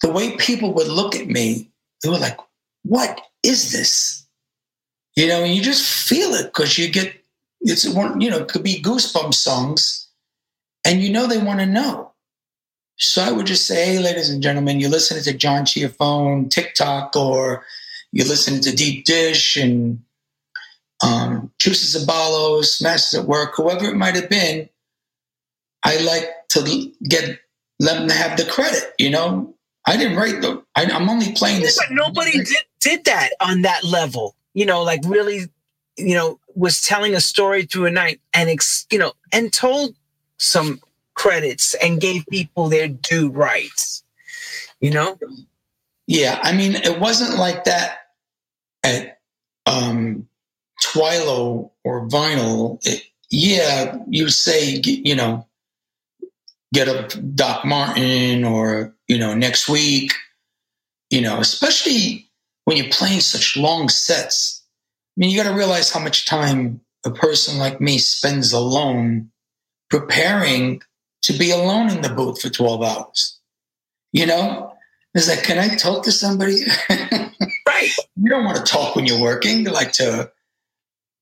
A: the way people would look at me, they were like, what is this? You know, you just feel it because you get it's one, you know, it could be goosebump songs, and you know they want to know. So I would just say, hey, ladies and gentlemen, you're listening to John Ciafone, TikTok, or you're listening to Deep Dish and um, Juicy Zabalos, Masters at Work, whoever it might have been. I like to get let them have the credit, you know. I didn't write the. I, am only playing this.
B: But nobody did, did that on that level. You know, like really, you know, was telling a story through a night and ex, you know, and told some credits and gave people their due rights. You know.
A: Yeah, I mean, it wasn't like that at um, Twilo or Vinyl. It, yeah, you say, you know, get a Doc Martin or you know, next week, you know, especially when you're playing such long sets. I mean, you got to realize how much time a person like me spends alone preparing to be alone in the booth for 12 hours. You know, it's like, can I talk to somebody?
B: right.
A: You don't want to talk when you're working, you like to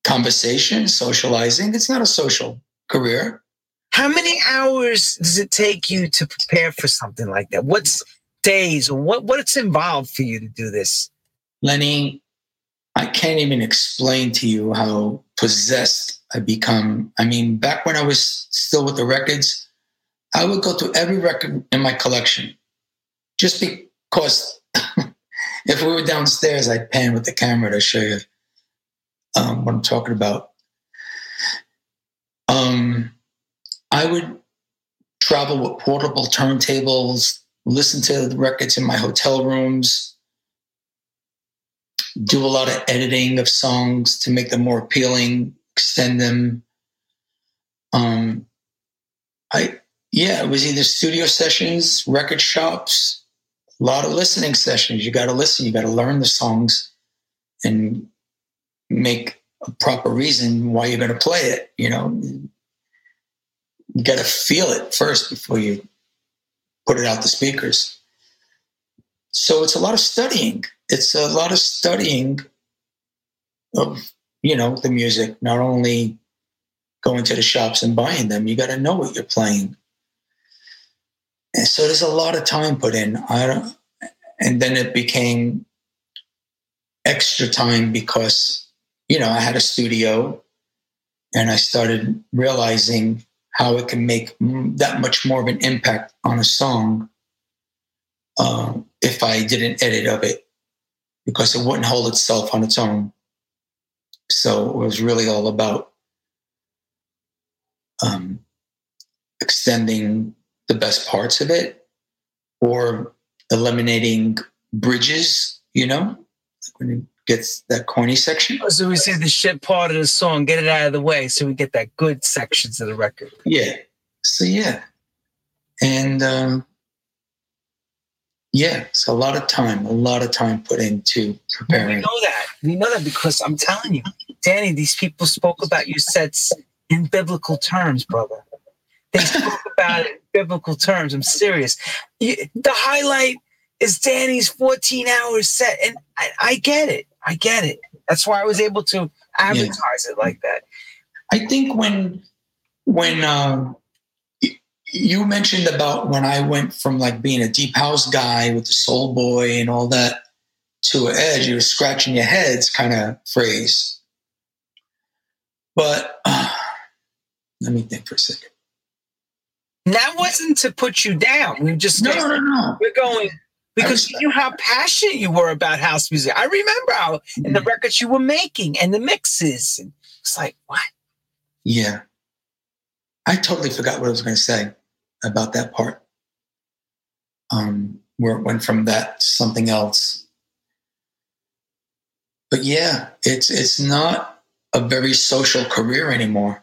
A: conversation, socializing. It's not a social career.
B: How many hours does it take you to prepare for something like that? What's days or what what's involved for you to do this?
A: Lenny, I can't even explain to you how possessed I become. I mean, back when I was still with the records, I would go through every record in my collection just because if we were downstairs, I'd pan with the camera to show you um, what I'm talking about. Um, I would travel with portable turntables, listen to the records in my hotel rooms, do a lot of editing of songs to make them more appealing, extend them. Um, I yeah, it was either studio sessions, record shops, a lot of listening sessions. You got to listen, you got to learn the songs, and make a proper reason why you're going to play it. You know, you got to feel it first before you put it out the speakers. So it's a lot of studying. It's a lot of studying of, you know, the music, not only going to the shops and buying them, you got to know what you're playing. And so there's a lot of time put in. I don't, and then it became extra time because, you know, I had a studio and I started realizing how it can make that much more of an impact on a song uh, if I did an edit of it, because it wouldn't hold itself on its own. So it was really all about um, extending the best parts of it or eliminating bridges, you know, when it gets that corny section.
B: Oh, so we say the shit part of the song, get it out of the way so we get that good sections of the record.
A: Yeah. So yeah. And um yeah, it's a lot of time, a lot of time put into preparing.
B: We know that. We know that because I'm telling you, Danny, these people spoke about your sets in biblical terms, brother. They spoke about it in biblical terms. I'm serious. The highlight is Danny's 14 hour set. And I, I, get it. I get it. That's why I was able to advertise yeah. it like that.
A: I think when when um, you mentioned about when I went from like being a deep house guy with the soul boy and all that to an edge, you were scratching your heads kind of phrase. But uh, let me think for a second.
B: That wasn't to put you down. We just
A: no, no, no.
B: We're going because you knew how passionate you were about house music. I remember how in the records you were making and the mixes. And it's like, what?
A: Yeah. I totally forgot what I was going to say about that part. Um, where it went from that to something else. But yeah, it's it's not a very social career anymore.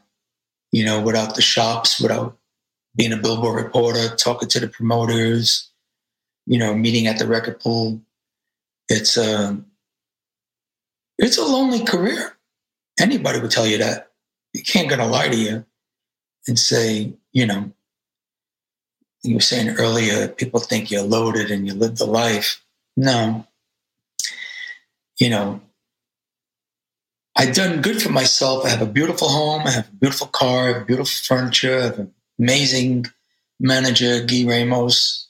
A: You know, without the shops, without being a billboard reporter, talking to the promoters, you know, meeting at the record pool. It's a, it's a lonely career. Anybody would tell you that. you can't gonna lie to you and say, you know, you were saying earlier, people think you're loaded and you live the life. No. You know, I've done good for myself. I have a beautiful home. I have a beautiful car. I have beautiful furniture. I have an amazing manager, Guy Ramos.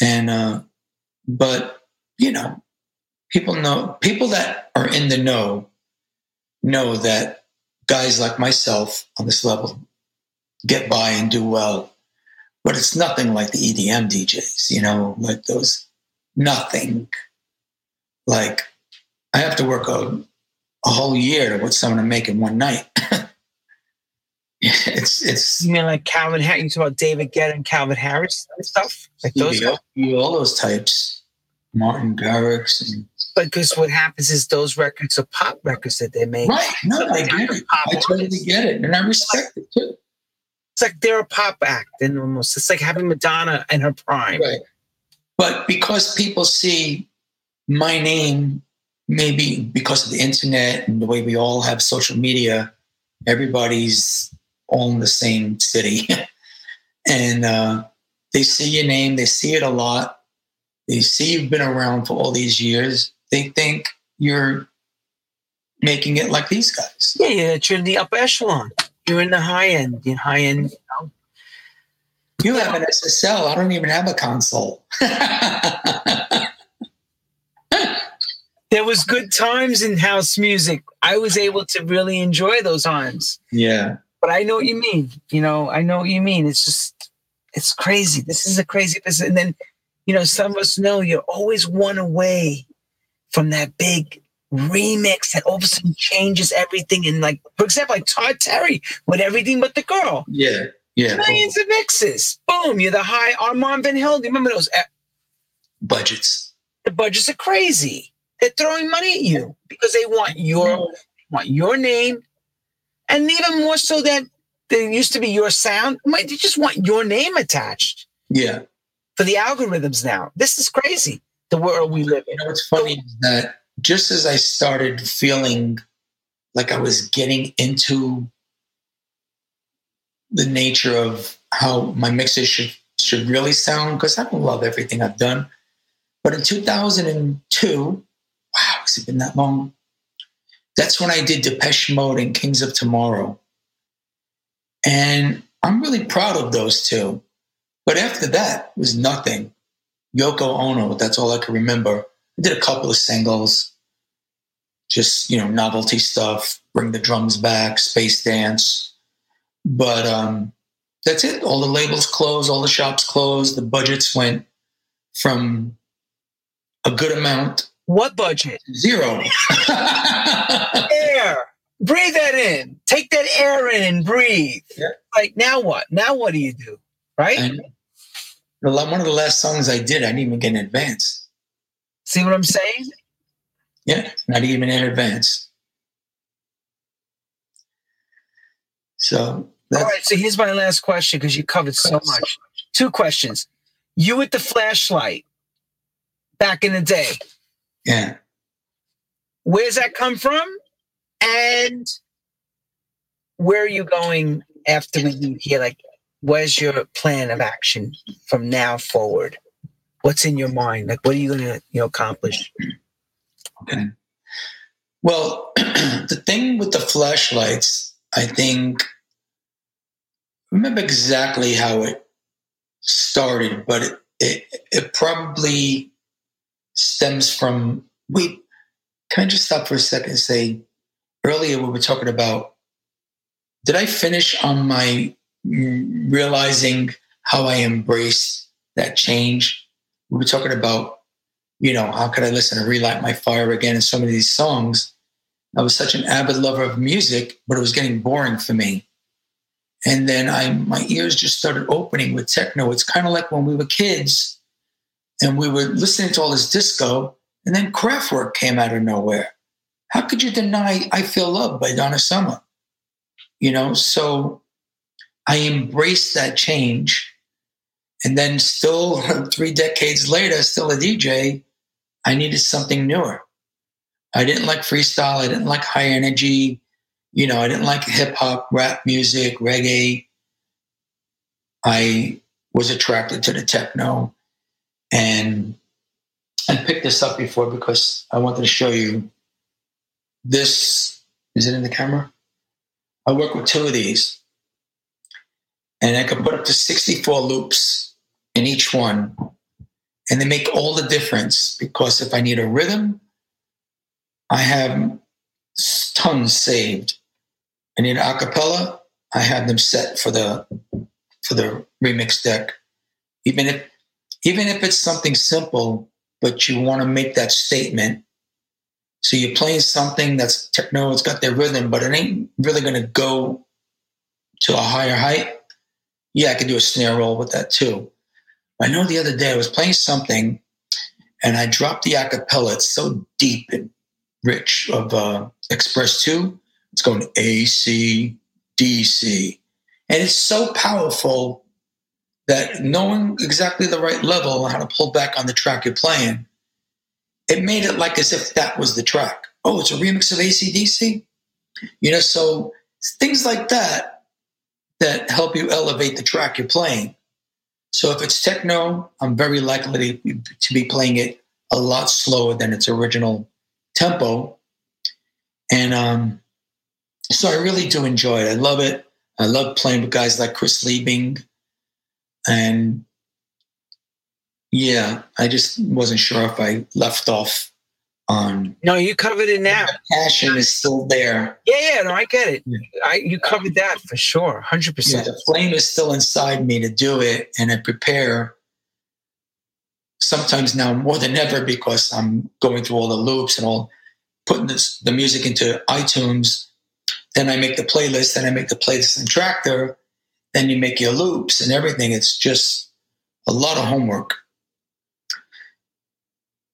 A: And, uh, but, you know, people know, people that are in the know, know that guys like myself on this level get by and do well. But it's nothing like the EDM DJs, you know, like those, nothing. Like, I have to work a a whole year to what someone to make in one night. it's it's.
B: You mean like Calvin Harris? You talk about David Guetta and Calvin Harris and stuff like those.
A: Yeah, all those types, Martin Garrix and.
B: Because what happens is those records are pop records that they make.
A: Right. No, I get it. I totally get it, and I respect it too.
B: It's like they're a pop act, and almost it's like having Madonna in her prime.
A: Right. But because people see my name maybe because of the internet and the way we all have social media, everybody's all in the same city. and uh, they see your name, they see it a lot. They see you've been around for all these years. They think you're making it like these guys.
B: Yeah, yeah, you're in the upper echelon. You're in the high end, the high end. You, know?
A: you have an SSL. I don't even have a console.
B: there was good times in house music. I was able to really enjoy those times.
A: Yeah.
B: But I know what you mean. You know, I know what you mean. It's just, it's crazy. This is a crazy business. And then, you know, some of us know you're always one away from that big remix that all of a sudden changes everything. And like, for example, like Todd Terry with everything but the girl.
A: Yeah. Yeah.
B: Millions of mixes. Boom. You're the high Armand Van Helden. Remember those eh?
A: budgets?
B: The budgets are crazy. They're throwing money at you because they want your want your name, and even more so that there used to be your sound. They just want your name attached.
A: Yeah.
B: For the algorithms now, this is crazy. The world we live in.
A: You know what's funny so, is that just as I started feeling like I was getting into the nature of how my mixes should should really sound, because I don't love everything I've done. But in 2002, wow, has it been that long? That's when I did Depeche Mode and Kings of Tomorrow. And I'm really proud of those two. But after that was nothing. Yoko Ono, that's all I can remember. I did a couple of singles, just, you know, novelty stuff, bring the drums back, space dance. But um, that's it. All the labels closed, all the shops closed, the budgets went from a good amount
B: what budget?
A: Zero.
B: air. Breathe that in. Take that air in and breathe.
A: Yeah.
B: Like now what? Now what do you do? Right?
A: And one of the last songs I did, I didn't even get in advance.
B: See what I'm saying?
A: Yeah, not even in advance. So
B: all right. So here's my last question because you covered so much. Two questions. You with the flashlight back in the day.
A: Yeah.
B: Where's that come from? And where are you going after we leave here? Like, where's your plan of action from now forward? What's in your mind? Like, what are you going to, you know, accomplish?
A: Okay. Well, the thing with the flashlights, I think, I remember exactly how it started, but it, it, it probably stems from wait can i just stop for a second and say earlier we were talking about did i finish on my realizing how i embrace that change we were talking about you know how could i listen to relight my fire again in so many of these songs i was such an avid lover of music but it was getting boring for me and then i my ears just started opening with techno it's kind of like when we were kids and we were listening to all this disco, and then Kraftwerk came out of nowhere. How could you deny I Feel Love by Donna Summer? You know, so I embraced that change. And then, still three decades later, still a DJ, I needed something newer. I didn't like freestyle, I didn't like high energy. you know, I didn't like hip hop, rap music, reggae. I was attracted to the techno. And I picked this up before because I wanted to show you this. Is it in the camera? I work with two of these. And I can put up to 64 loops in each one. And they make all the difference because if I need a rhythm, I have tons saved. I need an acapella, I have them set for the for the remix deck. Even if even if it's something simple, but you want to make that statement. So you're playing something that's techno, it's got their rhythm, but it ain't really gonna go to a higher height. Yeah, I could do a snare roll with that too. I know the other day I was playing something and I dropped the acapella. It's so deep and rich of uh, X-Press 2. It's going A, C, D, C. And it's so powerful that knowing exactly the right level, and how to pull back on the track you're playing, it made it like as if that was the track. Oh, it's a remix of ACDC? You know, so things like that that help you elevate the track you're playing. So if it's techno, I'm very likely to be playing it a lot slower than its original tempo. And um, so I really do enjoy it. I love it. I love playing with guys like Chris Liebing. And yeah, I just wasn't sure if I left off on.
B: No, you covered it now.
A: passion is still there.
B: Yeah, yeah, no, I get it. I you covered that for sure, hundred
A: Yeah,
B: percent.
A: the flame is still inside me to do it, and I prepare. Sometimes now more than ever because I'm going through all the loops and all putting this, the music into iTunes. Then I make the playlist, then I make the playlist and Traktor. Then you make your loops and everything. It's just a lot of homework.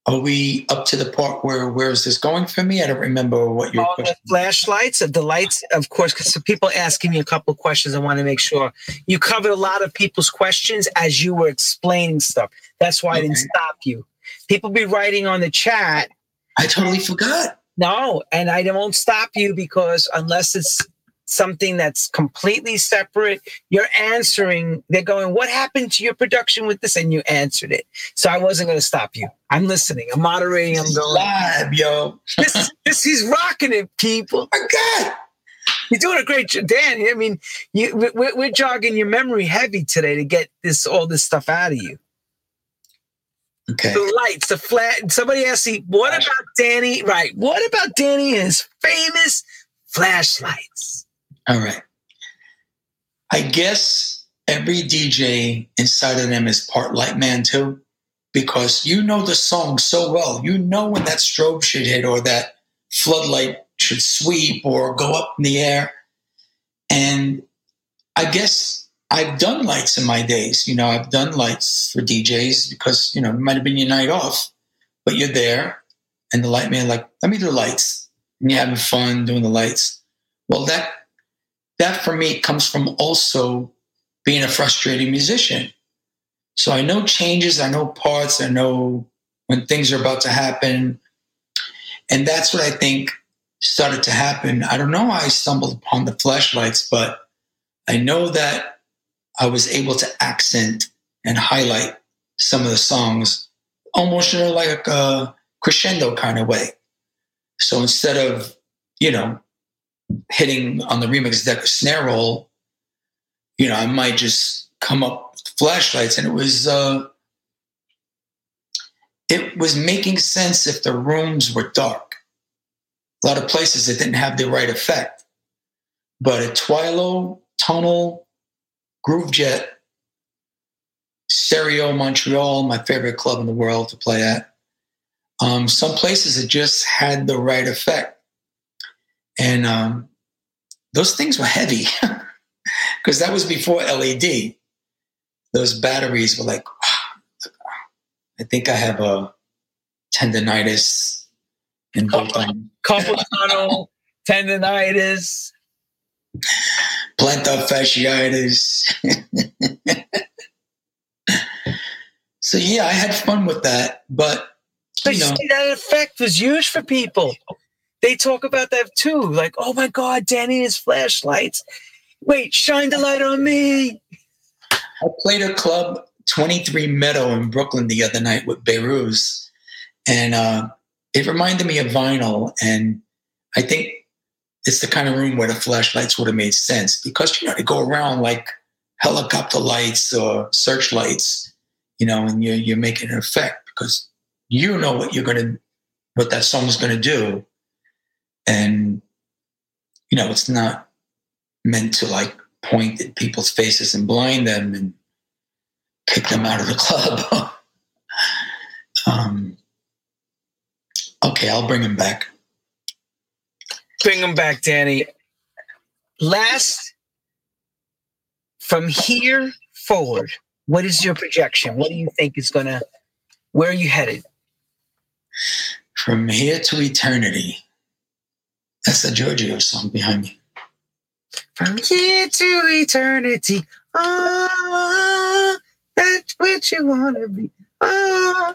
A: Are we up to the part where where is this going for me? I don't remember what your
B: the
A: question.
B: flashlights, uh, the lights, of course, because people asking me a couple of questions. I want to make sure you covered a lot of people's questions as you were explaining stuff. That's why I didn't stop you. People be writing on the chat.
A: I totally forgot.
B: No, and I won't stop you because unless it's something that's completely separate, you're answering. They're going, "What happened to your production with this?" And you answered it. So I wasn't going to stop you. I'm listening. I'm moderating. I'm
A: This
B: going.
A: live, yo.
B: This, this is rocking it, people.
A: My God.
B: You're doing a great job, Dan. I mean, you, we- we're, we're jogging your memory heavy today to get this all this stuff out of you.
A: Okay.
B: The lights, the flat. Somebody asked me, "What about Danny?" Right. What about Danny and his famous flashlights?
A: All right. I guess every DJ inside of them is part light man too, because you know the song so well. You know when that strobe should hit or that floodlight should sweep or go up in the air. And I guess I've done lights in my days. You know, I've done lights for DJs because, you know, it might have been your night off, but you're there and the light man, like, let me do lights. And you're having fun doing the lights. Well, that that for me comes from also being a frustrated musician. So I know changes, I know parts, I know when things are about to happen. And that's what I think started to happen. I don't know I stumbled upon the flashlights, but I know that I was able to accent and highlight some of the songs almost in like a crescendo kind of way. So instead of, you know, hitting on the remix deck a snare roll, you know, I might just come up with flashlights and it was uh it was making sense if the rooms were dark. A lot of places it didn't have the right effect. But at Twilo, Tunnel, Groove Jet, Stereo Montreal, my favorite club in the world to play at, um, some places it just had the right effect. And um, those things were heavy because that was before LED. Those batteries were like, I think I have a tendonitis in both
B: Carpal tunnel, tendonitis.
A: plantar fasciitis. so yeah, I had fun with that, but
B: But
A: you
B: you
A: know,
B: see, that effect was huge for people. They talk about that too. Like, oh my God, Danny has flashlights. Wait, shine the light on me.
A: I played a club, 23 Meadow in Brooklyn the other night with Beirut. And uh, it reminded me of vinyl. And I think it's the kind of room where the flashlights would have made sense because, you know, they go around like helicopter lights or searchlights, you know, and you're, you're making an effect because you know what you're going to, what that song's going to do. And, you know, it's not meant to like point at people's faces and blind them and kick them out of the club. um, okay, I'll bring him back.
B: Bring him back, Danny. Last, from here forward, what is your projection? What do you think is going to, where are you headed?
A: From here to eternity. That's the Giorgio song behind me.
B: From here to eternity. Oh, that's what you want to be. Oh.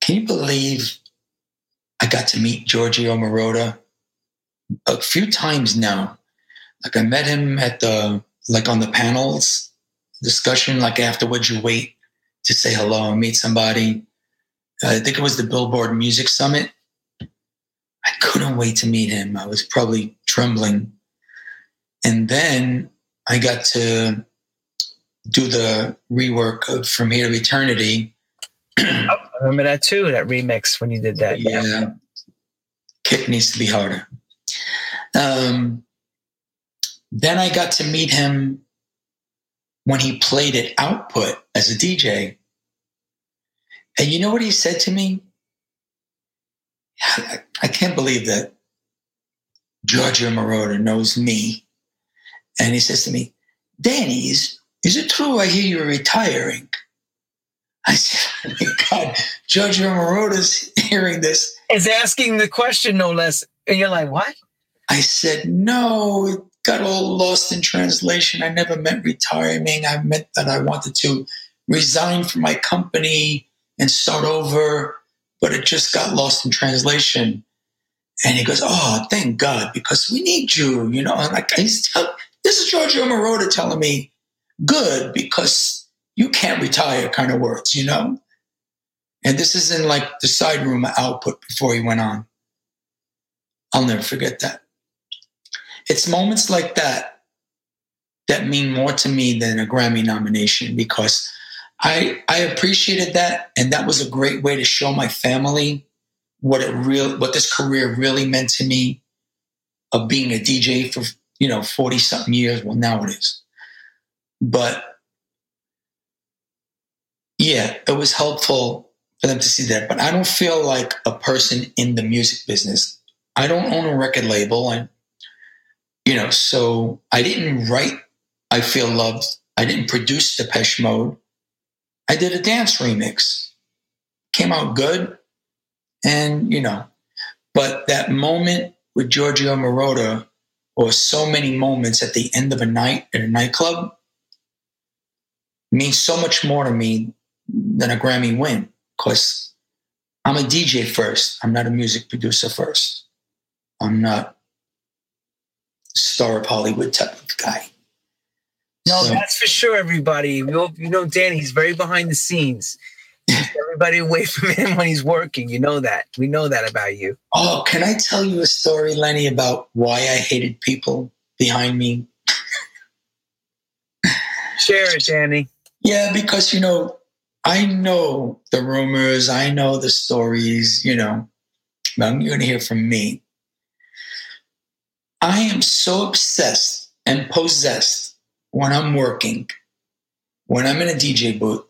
A: Can you believe I got to meet Giorgio Moroder a few times now? Like I met him at the, like on the panels discussion, like afterwards you wait to say hello and meet somebody. I think it was the Billboard Music Summit. I couldn't wait to meet him. I was probably trembling. And then I got to do the rework of From Here to Eternity.
B: I remember that too, that remix when you did that.
A: Yeah. yeah. Kick needs to be harder. Um, then I got to meet him when he played at Output as a DJ. And you know what he said to me? I can't believe that Giorgio Moroder knows me. And he says to me, Danny, is, is it true I hear you're retiring? I said, oh my God, Giorgio Moroder's hearing this.
B: Is asking the question, no less. And you're like, what?
A: I said, no, it got all lost in translation. I never meant retiring. I meant that I wanted to resign from my company and start over but it just got lost in translation. And he goes, Oh, thank God, because we need you, you know. And like he's tell, this is Giorgio Moroder telling me, good, because you can't retire kind of words, you know? And this is in like the side room output before he went on. I'll never forget that. It's moments like that that mean more to me than a Grammy nomination because I I appreciated that, and that was a great way to show my family what it real what this career really meant to me of being a DJ for you know forty something years. Well, now it is, but yeah, it was helpful for them to see that. But I don't feel like a person in the music business. I don't own a record label. and you know, so I didn't write. I feel loved. I didn't produce Depeche Mode. I did a dance remix. Came out good. And, you know, but that moment with Giorgio Moroder, or so many moments at the end of a night at a nightclub, means so much more to me than a Grammy win. Because I'm a DJ first. I'm not a music producer first. I'm not star of Hollywood type of guy.
B: No, so, that's for sure, everybody. You know, you know, Danny, he's very behind the scenes. everybody away from him when he's working. You know that. We know that about you.
A: Oh, can I tell you a story, Lenny, about why I hated people behind me?
B: Share it, Danny.
A: Yeah, because, you know, I know the rumors, I know the stories, you know, but you're going to hear from me. I am so obsessed and possessed when I'm working, when I'm in a DJ booth,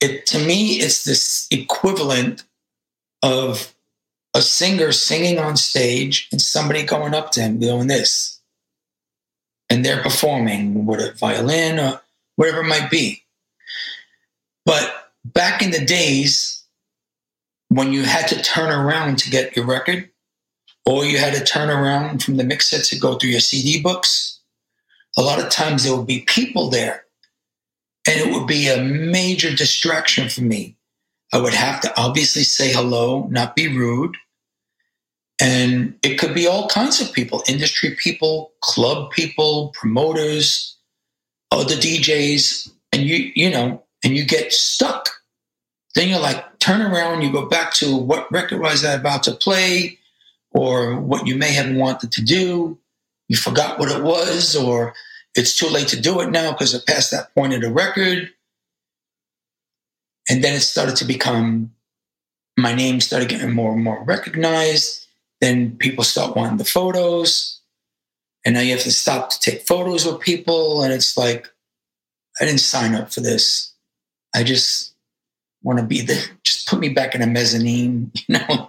A: it to me it's this equivalent of a singer singing on stage and somebody going up to him doing this. And they're performing with a violin or whatever it might be. But back in the days when you had to turn around to get your record, or you had to turn around from the mix mixer to go through your CD books, a lot of times there would be people there and it would be a major distraction for me. I would have to obviously say hello, not be rude. And it could be all kinds of people industry people, club people, promoters, other DJs. And you, you know, and you get stuck. Then you're like, turn around, you go back to what record was I about to play or what you may have wanted to do. You forgot what it was, or it's too late to do it now because it passed that point of the record. And then it started to become my name started getting more and more recognized. Then people start wanting the photos. And now you have to stop to take photos with people. And it's like, I didn't sign up for this. I just want to be there. Just put me back in a mezzanine, you know.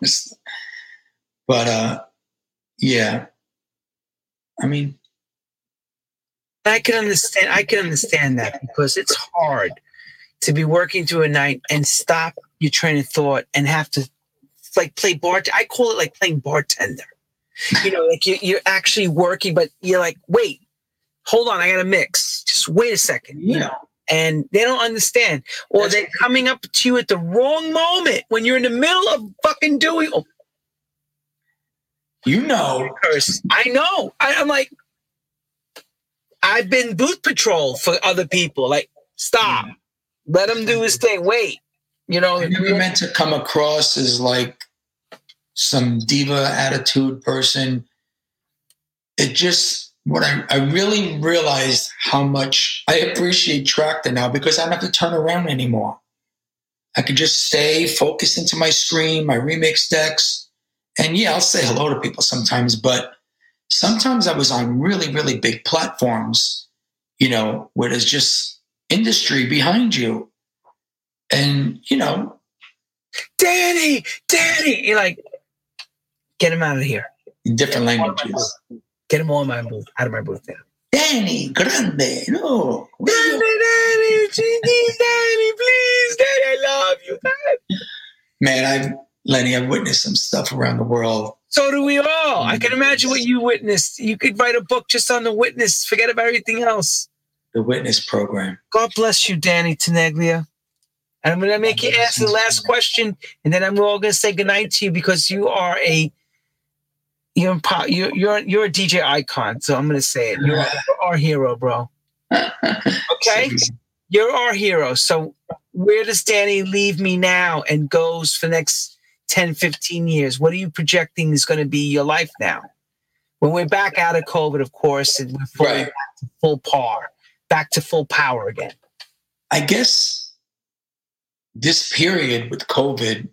A: but uh yeah. I mean
B: I can understand I can understand that because it's hard to be working through a night and stop your train of thought and have to like play bar. I call it like playing bartender. You know, like you, you're actually working, but you're like, wait, hold on, I got to mix. Just wait a second. You know, and they don't understand, or they're coming up to you at the wrong moment when you're in the middle of fucking doing. Oh,
A: you know,
B: I know. I, I'm like, I've been booth patrol for other people. Like, stop. Yeah. Let him do his thing. Wait. You know,
A: I never meant to come across as like some diva attitude person. It just what I, I really realized how much I appreciate Traktor now because I don't have to turn around anymore. I can just stay focused into my screen, my remix decks. And yeah, I'll say hello to people sometimes, but sometimes I was on really, really big platforms, you know, where there's just industry behind you. And, you know,
B: Danny, Danny, you're like, get him out of here.
A: Different languages.
B: Get him on my booth, out of my booth now.
A: Danny, grande, no.
B: Danny, Danny, Danny, please, Danny, I love you, Danny.
A: Man, I've, Lenny, I've witnessed some stuff around the world.
B: So do we all. I can mm-hmm. imagine what you witnessed. You could write a book just on the witness, forget about everything else
A: the witness program.
B: God bless you, Danny Tenaglia. And I'm going to make you ask the last question, and then I'm all going to say goodnight to you because you are a you're you're you're, you're a DJ icon. So I'm going to say it. You're, you're our hero, bro. Okay, you're our hero. So where does Danny leave me now and goes for next 10, 15 years? What are you projecting is going to be your life now? When we're back out of COVID, of course, and we're full, right. full par back to full power again?
A: I guess this period with COVID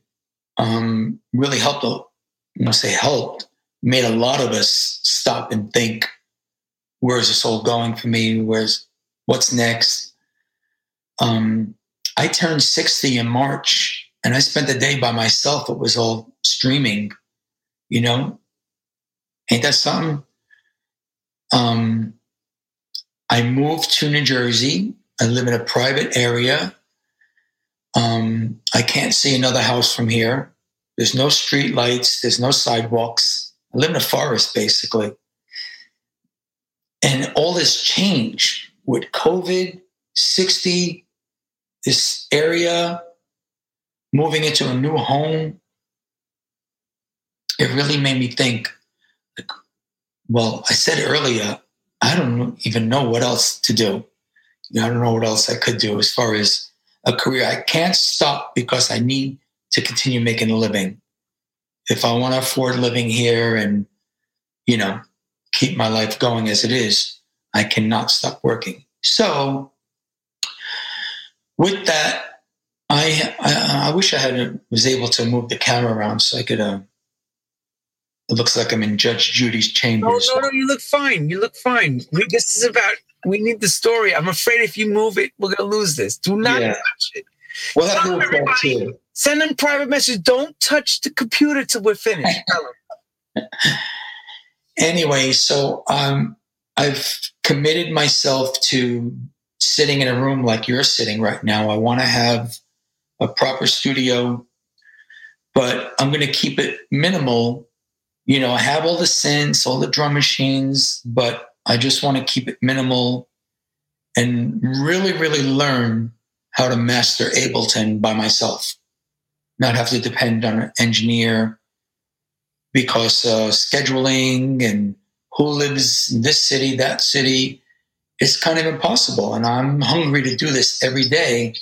A: um, really helped. You know, say helped, made a lot of us stop and think, "Where's this all going for me? Where's what's next?" Um, I turned sixty in March, and I spent the day by myself. It was all streaming, you know. Ain't that something? Um, I moved to New Jersey. I live in a private area. Um, I can't see another house from here. There's no street lights. There's no sidewalks. I live in a forest, basically. And all this change with COVID, 60, this area, moving into a new home, it really made me think. Like, well, I said earlier, I don't even know what else to do. I don't know what else I could do as far as a career. I can't stop because I need to continue making a living. If I want to afford living here and, you know, keep my life going as it is, I cannot stop working. So, with that, I I, I wish I had was able to move the camera around so I could uh, it looks like I'm in Judge Judy's chambers.
B: No, no, no. You look fine. You look fine. We, this is about. We need the story. I'm afraid if you move it, we're gonna lose this. Do not yeah. touch it.
A: We'll have to that too.
B: Send them private message. Don't touch the computer till we're finished.
A: anyway, so um, I've committed myself to sitting in a room like you're sitting right now. I want to have a proper studio, but I'm going to keep it minimal you know, I have all the synths, all the drum machines, but I just want to keep it minimal and really, really learn how to master Ableton by myself, not have to depend on an engineer. because uh, scheduling and who lives in this city, that city, it's kind of impossible. And I'm hungry to do this every day,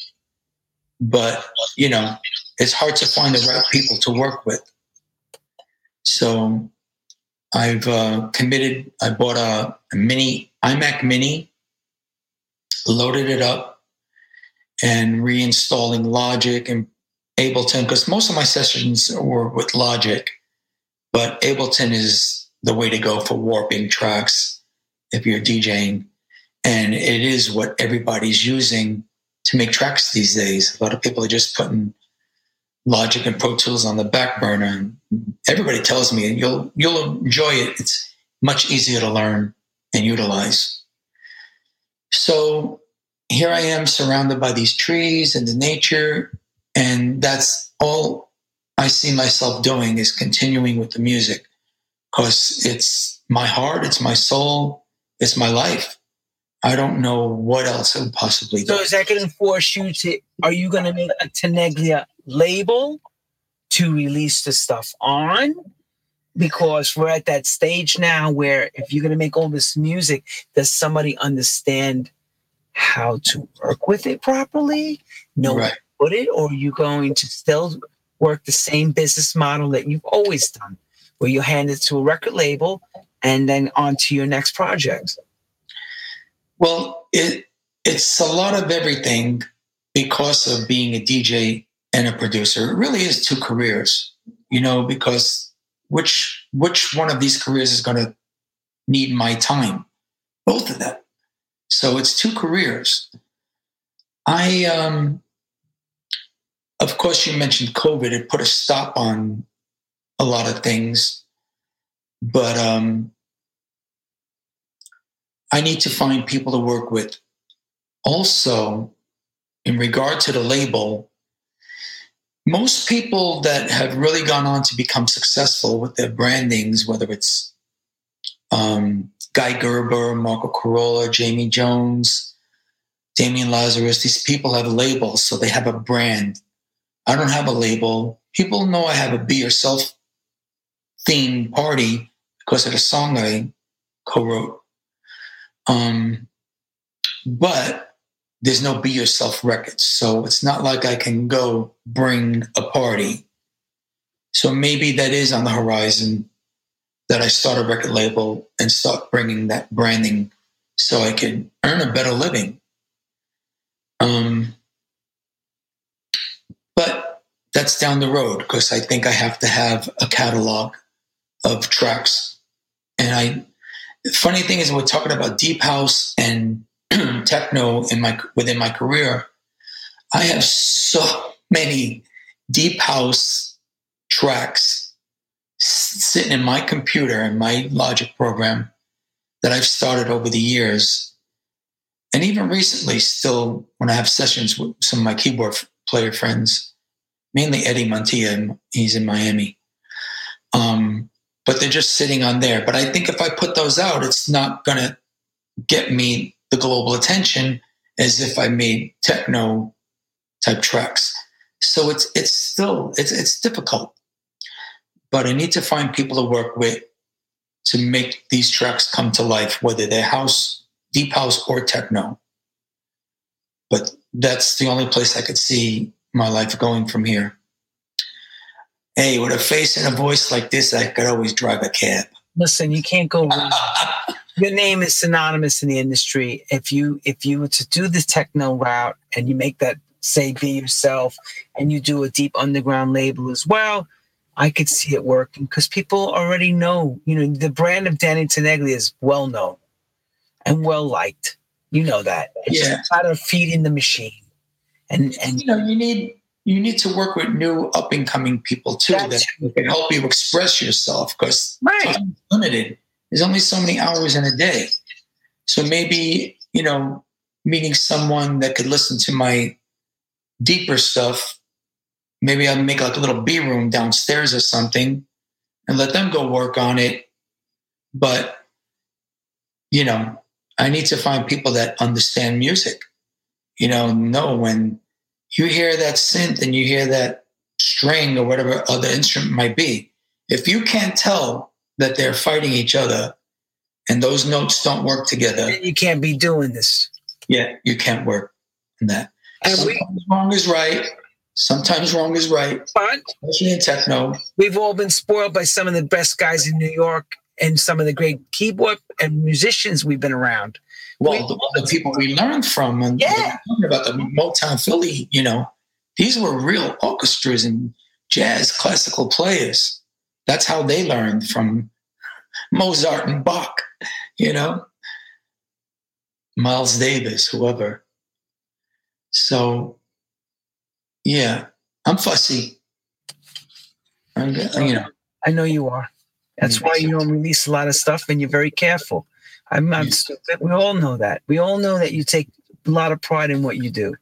A: but you know, it's hard to find the right people to work with. So I've uh, committed. I bought a, a mini iMac Mini, loaded it up, and reinstalling Logic and Ableton because most of my sessions were with Logic, but Ableton is the way to go for warping tracks if you're DJing. And it is what everybody's using to make tracks these days. A lot of people are just putting Logic and Pro Tools on the back burner. And everybody tells me and you'll you'll enjoy it. It's much easier to learn and utilize. So here I am surrounded by these trees and the nature, and that's all I see myself doing is continuing with the music because it's my heart, it's my soul, it's my life. I don't know what else I would possibly do.
B: So is that going to force you to? Are you going to make a Tenaglia label to release the stuff on? Because we're at that stage now where if you're going to make all this music, does somebody understand how to work with it properly? Know right. put it, or are you going to still work the same business model that you've always done, where you hand it to a record label and then on to your next project?
A: Well, it it's a lot of everything because of being a DJ and a producer. It really is two careers, you know, because which which one of these careers is going to need my time? Both of them. So it's two careers. I um of course you mentioned COVID, it put a stop on a lot of things. But um I need to find people to work with. Also, in regard to the label, most people that have really gone on to become successful with their brandings, whether it's um, Guy Gerber, Marco Carola, Jamie Jones, Damian Lazarus, these people have labels, so they have a brand. I don't have a label. People know I have a Be Yourself theme party because of the song I co wrote. Um, but there's no Be Yourself records. So it's not like I can go bring a party. So maybe that is on the horizon that I start a record label and start bringing that branding so I can earn a better living. Um, but that's down the road because I think I have to have a catalog of tracks. And I, funny thing is, we're talking about deep house and techno in my within my career. I have so many deep house tracks sitting in my computer and my Logic program that I've started over the years. And even recently, still, when I have sessions with some of my keyboard player friends, mainly Eddie Montilla, he's in Miami. Um, but they're just sitting on there. But I think if I put those out, it's not going to get me the global attention as if I made techno type tracks. So it's it's still it's it's difficult. But I need to find people to work with to make these tracks come to life, whether they're house, deep house, or techno. But that's the only place I could see my life going from here hey, with a face and a voice like this, I could always drive a cab.
B: Listen, you can't go wrong. Your name is synonymous in the industry. If you if you were to do the techno route and you make that say be yourself and you do a deep underground label as well, I could see it working because people already know, you know, the brand of Danny Tenaglia is well known and well liked. You know that. It's yeah. just a matter of feeding the machine. And and
A: you know, you need you need to work with new up and coming people too That's that can help you express yourself because right. time is limited. There's only so many hours in a day. So maybe, you know, meeting someone that could listen to my deeper stuff, maybe I'll make like a little B room downstairs or something and let them go work on it. But, you know, I need to find people that understand music, you know, know when you hear that synth and you hear that string or whatever other instrument might be, If you can't tell that they're fighting each other and those notes don't work together,
B: you can't be doing this.
A: Yeah, you can't work in that.
B: And
A: sometimes
B: we,
A: wrong is right. Sometimes wrong is right,
B: but
A: especially in techno.
B: we've all been spoiled by some of the best guys in New York and some of the great keyboard and musicians we've been around.
A: Well, the, the people we learned from, and
B: Yeah.
A: talking about the Motown Philly, you know, these were real orchestras and jazz classical players. That's how they learned from Mozart and Bach, you know, Miles Davis, whoever. So, yeah, I'm fussy. I'm, you know,
B: I know you are. That's mm. why you don't release a lot of stuff and you're very careful. I'm stupid. We all know that. We all know that you take a lot of pride in what you do.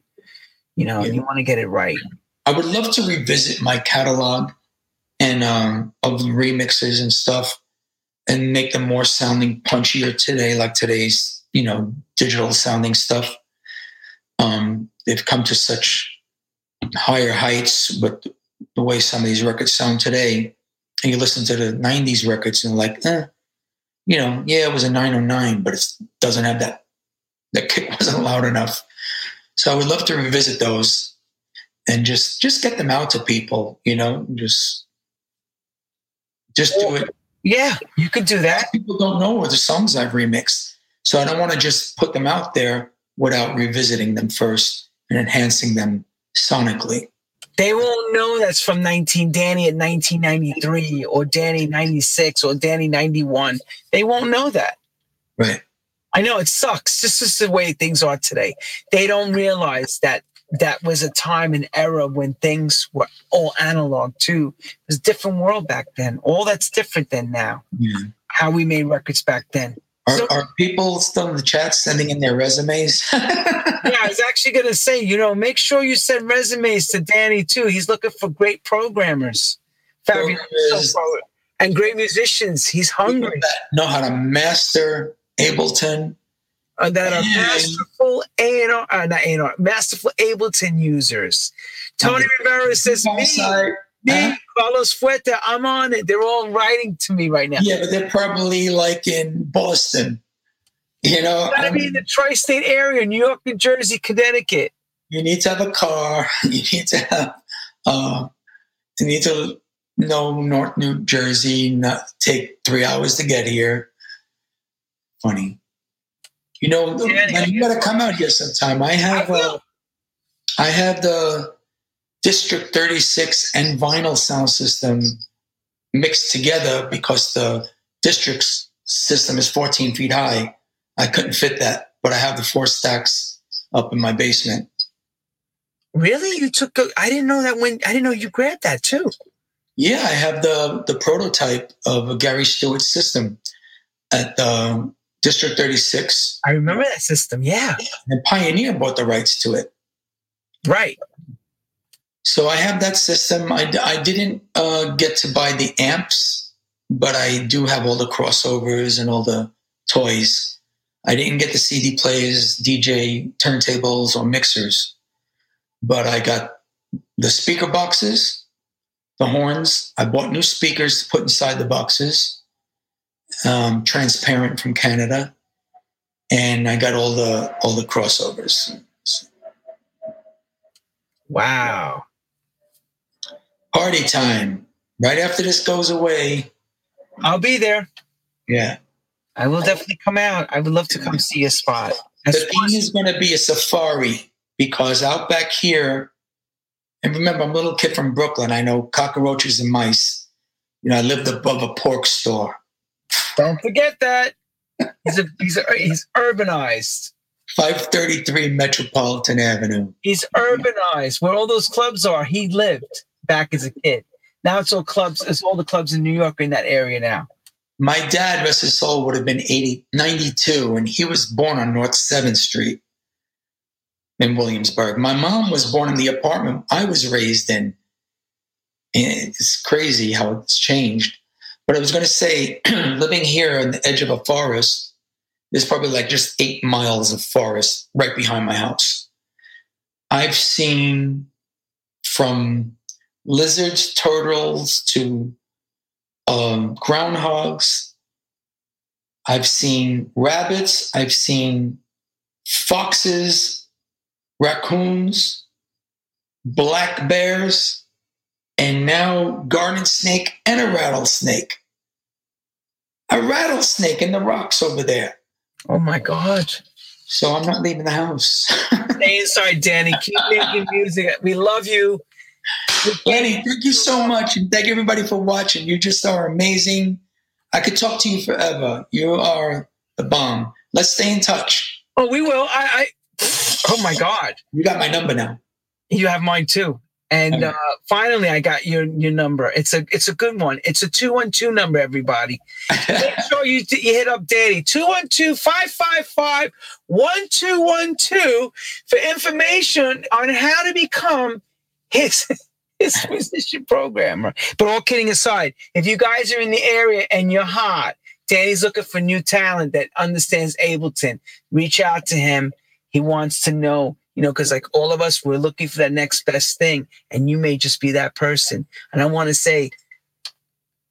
B: You know,
A: Yeah.
B: you want to get it right.
A: I would love to revisit my catalog and um, of remixes and stuff, and make them more sounding punchier today, like today's you know digital sounding stuff. Um, they've come to such higher heights with the way some of these records sound today. And you listen to the '90s records and like, eh, you know, yeah, it was a 909, but it doesn't have that. The kick wasn't loud enough. So I would love to revisit those and just just get them out to people you know just just do it
B: Yeah, you could do that.
A: people don't know what the songs i've remixed so i don't want to just put them out there without revisiting them first and enhancing them sonically
B: They won't know that's from 19 Danny at 1993 or Danny 96 or Danny 91. They won't know that.
A: right
B: I know it sucks. This is the way things are today. They don't realize that that was a time and era when things were all analog too. It was a different world back then. All that's different than now.
A: yeah.
B: How we made records back then.
A: Are,
B: So-
A: are people still in the chat sending in their resumes
B: Yeah, I was actually going to say, you know, make sure you send resumes to Danny too. He's looking for great programmers, fabulous
A: Programmers.
B: and great musicians. He's hungry.
A: that know how to master ableton
B: uh, that are masterful A&R, uh, not A&R, masterful Ableton users. Tony Rivera says, me, me. Carlos Fuerte, I'm on it. They're all writing to me right now.
A: yeah but they're probably like in boston you know
B: Gotta be in the tri-state area, New York, New Jersey, Connecticut.
A: you need to have a car. You need to have, uh, you need to know North New Jersey, not take three hours to get here. Funny. You know,
B: Yeah,
A: man, you gotta come out here sometime. I have,
B: I
A: uh, I have the District 36 and vinyl sound system mixed together because the district's system is 14 feet high. I couldn't fit that, but I have the four stacks up in my basement.
B: Really? You took a, I didn't know that when, I didn't know you grabbed that too.
A: Yeah, I have the the prototype of a Gary Stewart system at um, District 36,
B: I remember that system. Yeah.
A: and Pioneer bought the rights to it.
B: Right.
A: So I have that system. I, I didn't uh, get to buy the amps, but I do have all the crossovers and all the toys. I didn't get the CD players, DJ turntables, or mixers, but I got the speaker boxes, the horns. I bought new speakers to put inside the boxes, um, transparent from Canada, and I got all the all the crossovers.
B: Wow.
A: Party time! Right after this goes away,
B: I'll be there.
A: yeah.
B: I will definitely come out. I would love to come see a spot.
A: The thing is going to be a safari because out back here, and remember, I'm a little kid from Brooklyn. I know cockroaches and mice. You know, I lived above a pork store.
B: Don't forget that. He's a, he's a, he's urbanized.
A: 533 Metropolitan Avenue.
B: He's urbanized. Where all those clubs are, he lived back as a kid. Now it's all clubs. It's all the clubs in New York in that area now.
A: My dad, rest his soul, would have been 80, 92, and he was born on North 7th Street in Williamsburg. My mom was born in the apartment I was raised in. It's crazy how it's changed. But I was going to say, living here on the edge of a forest, there's probably like just eight miles of forest right behind my house. I've seen from lizards, turtles to um, groundhogs. I've seen rabbits. I've seen foxes, raccoons, black bears, and now garden snake and a rattlesnake. A rattlesnake in the rocks over there.
B: Oh my God.
A: So I'm not leaving the house.
B: Stay inside, Danny. Keep making music. We love you.
A: Danny, thank you so much. And thank everybody for watching. You just are amazing. I could talk to you forever. You are the bomb. Let's stay in touch.
B: Oh, we will. I, I oh my God.
A: You got my number now.
B: You have mine too. And uh, finally, I got your your number. It's a it's a good one. It's a two one two number. Everybody, make sure you you hit up Danny 212-555-1212 for information on how to become his his musician programmer. But all kidding aside, if you guys are in the area and you're hot, Danny's looking for new talent that understands Ableton. Reach out to him. He wants to know you know, because like all of us, we're looking for that next best thing, and you may just be that person. And I want to say,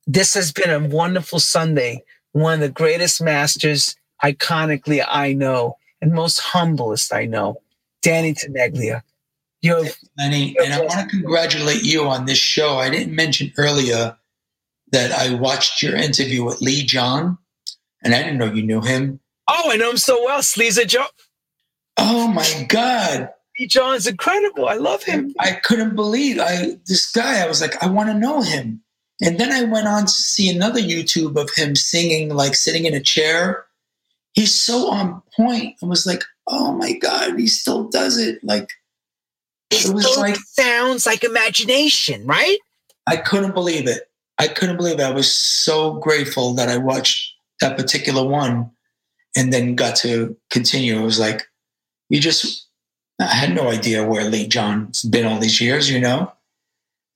B: this has been a wonderful Sunday, one of the greatest masters, iconically I know, and most humblest I know, Danny Tenaglia.
A: You're, Danny, and I want to congratulate you on this show. I didn't mention earlier that I watched your interview with Lee John, and I didn't know you knew him.
B: Oh, I know him so well. Sleaza Joe.
A: Oh my God.
B: Lee John's incredible. I love him.
A: I couldn't believe I this guy. I was like, I want to know him. And then I went on to see another YouTube of him singing, like sitting in a chair. He's so on point. I was like, oh my God, he still does it. Like
B: it, it was like sounds like imagination, right?
A: I couldn't believe it. I couldn't believe it. I was so grateful that I watched that particular one and then got to continue. It was like, you just I had no idea where Lee John's been all these years, you know.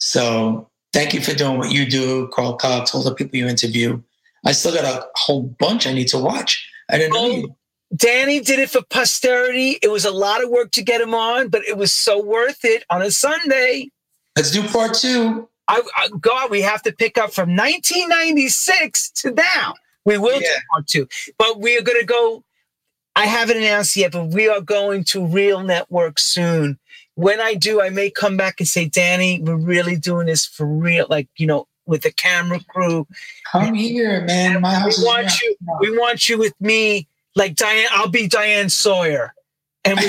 A: So thank you for doing what you do, Carl Cox, all the people you interview. I still got a whole bunch I need to watch. I didn't know oh, you.
B: Danny did it for posterity. It was a lot of work to get him on, but it was so worth it on a Sunday.
A: Let's do part two.
B: I, I, God, we have to pick up from 1996 to now. We will yeah. do part two, but we are going to go I haven't announced yet, but we are going to Real Network soon. When I do, I may come back and say, Danny, we're really doing this for real, like, you know, with the camera crew.
A: Come here, man. My
B: house we want you. We want you with me, like Diane. I'll be Diane Sawyer, and we.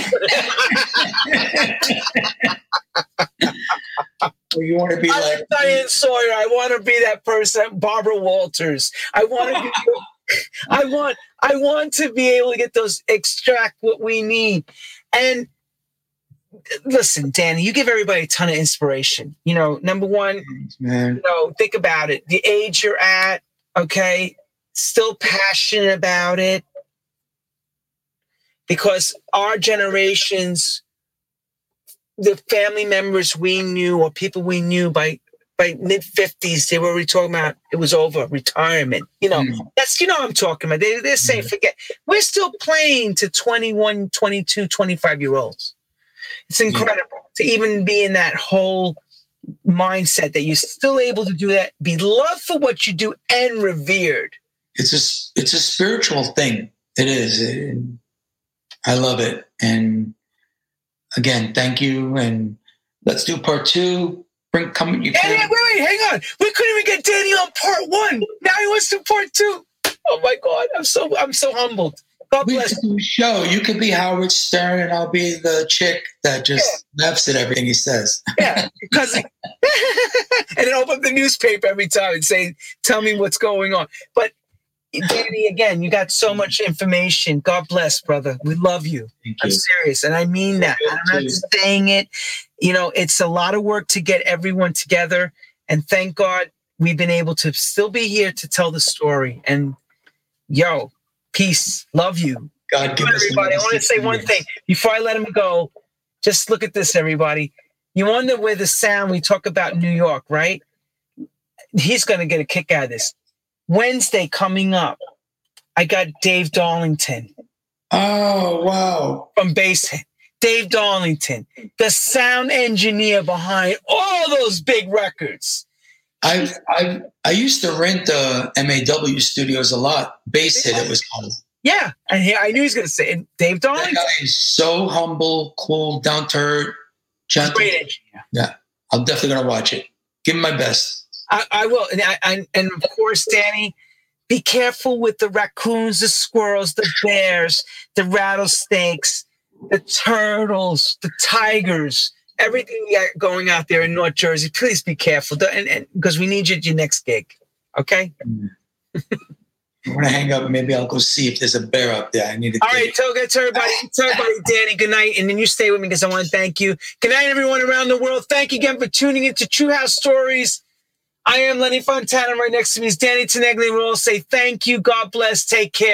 A: well, you want to be
B: I
A: like
B: Diane Sawyer. I want to be that person, Barbara Walters. I want to be. I want I want to be able to get those extract what we need. And listen, Danny, you give everybody a ton of inspiration. You know, number one, Man. you know, think about it. The age you're at, okay, still passionate about it. Because our generations, the family members we knew or people we knew by by mid 50s, they were already talking about it was over, retirement. You know, mm. that's, you know, I'm talking about. They, they're saying, mm. forget, we're still playing to 21, 22, 25 year olds. It's incredible to even be in that whole mindset that you're still able to do that, be loved for what you do and revered.
A: It's a, it's a spiritual thing. It is. It, I love it. And again, thank you. And let's do part two Bring come. You
B: hey, wait, wait, hang on. We couldn't even get Danny on part one. Now he wants to part two. Oh my God, I'm so I'm so humbled. God
A: we
B: bless.
A: Do a show. You could be Howard Stern, and I'll be the chick that just yeah. laughs at everything he says.
B: Yeah, because and then open up the newspaper every time and say, "Tell me what's going on." But Danny, again, you got so much information. God bless, brother. We love you. you. I'm serious, and I mean that. I'm not saying it. You know, it's a lot of work to get everyone together, and thank God we've been able to still be here to tell the story. And yo, peace, love you.
A: God give
B: everybody. I want to say one thing before I let him go. Just look at this, everybody. You wonder where the sound we talk about New York, right? He's going to get a kick out of this Wednesday coming up, I got Dave Darlington.
A: Oh, wow.
B: From Bass. Dave Darlington, the sound engineer behind all those big records.
A: I've, I've, I used to rent the MAW studios a lot. Bass hit, it was called.
B: Yeah, and he, I knew he was going to say and Dave
A: That
B: Darling.
A: guy is so humble, cool, down to earth, gentle.
B: Great engineer.
A: Yeah, I'm definitely gonna watch it. Give him my best.
B: I, I will, and, I, and of course, Danny, be careful with the raccoons, the squirrels, the bears, the rattlesnakes, the turtles, the tigers, everything you got going out there in North Jersey. Please be careful, and, because we need you at your next gig. Okay.
A: I'm gonna hang up. Maybe I'll go see if there's a bear up there. I need to.
B: All right, tell, tell everybody, tell everybody, Danny, good night. And then you stay with me because I want to thank you. Good night, everyone around the world. Thank you again for tuning into True House Stories. I am Lenny Fontana. Right next to me is Danny Tenaglia. We'll all say thank you. God bless. Take care.